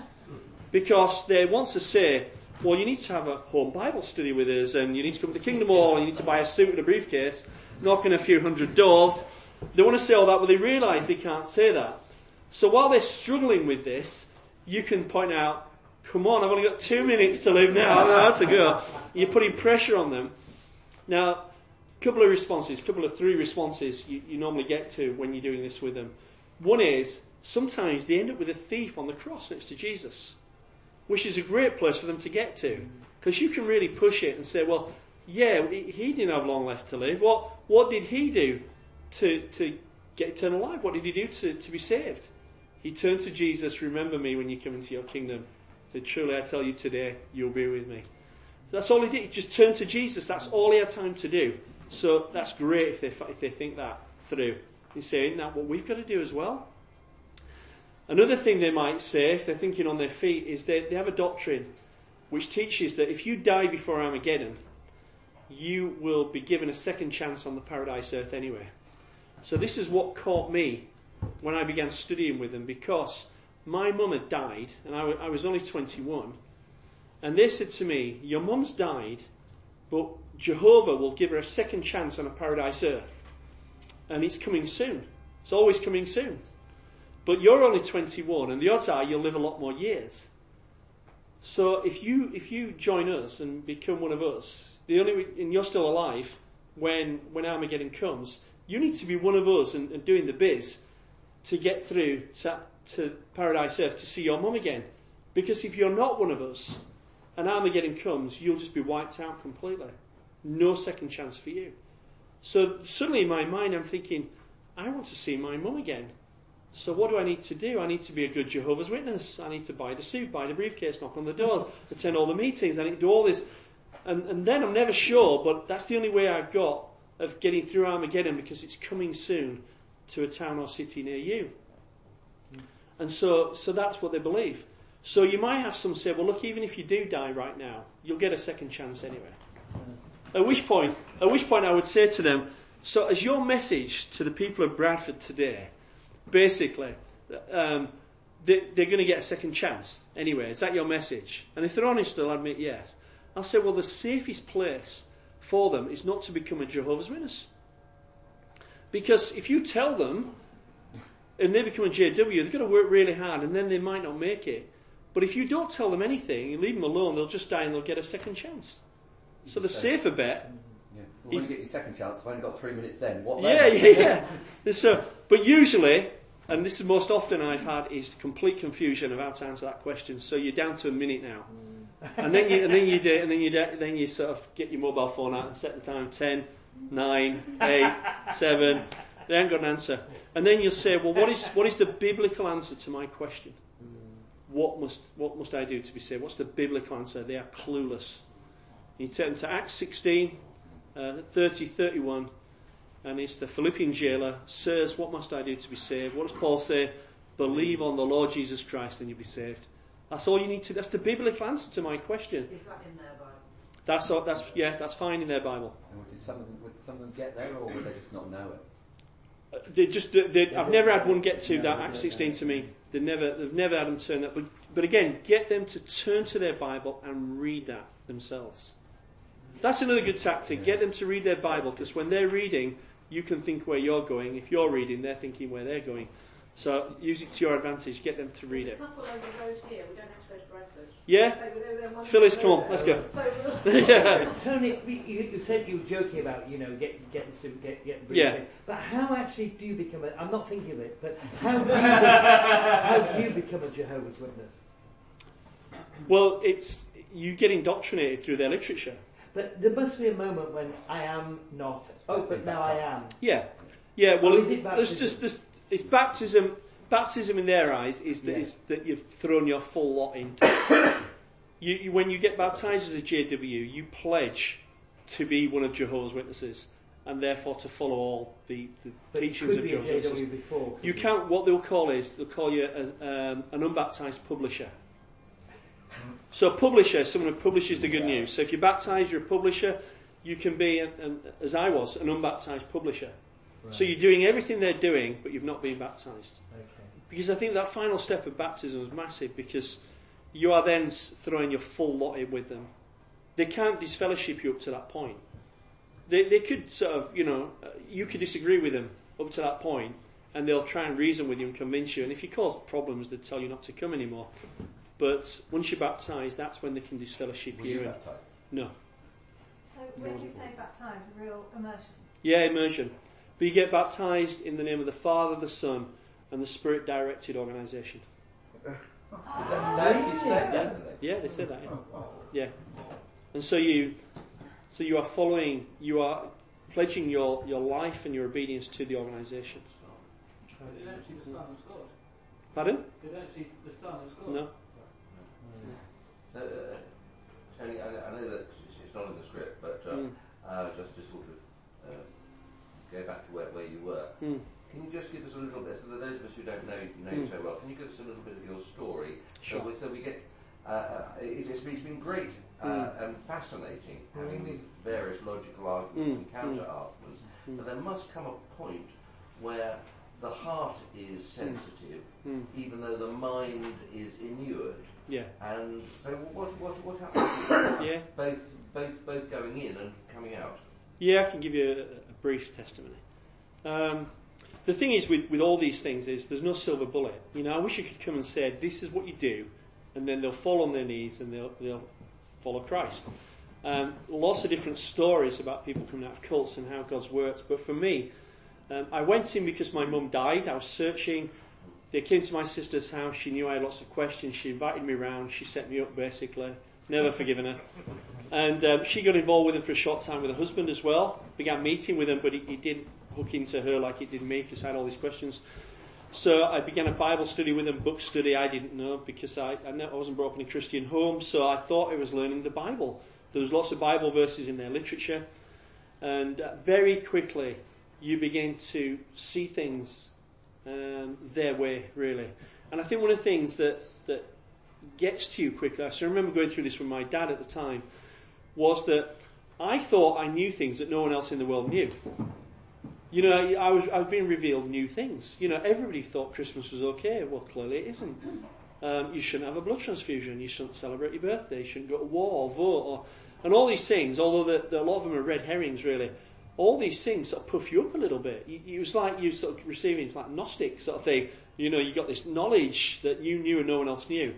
because they want to say, well, you need to have a home Bible study with us, and you need to come to the Kingdom Hall, and you need to buy a suit and a briefcase, knocking a few hundred doors. They want to say all that, but they realise they can't say that. So while they're struggling with this, you can point out, come on, I've only got two minutes to live now, I know how to go. You're putting pressure on them. Now, a couple of responses, a couple of three responses you, you normally get to when you're doing this with them. One is, sometimes they end up with a thief on the cross next to Jesus which is a great place for them to get to. Because you can really push it and say, well, yeah, he didn't have long left to live. What, what did he do to, to get eternal life? What did he do to, to be saved? He turned to Jesus, remember me when you come into your kingdom. Said, truly I tell you today, you'll be with me. That's all he did. He just turned to Jesus. That's all he had time to do. So that's great if they, if they think that through. He's saying that what we've got to do as well. Another thing they might say, if they're thinking on their feet, is they, they have a doctrine which teaches that if you die before Armageddon, you will be given a second chance on the paradise earth anyway. So this is what caught me when I began studying with them because my mum had died and I, w- I was only 21. And they said to me, Your mum's died, but Jehovah will give her a second chance on a paradise earth. And it's coming soon. It's always coming soon. But you're only 21, and the odds are you'll live a lot more years. So if you if you join us and become one of us, the only and you're still alive when when Armageddon comes, you need to be one of us and, and doing the biz to get through to, to Paradise Earth to see your mum again. Because if you're not one of us and Armageddon comes, you'll just be wiped out completely. No second chance for you. So suddenly in my mind, I'm thinking, I want to see my mum again. So what do I need to do? I need to be a good Jehovah's Witness. I need to buy the suit, buy the briefcase, knock on the doors, attend all the meetings. I need to do all this. And, and then I'm never sure, but that's the only way I've got of getting through Armageddon because it's coming soon to a town or city near you. Hmm. And so, so that's what they believe. So you might have some say, well, look, even if you do die right now, you'll get a second chance anyway. Hmm. At which point, at which point I would say to them, so as your message to the people of Bradford today, basically, um, they, are going to get a second chance anyway. Is that your message? And if they're honest, they'll admit yes. I'll say, well, the safest place for them is not to become a Jehovah's Witness. Because if you tell them and they become a JW, they've got to work really hard and then they might not make it. But if you don't tell them anything, you leave them alone, they'll just die and they'll get a second chance. So the safer bet Yeah. Well, when you get your second chance, I've only got three minutes then. What Yeah, then? yeah, yeah. So, uh, but usually, and this is most often I've had, is complete confusion of how to answer that question. So you're down to a minute now, mm. and then you and then you do, and then you do, then you sort of get your mobile phone out and set the time 10, 9, 8, 7. They haven't got an answer, and then you'll say, well, what is what is the biblical answer to my question? Mm. What must what must I do to be saved? What's the biblical answer? They are clueless. You turn to Acts 16, uh, 30, 31 and it's the Philippian jailer, Sirs, what must I do to be saved? What does Paul say? Believe on the Lord Jesus Christ and you'll be saved. That's all you need to. That's the biblical answer to my question. Is that in their Bible? That's all, that's yeah, that's fine in their Bible. And did some of them, would some of them get there, or would they just not know it? Uh, They just, they, they, I've never had one get to that Acts 16 to me. They never, they've never had them turn that. But, but again, get them to turn to their Bible and read that themselves. That's another good tactic. Get them to read their Bible because when they're reading, you can think where you're going. If you're reading, they're thinking where they're going. So use it to your advantage. Get them to read it. a couple over the here. We don't have to go to Bradford. Yeah? They were- they were there one Phyllis, come on, let's go. Yeah. Tony, you, you said you were joking about, you know, get get the suit, get get Yeah. But how actually do you become a? I'm not thinking of it, but how do you how do you become a Jehovah's Witness? Well, it's you get indoctrinated through their literature. But there must be a moment when I am not. Oh, but now I am. Yeah, yeah. Well, is it there's just there's, it's baptism. Baptism in their eyes is that, Yeah. is that you've thrown your full lot into. it. you, you, when you get baptized as a JW, you pledge to be one of Jehovah's Witnesses, and therefore to follow all the, the teachings of Jehovah's Witnesses. before. You can't. What they'll call is they'll call you as um, an unbaptized publisher. So a publisher, someone who publishes the good news. So if you're baptized, you're a publisher. You can be, an, an, as I was, an unbaptized publisher. So you're doing everything they're doing, but you've not been baptized. Okay. Because I think that final step of baptism is massive because you are then throwing your full lot in with them. They can't disfellowship you up to that point. They, they could sort of, you know, uh, you could disagree with them up to that point and they'll try and reason with you and convince you. And if you cause problems, they'll tell you not to come anymore. But once you're baptized, that's when they can disfellowship Were you. you baptized? No. So when you say baptised, real immersion. Yeah, immersion. But you get baptized in the name of the Father, the Son, and the Spirit directed organisation. Is that, they actually said that, they? Yeah, they said that. Yeah. Oh, oh. yeah. And so you, so you are following, you are pledging your, your life and your obedience to the organisation. They don't see the Son as God. Pardon? They don't see the Son as God. No. So, uh, Tony, I, I know that it's, not in the script, but uh, Mm. uh, just to sort of uh, go back to where, where you were, Mm. can you just give us a little bit, so that those of us who don't know, know you Mm. so well, can you give us a little bit of your story? Sure. So, we, so we get, uh, uh, it, it's, it's been great uh, Mm. and fascinating having Mm. these various logical arguments and counter arguments, but there must come a point where the heart is sensitive, even though the mind is inured. Yeah. And so what what what happens? Yeah. Both both both going in and coming out. Yeah, I can give you a, a brief testimony. Um, the thing is with, with all these things is there's no silver bullet. You know, I wish you could come and say this is what you do, and then they'll fall on their knees and they'll they'll follow Christ. Um, lots of different stories about people coming out of cults and how God's worked. But for me, um, I went in because my mum died. I was searching. They came to my sister's house. She knew I had lots of questions. She invited me round. She set me up basically. Never forgiven her. And um, she got involved with him for a short time with her husband as well. Began meeting with him, but he, he didn't hook into her like it did me because I had all these questions. So I began a Bible study with him, book study. I didn't know because I, I, ne- I wasn't brought up in a Christian home, so I thought I was learning the Bible. There was lots of Bible verses in their literature, and uh, very quickly you begin to see things um, their way, really. And I think one of the things that that gets to you quickly. I remember going through this with my dad at the time. Was that I thought I knew things that no one else in the world knew. You know, I I was I was being revealed new things. You know, everybody thought Christmas was okay. Well, clearly it isn't. Um, you shouldn't have a blood transfusion. You shouldn't celebrate your birthday. You shouldn't go to war or vote, or, and all these things. Although the, the, a lot of them are red herrings, really. All these things sort of puff you up a little bit. You, it was like you sort of receiving like Gnostic sort of thing. You know, you got this knowledge that you knew and no one else knew.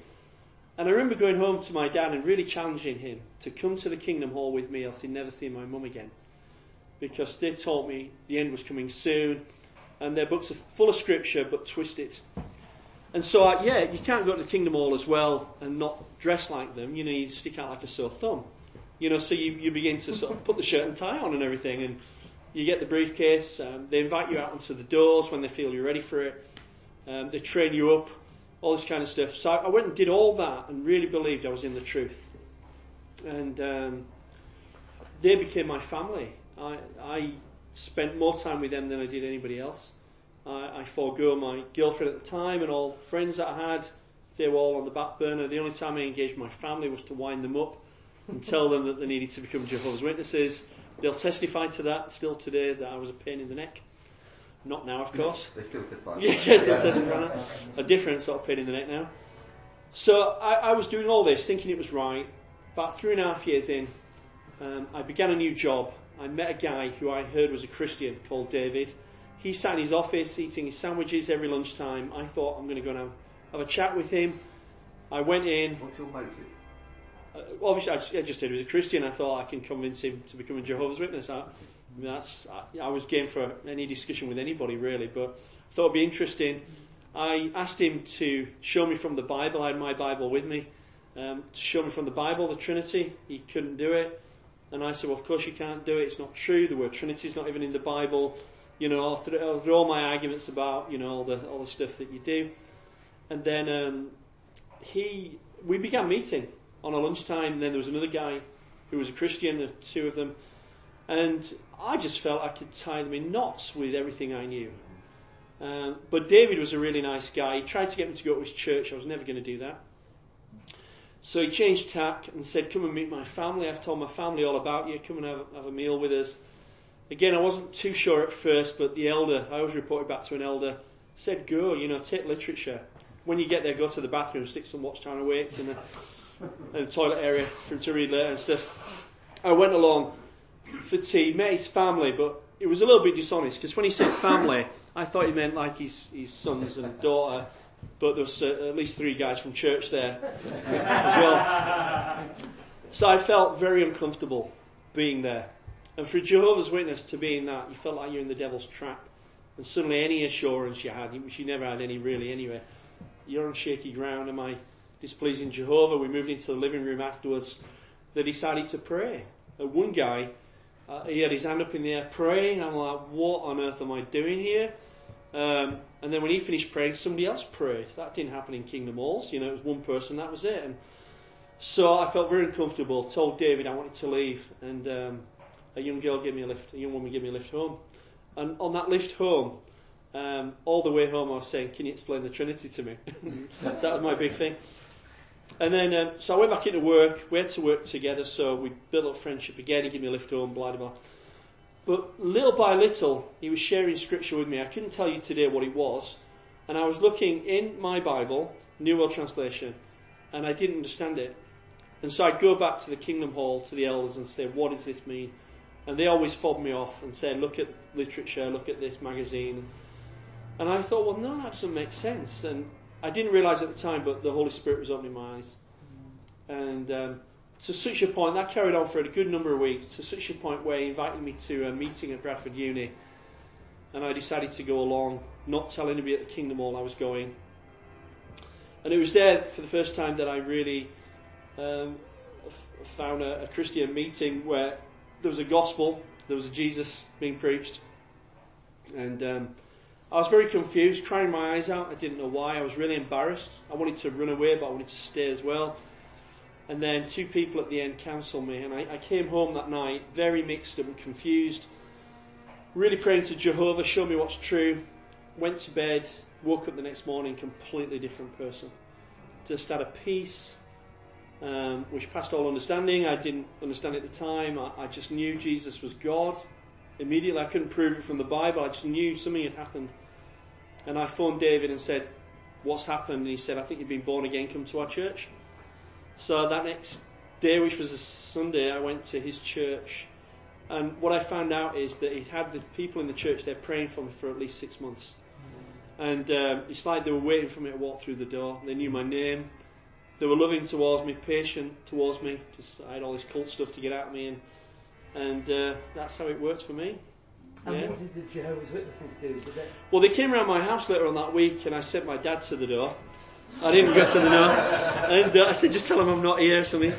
And I remember going home to my dad and really challenging him to come to the Kingdom Hall with me, else he'd never see my mum again. because they taught me the end was coming soon, and their books are full of scripture but twisted. And so, uh, yeah, you can't go to the Kingdom Hall as well and not dress like them. You know, you stick out like a sore thumb. You know, so you, you begin to sort of put the shirt and tie on and everything, and you get the briefcase. Um, they invite you out onto the doors when they feel you're ready for it. Um, they train you up, all this kind of stuff. So I, went and did all that and really believed I was in the truth. And um, they became my family. I, I spent more time with them than I did anybody else. I, I forego my girlfriend at the time and all friends that I had. They were all on the back burner. The only time I engaged my family was to wind them up and tell them that they needed to become Jehovah's Witnesses. They'll testify to that still today that I was a pain in the neck. Not now, of course. They still testify. Yeah, still testify. A different sort of pain in the neck now. So I, I, was doing all this, thinking it was right. About three and a half years in, um, I began a new job. I met a guy who I heard was a Christian called David. He sat in his office eating his sandwiches every lunchtime. I thought I'm going to go and have, have a chat with him. I went in. What's your motive? Uh, obviously, I just, I just, he was a Christian. I thought I can convince him to become a Jehovah's Witness. I, that's I, I was game for any discussion with anybody really, but I thought it'd be interesting. I asked him to show me from the Bible. I had my Bible with me um, to show me from the Bible the Trinity. He couldn't do it, and I said, "Well, of course you can't do it. It's not true. The word Trinity is not even in the Bible." You know, through, through all my arguments about you know all the all the stuff that you do, and then um, he we began meeting on a lunchtime. And then there was another guy who was a Christian, the two of them, and I just felt I could tie them in knots with everything I knew. Um, but David was a really nice guy. He tried to get me to go to his church. I was never going to do that. So he changed tack and said, Come and meet my family. I've told my family all about you. Come and have, have a meal with us. Again, I wasn't too sure at first, but the elder, I was reported back to an elder, said, Go, you know, take literature. When you get there, go to the bathroom, stick some Watchtower Awakes the, in the toilet area for him to read later and stuff. I went along for tea, met his family, but it was a little bit dishonest because when he said family, I thought he meant like his, his sons and daughter, but there was uh, at least three guys from church there as well. So I felt very uncomfortable being there. And for Jehovah's Witness to be in that, you felt like you're in the devil's trap. And suddenly any assurance you had, which you never had any really anyway, you're on shaky ground. Am I displeasing Jehovah? We moved into the living room afterwards. They decided to pray. And one guy uh, he had his hand up in the air praying. I'm like, what on earth am I doing here? Um, and then when he finished praying, somebody else prayed. That didn't happen in Kingdom Halls. You know, it was one person, that was it. And so I felt very uncomfortable. Told David I wanted to leave, and um, a young girl gave me a lift. A young woman gave me a lift home. And on that lift home, um, all the way home, I was saying, "Can you explain the Trinity to me?" that was my big thing. And then, um, so I went back into work. We had to work together, so we built up friendship again. He gave me a lift home, blah, blah, blah. But little by little, he was sharing scripture with me. I couldn't tell you today what it was. And I was looking in my Bible, New World Translation, and I didn't understand it. And so I'd go back to the Kingdom Hall, to the elders, and say, What does this mean? And they always fobbed me off and said, Look at literature, look at this magazine. And I thought, Well, no, that doesn't make sense. And I didn't realise at the time, but the Holy Spirit was opening my eyes. And um, to such a point, that carried on for a good number of weeks, to such a point where he invited me to a meeting at Bradford Uni. And I decided to go along, not tell anybody at the Kingdom Hall I was going. And it was there for the first time that I really um, found a, a Christian meeting where there was a gospel, there was a Jesus being preached. And um, I was very confused, crying my eyes out. I didn't know why. I was really embarrassed. I wanted to run away, but I wanted to stay as well. And then two people at the end counseled me, and I, I came home that night very mixed up and confused, really praying to Jehovah, show me what's true. Went to bed, woke up the next morning, completely different person. Just had a peace, um, which passed all understanding. I didn't understand at the time. I, I just knew Jesus was God immediately. I couldn't prove it from the Bible. I just knew something had happened. And I phoned David and said, What's happened? And he said, I think you've been born again. Come to our church. So that next day, which was a Sunday, I went to his church. And what I found out is that he'd had the people in the church there praying for me for at least six months. And um, it's like they were waiting for me to walk through the door. They knew my name. They were loving towards me, patient towards me, because I had all this cult stuff to get out of me. And and uh, that's how it worked for me. And Yeah. what did the Jehovah's Witnesses do? They? Well, they came around my house later on that week, and I sent my dad to the door. I didn't go to the door, and uh, I said, "Just tell them I'm not here," or something.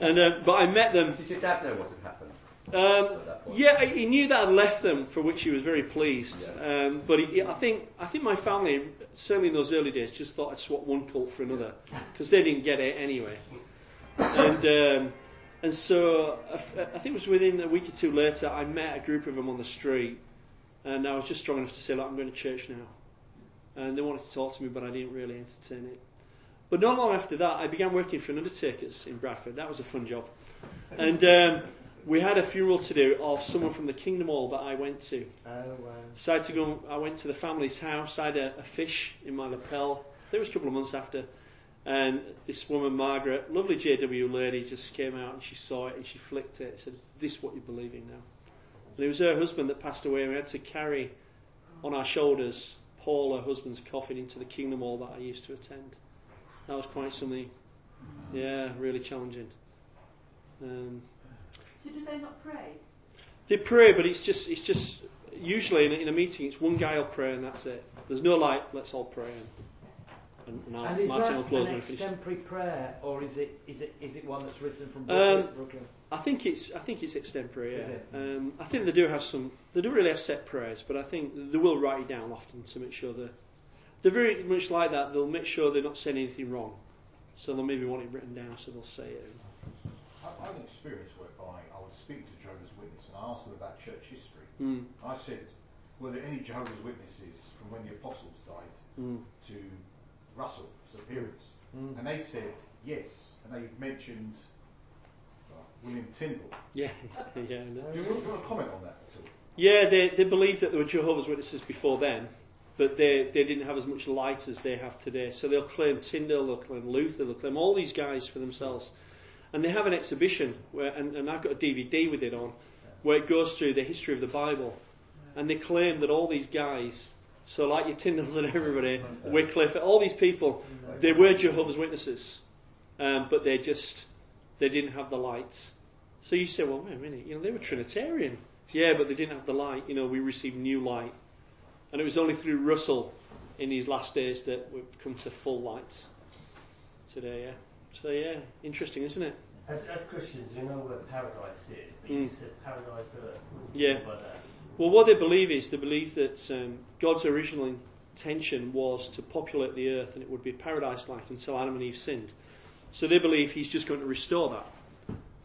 And uh, but I met them. Did your dad know what had happened? Um, at that point? yeah, he knew that I'd left them, for which he was very pleased. Um, but he, I think I think my family, certainly in those early days, just thought I'd swap one cult for another because they didn't get it anyway. And um, and so I, I think it was within a week or two later, I met a group of them on the street, and I was just strong enough to say, "Look, I'm going to church now." And they wanted to talk to me, but I didn't really entertain it. But not long after that, I began working for an undertaker's in Bradford. That was a fun job. And um, we had a funeral to do of someone from the Kingdom Hall that I went to. Oh wow. So I had to go. I went to the family's house. I had a, a fish in my lapel. I think it was a couple of months after, and this woman, Margaret, lovely JW lady, just came out and she saw it and she flicked it. Said, "Is this what you're believing now?" And it was her husband that passed away. and We had to carry on our shoulders Paul, her husband's coffin, into the Kingdom Hall that I used to attend. That was quite something. Yeah, really challenging. Um, So do they not pray? They pray, but it's just it's just usually in a, in a meeting it's one guy will pray and that's it. There's no like let's all pray and, and, now And is Martin that will close an when I finish. extemporary prayer, or is it is it is it one that's written from Um, Brooklyn? Brooklyn? I think it's I think it's extempore. Yeah. Is it? Um, I think they do have some. They don't really have set prayers, but I think they will write it down often to make sure that they're very much like that. They'll make sure they're not saying anything wrong, so they'll maybe want it written down, so they'll say it. I I had an experience whereby I would speak to Jehovah's Witness and I asked them about church history. Mm. I said, were there any Jehovah's Witnesses from when the apostles died Mm. to Russell's appearance? Mm. And they said yes, and they mentioned uh, William Tyndale. Yeah, yeah. no. Do you want, do you want to comment on that at all? Yeah, they, they believed that there were Jehovah's Witnesses before then, but they, they didn't have as much light as they have today. So they'll claim Tyndale, they'll claim Luther, they'll claim all these guys for themselves. And they have an exhibition, where, and, and I've got a DVD with it on, where it goes through the history of the Bible. And they claim that all these guys, so like your Tyndales and everybody, Wycliffe, all these people, they were Jehovah's Witnesses, um, but they just they didn't have the light. So you say, well, wait a minute, you know, they were Trinitarian. Yeah, but they didn't have the light. You know, we received new light. And it was only through Russell in these last days that we've come to full light today, yeah. So, yeah, interesting, isn't it? As, as Christians, we know where paradise is, but you Mm. said paradise earth. What Yeah. You mean by that? Well, what they believe is they believe that um, God's original intention was to populate the earth and it would be paradise like until Adam and Eve sinned. So they believe he's just going to restore that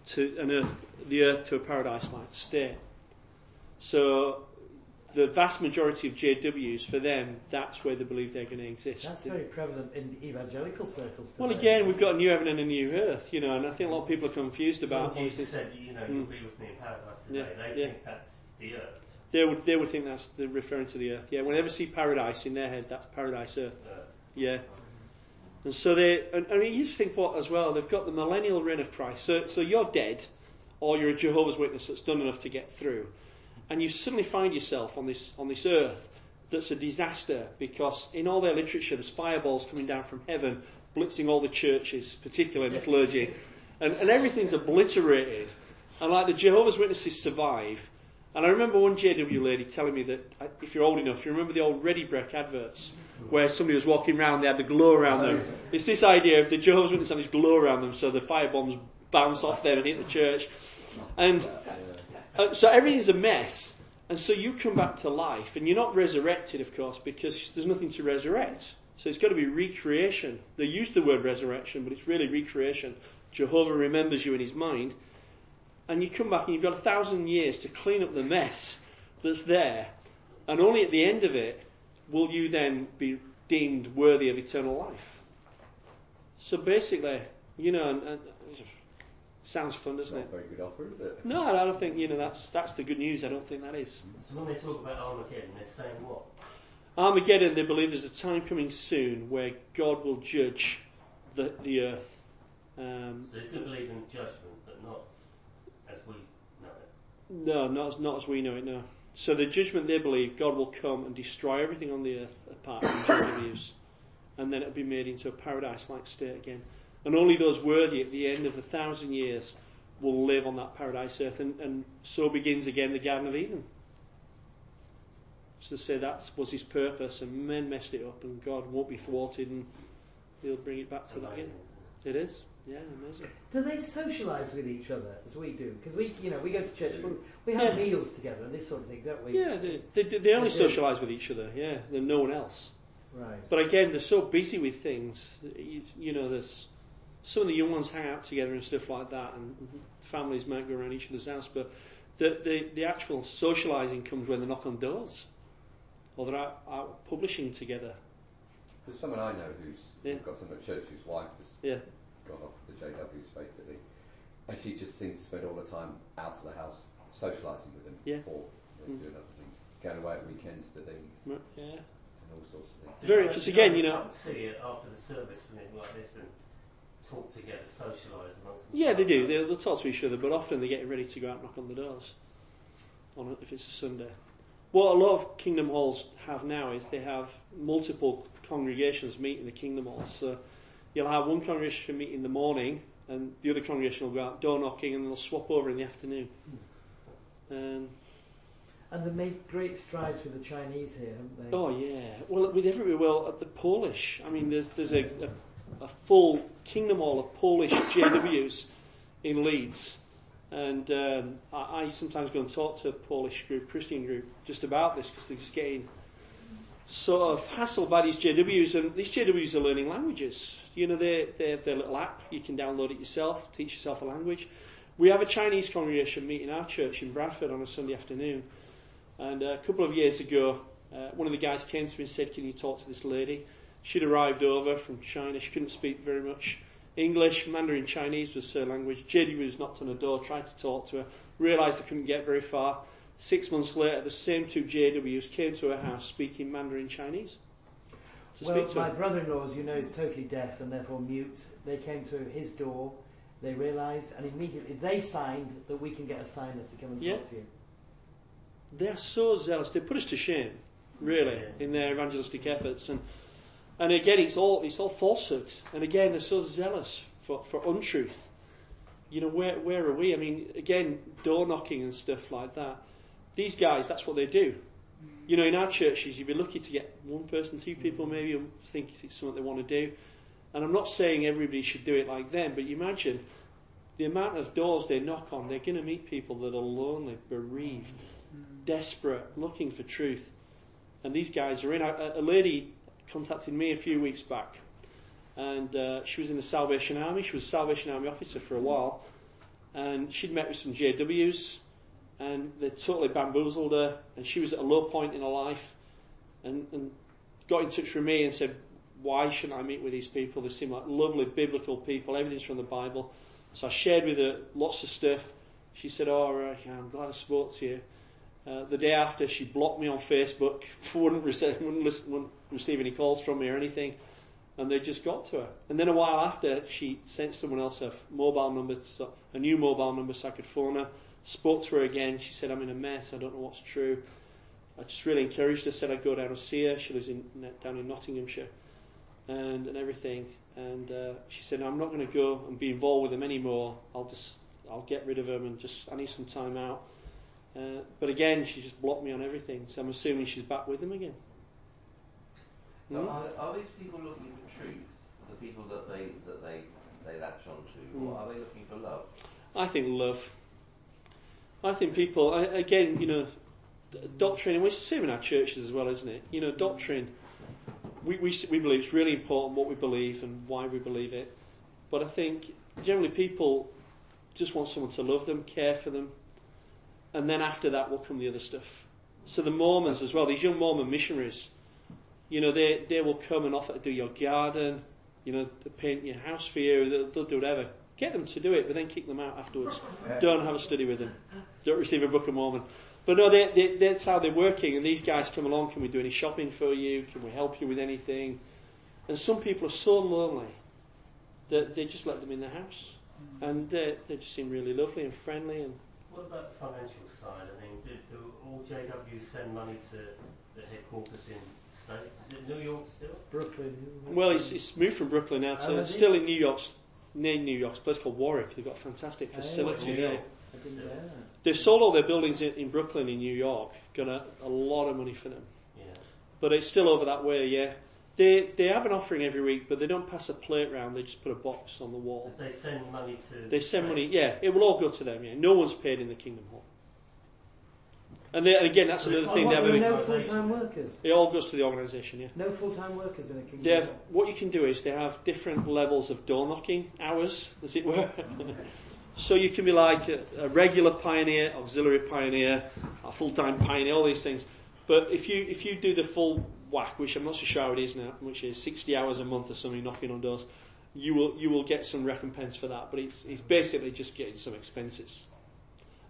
to an earth, the earth to a paradise like state. So the vast majority of JWs, for them, that's where they believe they're going to exist. That's very prevalent in the evangelical circles. Well, again, we've got a new heaven and a new earth, you know, and I think a lot of people are confused about. So you said, you know, Mm. you'll be with me in paradise today. Yeah, They yeah. think that's the earth. They would they would think that's they're referring to the earth. Yeah, whenever see paradise in their head, that's paradise earth. earth. Yeah. And so they and, and you just think what as well, they've got the millennial reign of Christ. So so you're dead or you're a Jehovah's Witness that's done enough to get through. And you suddenly find yourself on this on this earth that's a disaster because in all their literature there's fireballs coming down from heaven, blitzing all the churches, particularly the clergy. And, and everything's obliterated. And like the Jehovah's Witnesses survive. And I remember one JW lady telling me that if you're old enough, you remember the old Ready Brek adverts where somebody was walking around, they had the glow around them. It's this idea of the Jehovah's Witnesses have this glow around them, so the fire bombs bounce off them and hit the church. And uh, so everything's a mess. And so you come back to life, and you're not resurrected, of course, because there's nothing to resurrect. So it's got to be recreation. They use the word resurrection, but it's really recreation. Jehovah remembers you in his mind. And you come back and you've got a thousand years to clean up the mess that's there. And only at the end of it will you then be deemed worthy of eternal life. So basically, you know, and, and sounds fun, doesn't not it? a very good offer, is it? No, I don't think you know that's that's the good news. I don't think that is. So when they talk about Armageddon, they're saying what? Armageddon, they believe there's a time coming soon where God will judge the the earth. Um, So they do believe in judgment, but not as we know it. No, not as, not as we know it. No. So the judgment they believe God will come and destroy everything on the earth apart from JWs, and then it'll be made into a paradise-like state again. And only those worthy at the end of a thousand years will live on that paradise earth, and, and so begins again the Garden of Eden. So to say that was his purpose, and men messed it up, and God won't be thwarted, and He'll bring it back to that again. It is, yeah, amazing. Do they socialise with each other as we do? Because we, you know, we go to church, we have Yeah. meals together and this sort of thing, don't we? Yeah, they, they, they only socialise with each other, yeah, than no one else. Right. But again, they're so busy with things. You, you know, there's some of the young ones hang out together and stuff like that, and families might go around each other's house. But the the, the actual socialising comes when they knock on doors, or they're out, out publishing together. There's someone I know who's Yeah. got someone at church whose wife has Yeah. Gone off the JWs basically, and she just seems to spend all the time out of the house socialising with them, Yeah. or you know, Mm. doing other things, going away at weekends to things, Mm, Yeah. and all sorts of things. Very- Did 'cause they again, you know- cup of after the service or anything like this and talk together, socialise amongst themselves. Yeah, they do. They'll, they'll talk to each other, but often they're getting ready to go out and knock on the doors. On a, if it's a Sunday. What a lot of Kingdom halls have now is they have multiple congregations meet in the Kingdom halls. So you'll have one congregation meet in the morning, and the other congregation will go out door knocking, and they'll swap over in the afternoon. Um, And they've made great strides with the Chinese here, haven't they? Oh yeah. Well, with everywhere. Well, at the Polish. I mean, there's there's a, a, a full Kingdom Hall of Polish JWs in Leeds, and um, I, I sometimes go and talk to a Polish group, Christian group, just about this because they're just getting sort of hassled by these JWs, and these JWs are learning languages. You know, they they have their little app. You can download it yourself, teach yourself a language. We have a Chinese congregation meet in our church in Bradford on a Sunday afternoon. And a couple of years ago, uh, one of the guys came to me and said, Can you talk to this lady? She'd arrived over from China. She couldn't speak very much English. Mandarin Chinese was her language. JD was knocked on her door, tried to talk to her, realised they couldn't get very far. Six months later, the same two JWs came to her house speaking Mandarin Chinese. Well, my brother-in-law, as you know, is totally deaf and therefore mute. They came to his door, they realised, and immediately they signed that we can get a signer to come and Yeah. talk to you. They're so zealous. They put us to shame, really, in their evangelistic efforts. And and again, it's all it's all falsehood. And again, they're so zealous for, for untruth. You know, where where are we? I mean, again, door knocking and stuff like that. These guys, that's what they do. You know, in our churches, you'd be lucky to get one person, two people maybe who think it's something they want to do. And I'm not saying everybody should do it like them, but you imagine the amount of doors they knock on. They're going to meet people that are lonely, bereaved, desperate, looking for truth. And these guys are in. A, a lady contacted me a few weeks back, and uh, she was in the Salvation Army. She was a Salvation Army officer for a while, and she'd met with some JWs, and they totally bamboozled her. And she was at a low point in her life, and, and got in touch with me and said, "Why shouldn't I meet with these people? They seem like lovely biblical people. Everything's from the Bible." So I shared with her lots of stuff. She said, "Oh, right, yeah, I'm glad I spoke to you." Uh, the day after, she blocked me on Facebook. wouldn't receive, wouldn't, listen, wouldn't receive any calls from me or anything, and they just got to her. And then a while after, she sent someone else a mobile number, a new mobile number, so I could phone her. Spoke to her again. She said, "I'm in a mess. I don't know what's true." I just really encouraged her. Said I'd go down and see her. She lives in down in Nottinghamshire, and and everything. And uh, she said, "I'm not going to go and be involved with them anymore. I'll just I'll get rid of them and just I need some time out." Uh, but again, she just blocked me on everything. So I'm assuming she's back with them again. So Mm. are, are these people looking for truth? The people that they that they they latch onto, Mm. or are they looking for love? I think love. I think people, again, you know, doctrine, and we're same in our churches as well, isn't it? You know, doctrine, we, we, we believe it's really important what we believe and why we believe it. But I think generally people just want someone to love them, care for them, and then after that will come the other stuff. So the Mormons as well, these young Mormon missionaries, you know, they, they will come and offer to do your garden, you know, to paint your house for you, they'll, they'll do whatever. Get them to do it, but then kick them out afterwards. Don't have a study with them. Don't receive a Book of Mormon. But no, they, they, that's how they're working. And these guys come along. Can we do any shopping for you? Can we help you with anything? And some people are so lonely that they just let them in their house, mm. and they, they just seem really lovely and friendly. And What about the financial side? I mean, do, do all JWs send money to the headquarters in the States? Is it New York still? Brooklyn, isn't well, it's, it's moved from Brooklyn now Oh, to is it? still in New York, near New York, a place called Warwick. They've got a fantastic facility Hey, there. I didn't know. They've sold all their buildings in, in Brooklyn, in New York. Got a, a lot of money for them. Yeah. But it's still over that way, yeah. They they have an offering every week, but they don't pass a plate round. They just put a box on the wall. If they send money to. They send money, yeah. It will all go to them, yeah. No one's paid in the Kingdom Hall. And, they, and again, that's another thing. What, there no full-time workers? it all goes to the organisation, yeah. No full-time workers in a kingdom. They have, what you can do is they have different levels of door knocking hours, as it were. so you can be like a, a regular pioneer, auxiliary pioneer, a full-time pioneer, all these things. But if you if you do the full whack, which I'm not so sure how it is now, which is 60 hours a month or something knocking on doors, you will you will get some recompense for that. But it's it's basically just getting some expenses.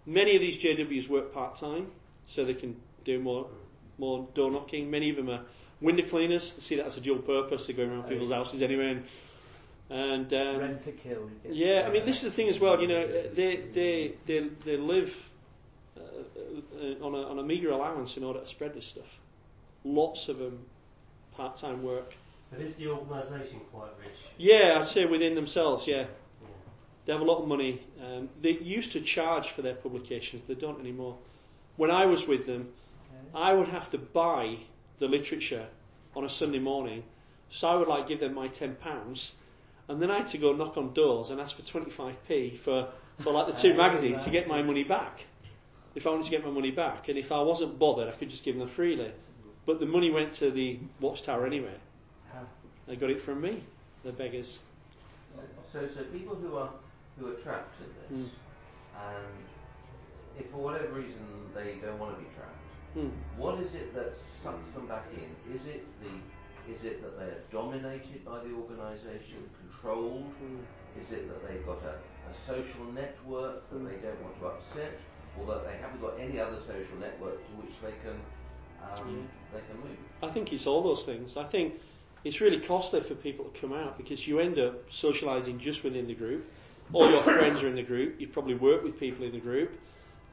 Many of these JWs work part time, so they can do more more door knocking. Many of them are window cleaners. They see that as a dual purpose. They go around Oh, people's yeah. houses anyway. And, and um, Rentokil. you yeah, I mean, this is the thing as well. You know, they they they they live uh, uh, on a on a meagre allowance in order to spread this stuff. Lots of them part-time work. But is the organisation quite rich? Yeah, I'd say within themselves. Yeah, Yeah. they have a lot of money. Um, they used to charge for their publications. They don't anymore. When I was with them, I would have to buy the literature on a Sunday morning. So I would like give them my ten pounds, and then I had to go knock on doors and ask for twenty five p for for like the two magazines to get my money back. If I wanted to get my money back, and if I wasn't bothered, I could just give them freely. But the money went to the Watchtower anyway. They got it from me, the beggars. So, so people who are who are trapped in this, Mm. and if for whatever reason they don't want to be trapped, Hmm. what is it that sucks them back in? Is it the is it that they are dominated by the organisation, controlled? Hmm. Is it that they've got a, a social network that they don't want to upset, or that they haven't got any other social network to which they can um, they can move? I think it's all those things. I think it's really costly for people to come out because you end up socialising just within the group. All your friends are in the group. You probably work with people in the group,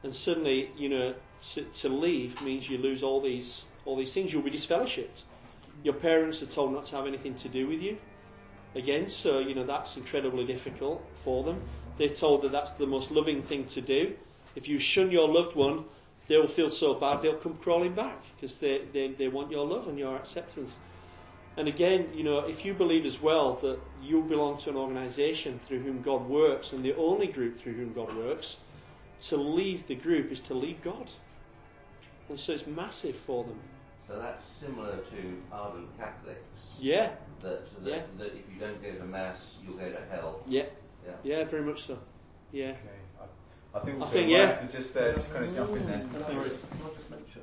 and suddenly, you know, to, to leave means you lose all these all these things. You'll be disfellowshipped. Your parents are told not to have anything to do with you. Again, so you know that's incredibly difficult for them. They're told that that's the most loving thing to do. If you shun your loved one, they will feel so bad they'll come crawling back because they, they, they want your love and your acceptance. And again, you know, if you believe as well that you belong to an organisation through whom God works and the only group through whom God works, to leave the group is to leave God. And so it's massive for them. So that's similar to ardent Catholics. Yeah, That, that, Yeah. that if you don't go to mass, you'll go to hell. yeah, Yeah. yeah, very much so. Yeah. Okay. I, I think I also think, yeah. just uh, to kind of jump in there. Can I, just, can I just mention,